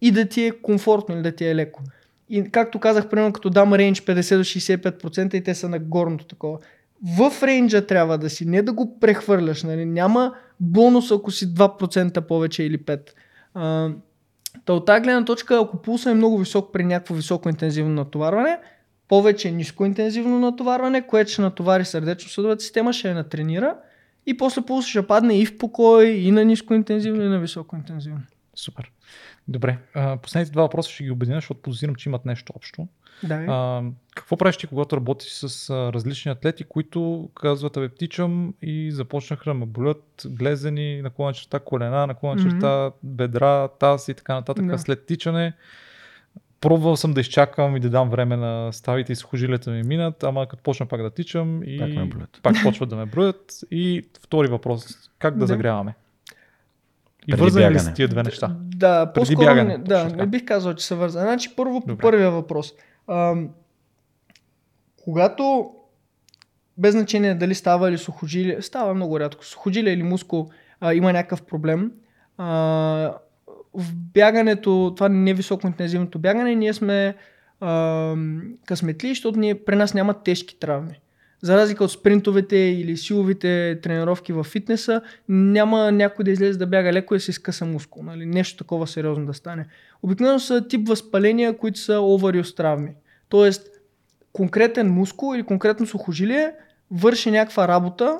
и да ти е комфортно или да ти е леко. И както казах, примерно като дам рейндж 50 до 65% и те са на горното такова. В рейнджа трябва да си, не да го прехвърляш. Нали? Няма бонус, ако си 2% повече или 5%. А, Та от тази гледна точка, ако пулса е много висок при някакво високо интензивно натоварване, повече ниско интензивно натоварване, което ще натовари сърдечно-съдовата система, ще я натренира и после пулса ще падне и в покой, и на ниско интензивно, и на високо интензивно. Супер. Добре. Последните два въпроса ще ги обединя, защото позирам, че имат нещо общо. Да, А, какво правиш ти, когато работиш с а, различни атлети, които казват, абе, птичам и започнаха да ме болят глезени, наклона черта колена, наклона черта бедра, таз и така нататък. Да. След тичане пробвал съм да изчакам и да дам време на ставите и сухожилията ми минат, ама като почна пак да тичам и Пак ме броят. пак почват да ме броят. И втори въпрос, как да, Да. загряваме? И вързани ли са тия две неща? Да, Преди по-скоро бягане, не, да, не бих казал, че са вързани. Значи първо по Добре. първия въпрос. Когато без значение дали става или сухожилие, става много рядко, сухожилие или мускул а, има някакъв проблем, а, в бягането, това не е интензивното бягане, ние сме а, късметли, защото ние, при нас няма тежки травми. За разлика от спринтовете или силовите тренировки в фитнеса, няма някой да излезе да бяга леко и да се изкъса мускул. Нали? Нещо такова сериозно да стане. Обикновено са тип възпаления, които са overuse травми. Тоест, конкретен мускул или конкретно сухожилие върши някаква работа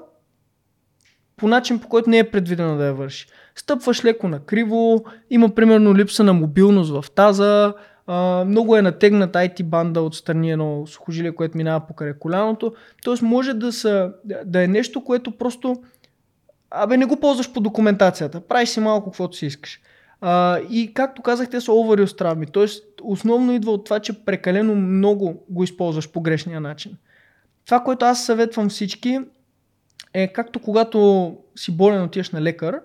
по начин, по който не е предвидено да я върши. Стъпваш леко на криво, има примерно липса на мобилност в таза, много е натегнат IT банда от страни едно сухожилие, което минава покрай коляното. Тоест може да, са, да е нещо, което просто Абе, не го ползваш по документацията. Правиш си малко каквото си искаш. А, и както казах, те са overuse травми. Тоест, основно идва от това, че прекалено много го използваш по грешния начин. Това, което аз съветвам всички, е както когато си болен отиваш на лекар,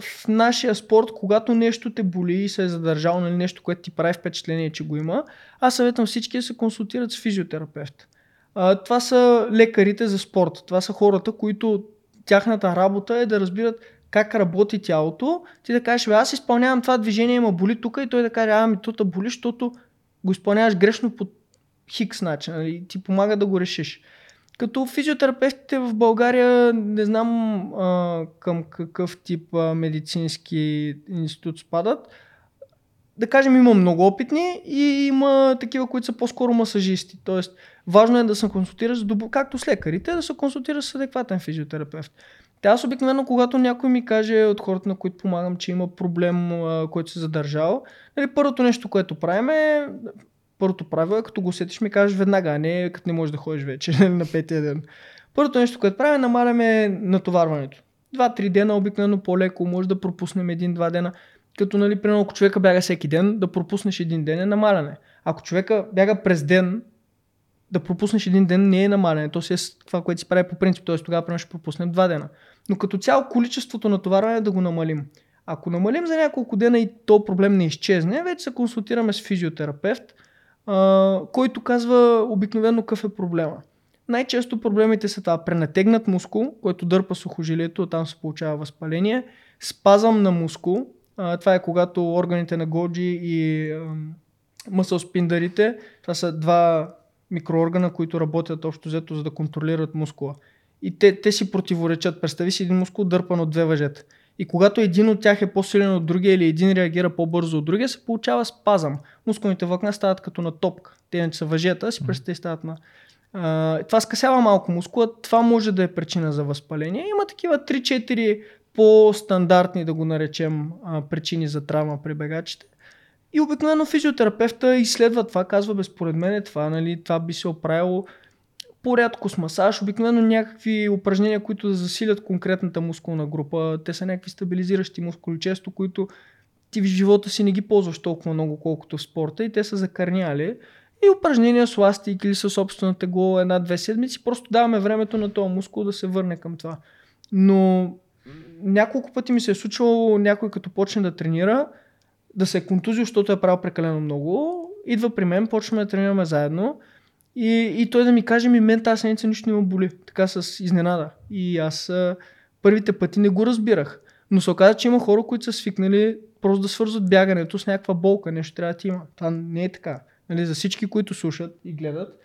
в нашия спорт, когато нещо те боли и се е задържало, нали, нещо, което ти прави впечатление, че го има, аз съветвам всички да се консултират с физиотерапевт. А, това са лекарите за спорт. Това са хората, които тяхната работа е да разбират как работи тялото. Ти да кажеш, аз изпълнявам това движение, има боли тук и той да каже, ами то боли, защото го изпълняваш грешно по хикс начин. Нали? Ти помага да го решиш. Като физиотерапевтите в България, не знам а, към какъв тип а, медицински институт спадат, да кажем, има много опитни и има такива, които са по-скоро масажисти. Тоест, важно е да се консултираш, както с лекарите, да се консултираш с адекватен физиотерапевт. Те аз обикновено, когато някой ми каже от хората, на които помагам, че има проблем, а, който се задържал, нали, първото нещо, което правим е, първото правило е, като го усетиш, ми кажеш веднага, а не като не можеш да ходиш вече (laughs) нали, на петия ден. Първото нещо, което правим, е намаляме натоварването. Два-три дена обикновено по-леко, може да пропуснем един-два дена. Като, нали, примерно, ако човека бяга всеки ден, да пропуснеш един ден е намаляне. Ако човека бяга през ден, да пропуснеш един ден не е намаляне. То си е това, което си прави по принцип. Т.е. тогава примерно ще пропуснем два дена. Но като цяло количеството натоварване е да го намалим. Ако намалим за няколко дена и то проблем не изчезне, вече се консултираме с физиотерапевт, а, който казва обикновено какъв е проблема. Най-често проблемите са това пренатегнат мускул, който дърпа сухожилието, там се получава възпаление, спазъм на мускул, а, това е когато органите на Годжи и мъсъл спиндарите, това са два микрооргана, които работят общо взето, за да контролират мускула. И те, те си противоречат. Представи си един мускул дърпан от две въжета. И когато един от тях е по-силен от другия или един реагира по-бързо от другия, се получава спазъм. Мускулните влакна стават като на топка. Те не са въжета, си представи стават на... А, това скъсява малко мускула. Това може да е причина за възпаление. Има такива 3-4 по-стандартни, да го наречем, причини за травма при бегачите. И обикновено физиотерапевта изследва това, казва, безпоред мен е това, нали, това би се оправило по-рядко с масаж, обикновено някакви упражнения, които да засилят конкретната мускулна група. Те са някакви стабилизиращи мускули, често, които ти в живота си не ги ползваш толкова много, колкото в спорта и те са закърняли. И упражнения с ластик или със собствено тегло една-две седмици, просто даваме времето на този мускул да се върне към това. Но няколко пъти ми се е случвало някой като почне да тренира, да се е контузил, защото е правил прекалено много, идва при мен, почваме да тренираме заедно и, и той да ми каже, ми мен тази седмица нищо не ме боли. Така с изненада. И аз а, първите пъти не го разбирах. Но се оказа, че има хора, които са свикнали просто да свързват бягането с някаква болка. Нещо трябва да има. Това не е така. Нали, за всички, които слушат и гледат,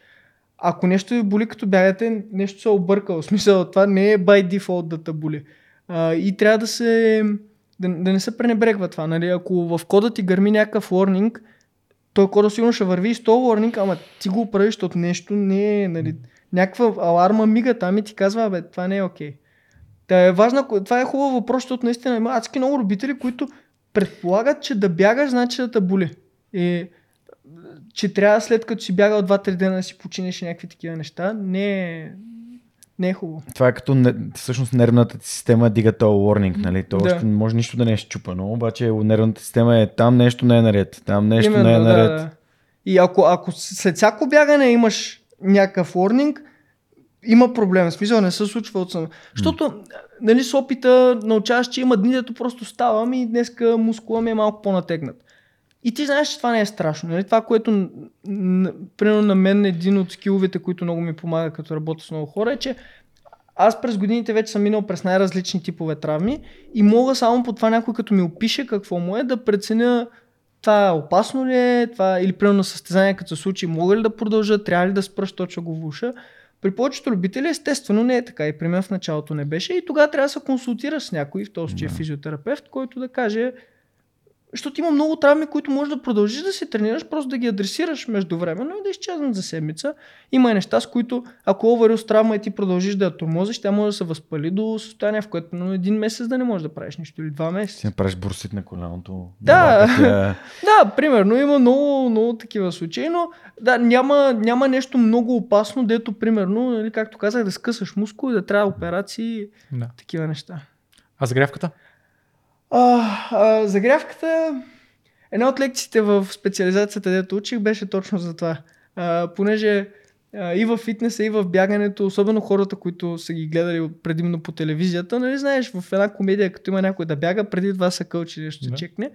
ако нещо ви боли като бягате, нещо се е объркало. (laughs) В смисъл, това не е by default да те боли. А, и трябва да се да, да не се пренебрегва това. Нали? Ако в кода ти гърми някакъв warning, той кода сигурно ще върви и с този warning, ама ти го правиш от нещо, не е, нали, някаква аларма мига там и ти казва, бе, това не е окей. Okay. Та е важно, това е хубаво въпрос, защото наистина има адски много родители, които предполагат, че да бягаш, значи да те боли. И, че трябва след като си бягал 2-3 дена да си починеш някакви такива неща, не е, не е хубаво. Това е като не, всъщност нервната ти система дига този warning, нали? То Да. още не може нищо да не е щупано, обаче нервната система е там нещо не е наред, там нещо Именно, не е да, наред. да. И ако, ако след всяко бягане имаш някакъв warning, има проблем. В смисъл не се случва от само. Защото, нали, с опита научаваш, че има дни, дето просто ставам и днеска мускула ми е малко по-натегнат. И ти знаеш, че това не е страшно. Нали? Това, което, примерно на мен, един от скиловете, които много ми помага, като работя с много хора, е, че аз през годините вече съм минал през най-различни типове травми и мога само по това някой като ми опише какво му е да преценя това опасно ли е, това, или примерно състезание като се случи, мога ли да продължа, трябва ли да спра, ще го влуша. При повечето любители естествено не е така и при мен в началото не беше и тогава трябва да се консултираш с някой, в този случай физиотерапевт, който да каже защото има много травми, които можеш да продължиш да се тренираш, просто да ги адресираш междувременно и да изчезнат за седмица. Има и неща, с които ако оверил с травма и ти продължиш да я тормозиш, тя може да се възпали до състояние, в което на един месец да не можеш да правиш нищо или два месеца. Си направиш бурсит на коляното. Да. тя- (laughs) Да, примерно има много, много такива случаи, но да, няма, няма нещо много опасно, дето примерно, нали, както казах, да скъсаш мускул и да трябва операции, Да. такива неща. А загрявката? А, а, загрявката, една от лекциите в специализацията, дето учих, беше точно за това. А, понеже а, и в фитнеса, и в бягането, особено хората, които са ги гледали предимно по телевизията, нали знаеш, в една комедия, като има някой да бяга, преди това са кълчи нещо да. Чекне.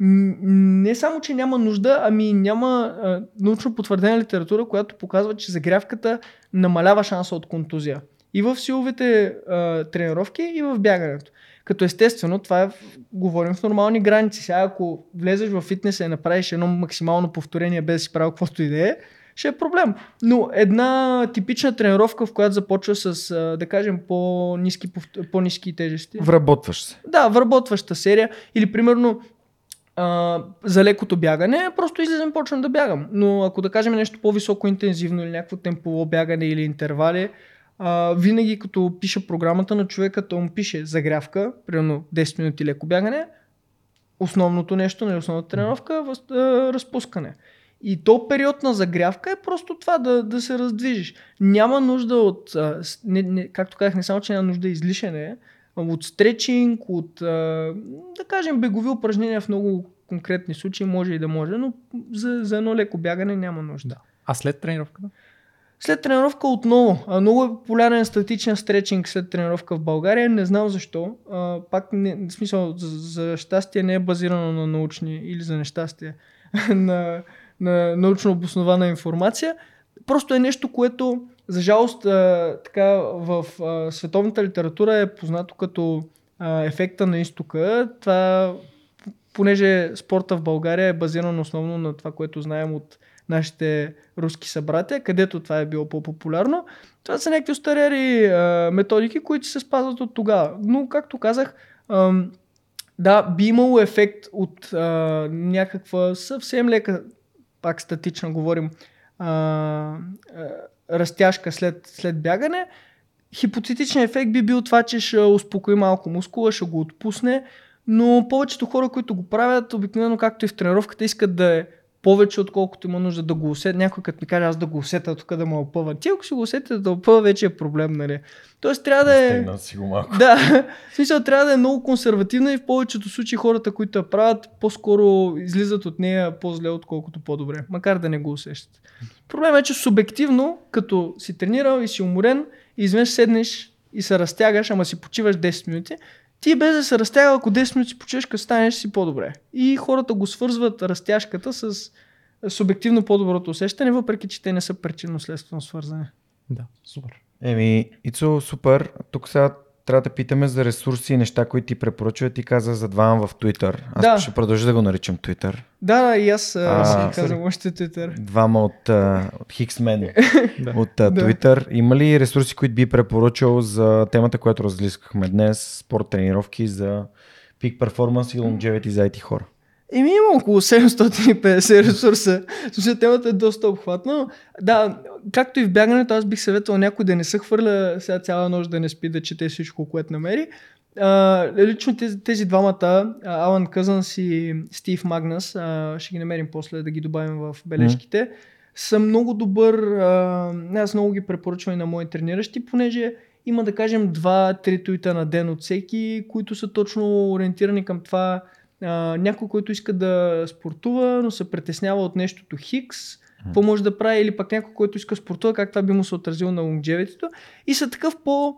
Не само, че няма нужда, ами няма а, научно потвърдена литература, която показва, че загрявката намалява шанса от контузия. И в силовите а, тренировки, и в бягането. Като естествено, това е, говорим в нормални граници. Сега ако влезеш в фитнеса и направиш едно максимално повторение без да си правил каквото и да е, ще е проблем. Но една типична тренировка, в която започва с, да кажем, по-низки, по-низки тежести. Вработваш се. Да, вработваща серия. Или примерно а, за лекото бягане, просто излизам и почвам да бягам. Но ако да кажем нещо по-високо интензивно или някакво темпово бягане или интервали, а, винаги като пиша програмата на човека, то му пише загрявка, примерно 10 минути леко бягане, основното нещо, нали, основната тренировка, въз, а, разпускане. И то период на загрявка е просто това да, да се раздвижиш. Няма нужда от, а, не, не, както казах, не само, че няма нужда излишане, а от стречинг, от, а, да кажем, бегови упражнения в много конкретни случаи може и да може, но за, за едно леко бягане няма нужда. Да. А след тренировката? След тренировка отново. А, много е популярен статичен стречинг след тренировка в България. Не знам защо. А, пак, не, в смисъл, за, за щастие не е базирано на научни или за нещастие (laughs) на, на научно обоснована информация. Просто е нещо, което за жалост а, така в а, световната литература е познато като а, ефекта на изтока. Това, понеже спорта в България е базиран основно на това, което знаем от нашите руски събратия, където това е било по-популярно. Това са някакви устарели а, методики, които се спазват от тогава. Но, както казах, а, да, би имало ефект от а, някаква съвсем лека, пак статично говорим, а, а, разтяжка след, след бягане. Хипотетичният ефект би бил това, че ще успокои малко мускула, ще го отпусне, но повечето хора, които го правят, обикновено както и в тренировката, искат да е повече, отколкото има нужда да го усетя. Някой като ми каже, аз да го усетя тук да му опъва. Ти ако си го усетите да опъва, вече е проблем, нали? Тоест трябва да е... Стегна си го малко. Да, в смисъл трябва да е много консервативна и в повечето случаи хората, които я правят, по-скоро излизат от нея по-зле, отколкото по-добре, макар да не го усещат. Проблемът е, че субективно, като си тренирал и си уморен, и изведнъж седнеш и се разтягаш, ама си почиваш 10 минути, ти без да се разтяга, ако 10 минути като станеш си по-добре. И хората го свързват разтяжката с субективно по-доброто усещане, въпреки че те не са причинно-следствено свързани. Да, супер. Еми, Ицо, супер. Тук сега трябва да питаме за ресурси и неща, които ти препоръчват. Ти каза за двама в Twitter. Аз Да. ще продължа да го наричам Twitter. Да, да, и аз А, си казвам още Twitter. Двама от, а, от Хиксмен (laughs) Да. от а, Да. Twitter. Има ли ресурси, които би препоръчал за темата, която разлискахме днес? Спорт тренировки за пик перформанс и longevity за IT хора. Еми има около 750 ресурса. Смисъл, темата е доста обхватна. Да, както и в бягането, аз бих съветвал някой да не се хвърля сега цяла нощ да не спи, да чете всичко, което намери. А, лично тези, тези двамата, Алан Къзънс и Стив Магнас, а, ще ги намерим после да ги добавим в бележките, са много добър, а, аз много ги препоръчвам и на мои трениращи, понеже има да кажем 2-3 туита на ден от всеки, които са точно ориентирани към това а, някой, който иска да спортува, но се притеснява от нещото Хикс, какво може да прави, или пък някой, който иска спортува, как това би му се отразило на лонгджевитето. И са такъв по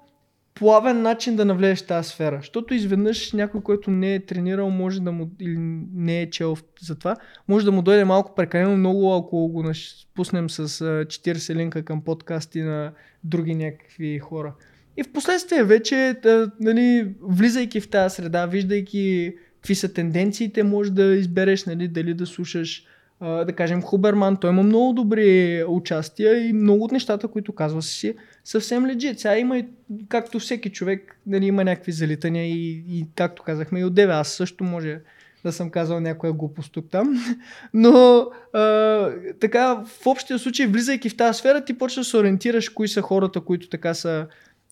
плавен начин да навлезеш в тази сфера. Защото изведнъж някой, който не е тренирал, може да му, или не е чел за това, може да му дойде малко прекалено много, ако го спуснем с а, 40 линка към подкасти на други някакви хора. И в последствие вече, нали, влизайки в тази среда, виждайки какви са тенденциите, може да избереш нали, дали да слушаш а, да кажем Хуберман, той има много добри участия и много от нещата, които казва си, съвсем лежит. Сега има и, както всеки човек, нали, има някакви залитания и, и както казахме и от деве, аз също може да съм казал някоя глупост тук там. (laughs) Но а, така, в общия случай, влизайки в тази сфера, ти почваш да се ориентираш кои са хората, които така са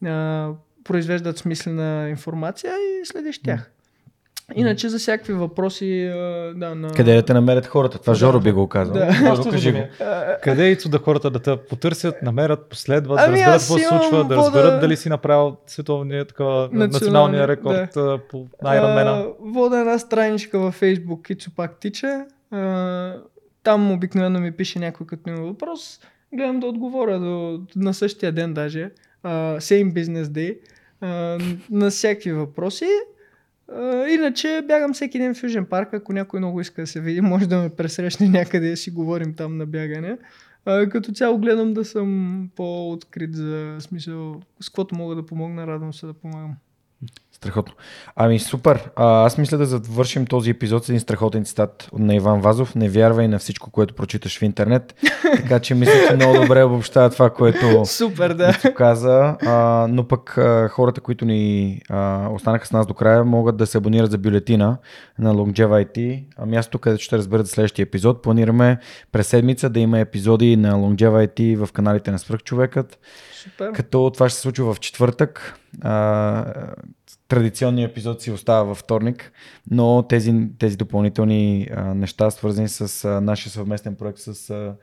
а, произвеждат смислена информация и следиш тях. Иначе за всякакви въпроси, да, на... Къде да те намерят хората? Това Да. Жоро би го казал. Да. Жоро, кажи да го. Къде е да хората да те потърсят, намерят, последват, Ами да разберат аз какво се случва, да вода- разберат дали си направил световния, такова, националния рекорд а, по Ironman. А, Вода една страничка във Facebook, Кицо пак тича. А, там обикновено ми пише някой като има въпрос. Гледам да отговоря до, на същия ден даже. А, same business day. На всякакви въпроси. Иначе бягам всеки ден в Южен парк. Ако някой много иска да се види, може да ме пресрещне някъде и си говорим там на бягане. А, като цяло гледам да съм по-открит за смисъл, с каквото мога да помогна, радвам се да помагам. Страхотно. Ами супер. А, аз мисля да завършим този епизод с един страхотен цитат на Иван Вазов. Не вярвай на всичко, което прочиташ в интернет. (laughs) Така че мисля, че много добре обобщава това, което Супер, да. Каза. А, но пък а, хората, които ни а, останаха с нас до края, могат да се абонират за бюлетина на Longeva IT. А място, където ще разберат следващия епизод. Планираме през седмица да има епизоди на Longeva IT в каналите на Свръхчовекът. Супер. Като това ще се случва в четвъртък. А, традиционният епизод си остава във вторник, но тези, тези допълнителни а, неща, свързани с а, нашия съвместен проект с а,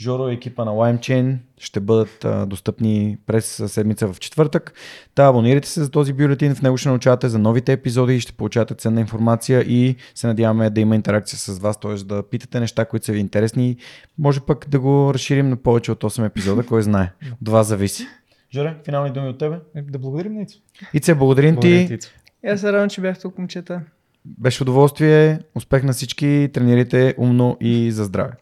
Жоро и екипа на LimeChain ще бъдат а, достъпни през седмица в четвъртък. Та абонирайте се за този бюлетин, в него ще научавате за новите епизоди и ще получавате ценна информация и се надяваме да има интеракция с вас, т.е. да питате неща, които са ви интересни. Може пък да го разширим на повече от 8 епизода, кой знае. От вас зависи. Жоре, финални думи от тебе. Е, Да благодарим на Ицо. Ице, благодарим ти. И аз се радвам, че бях тук, момчета. Беше удоволствие. Успех на всички. Тренирайте умно и за здраве.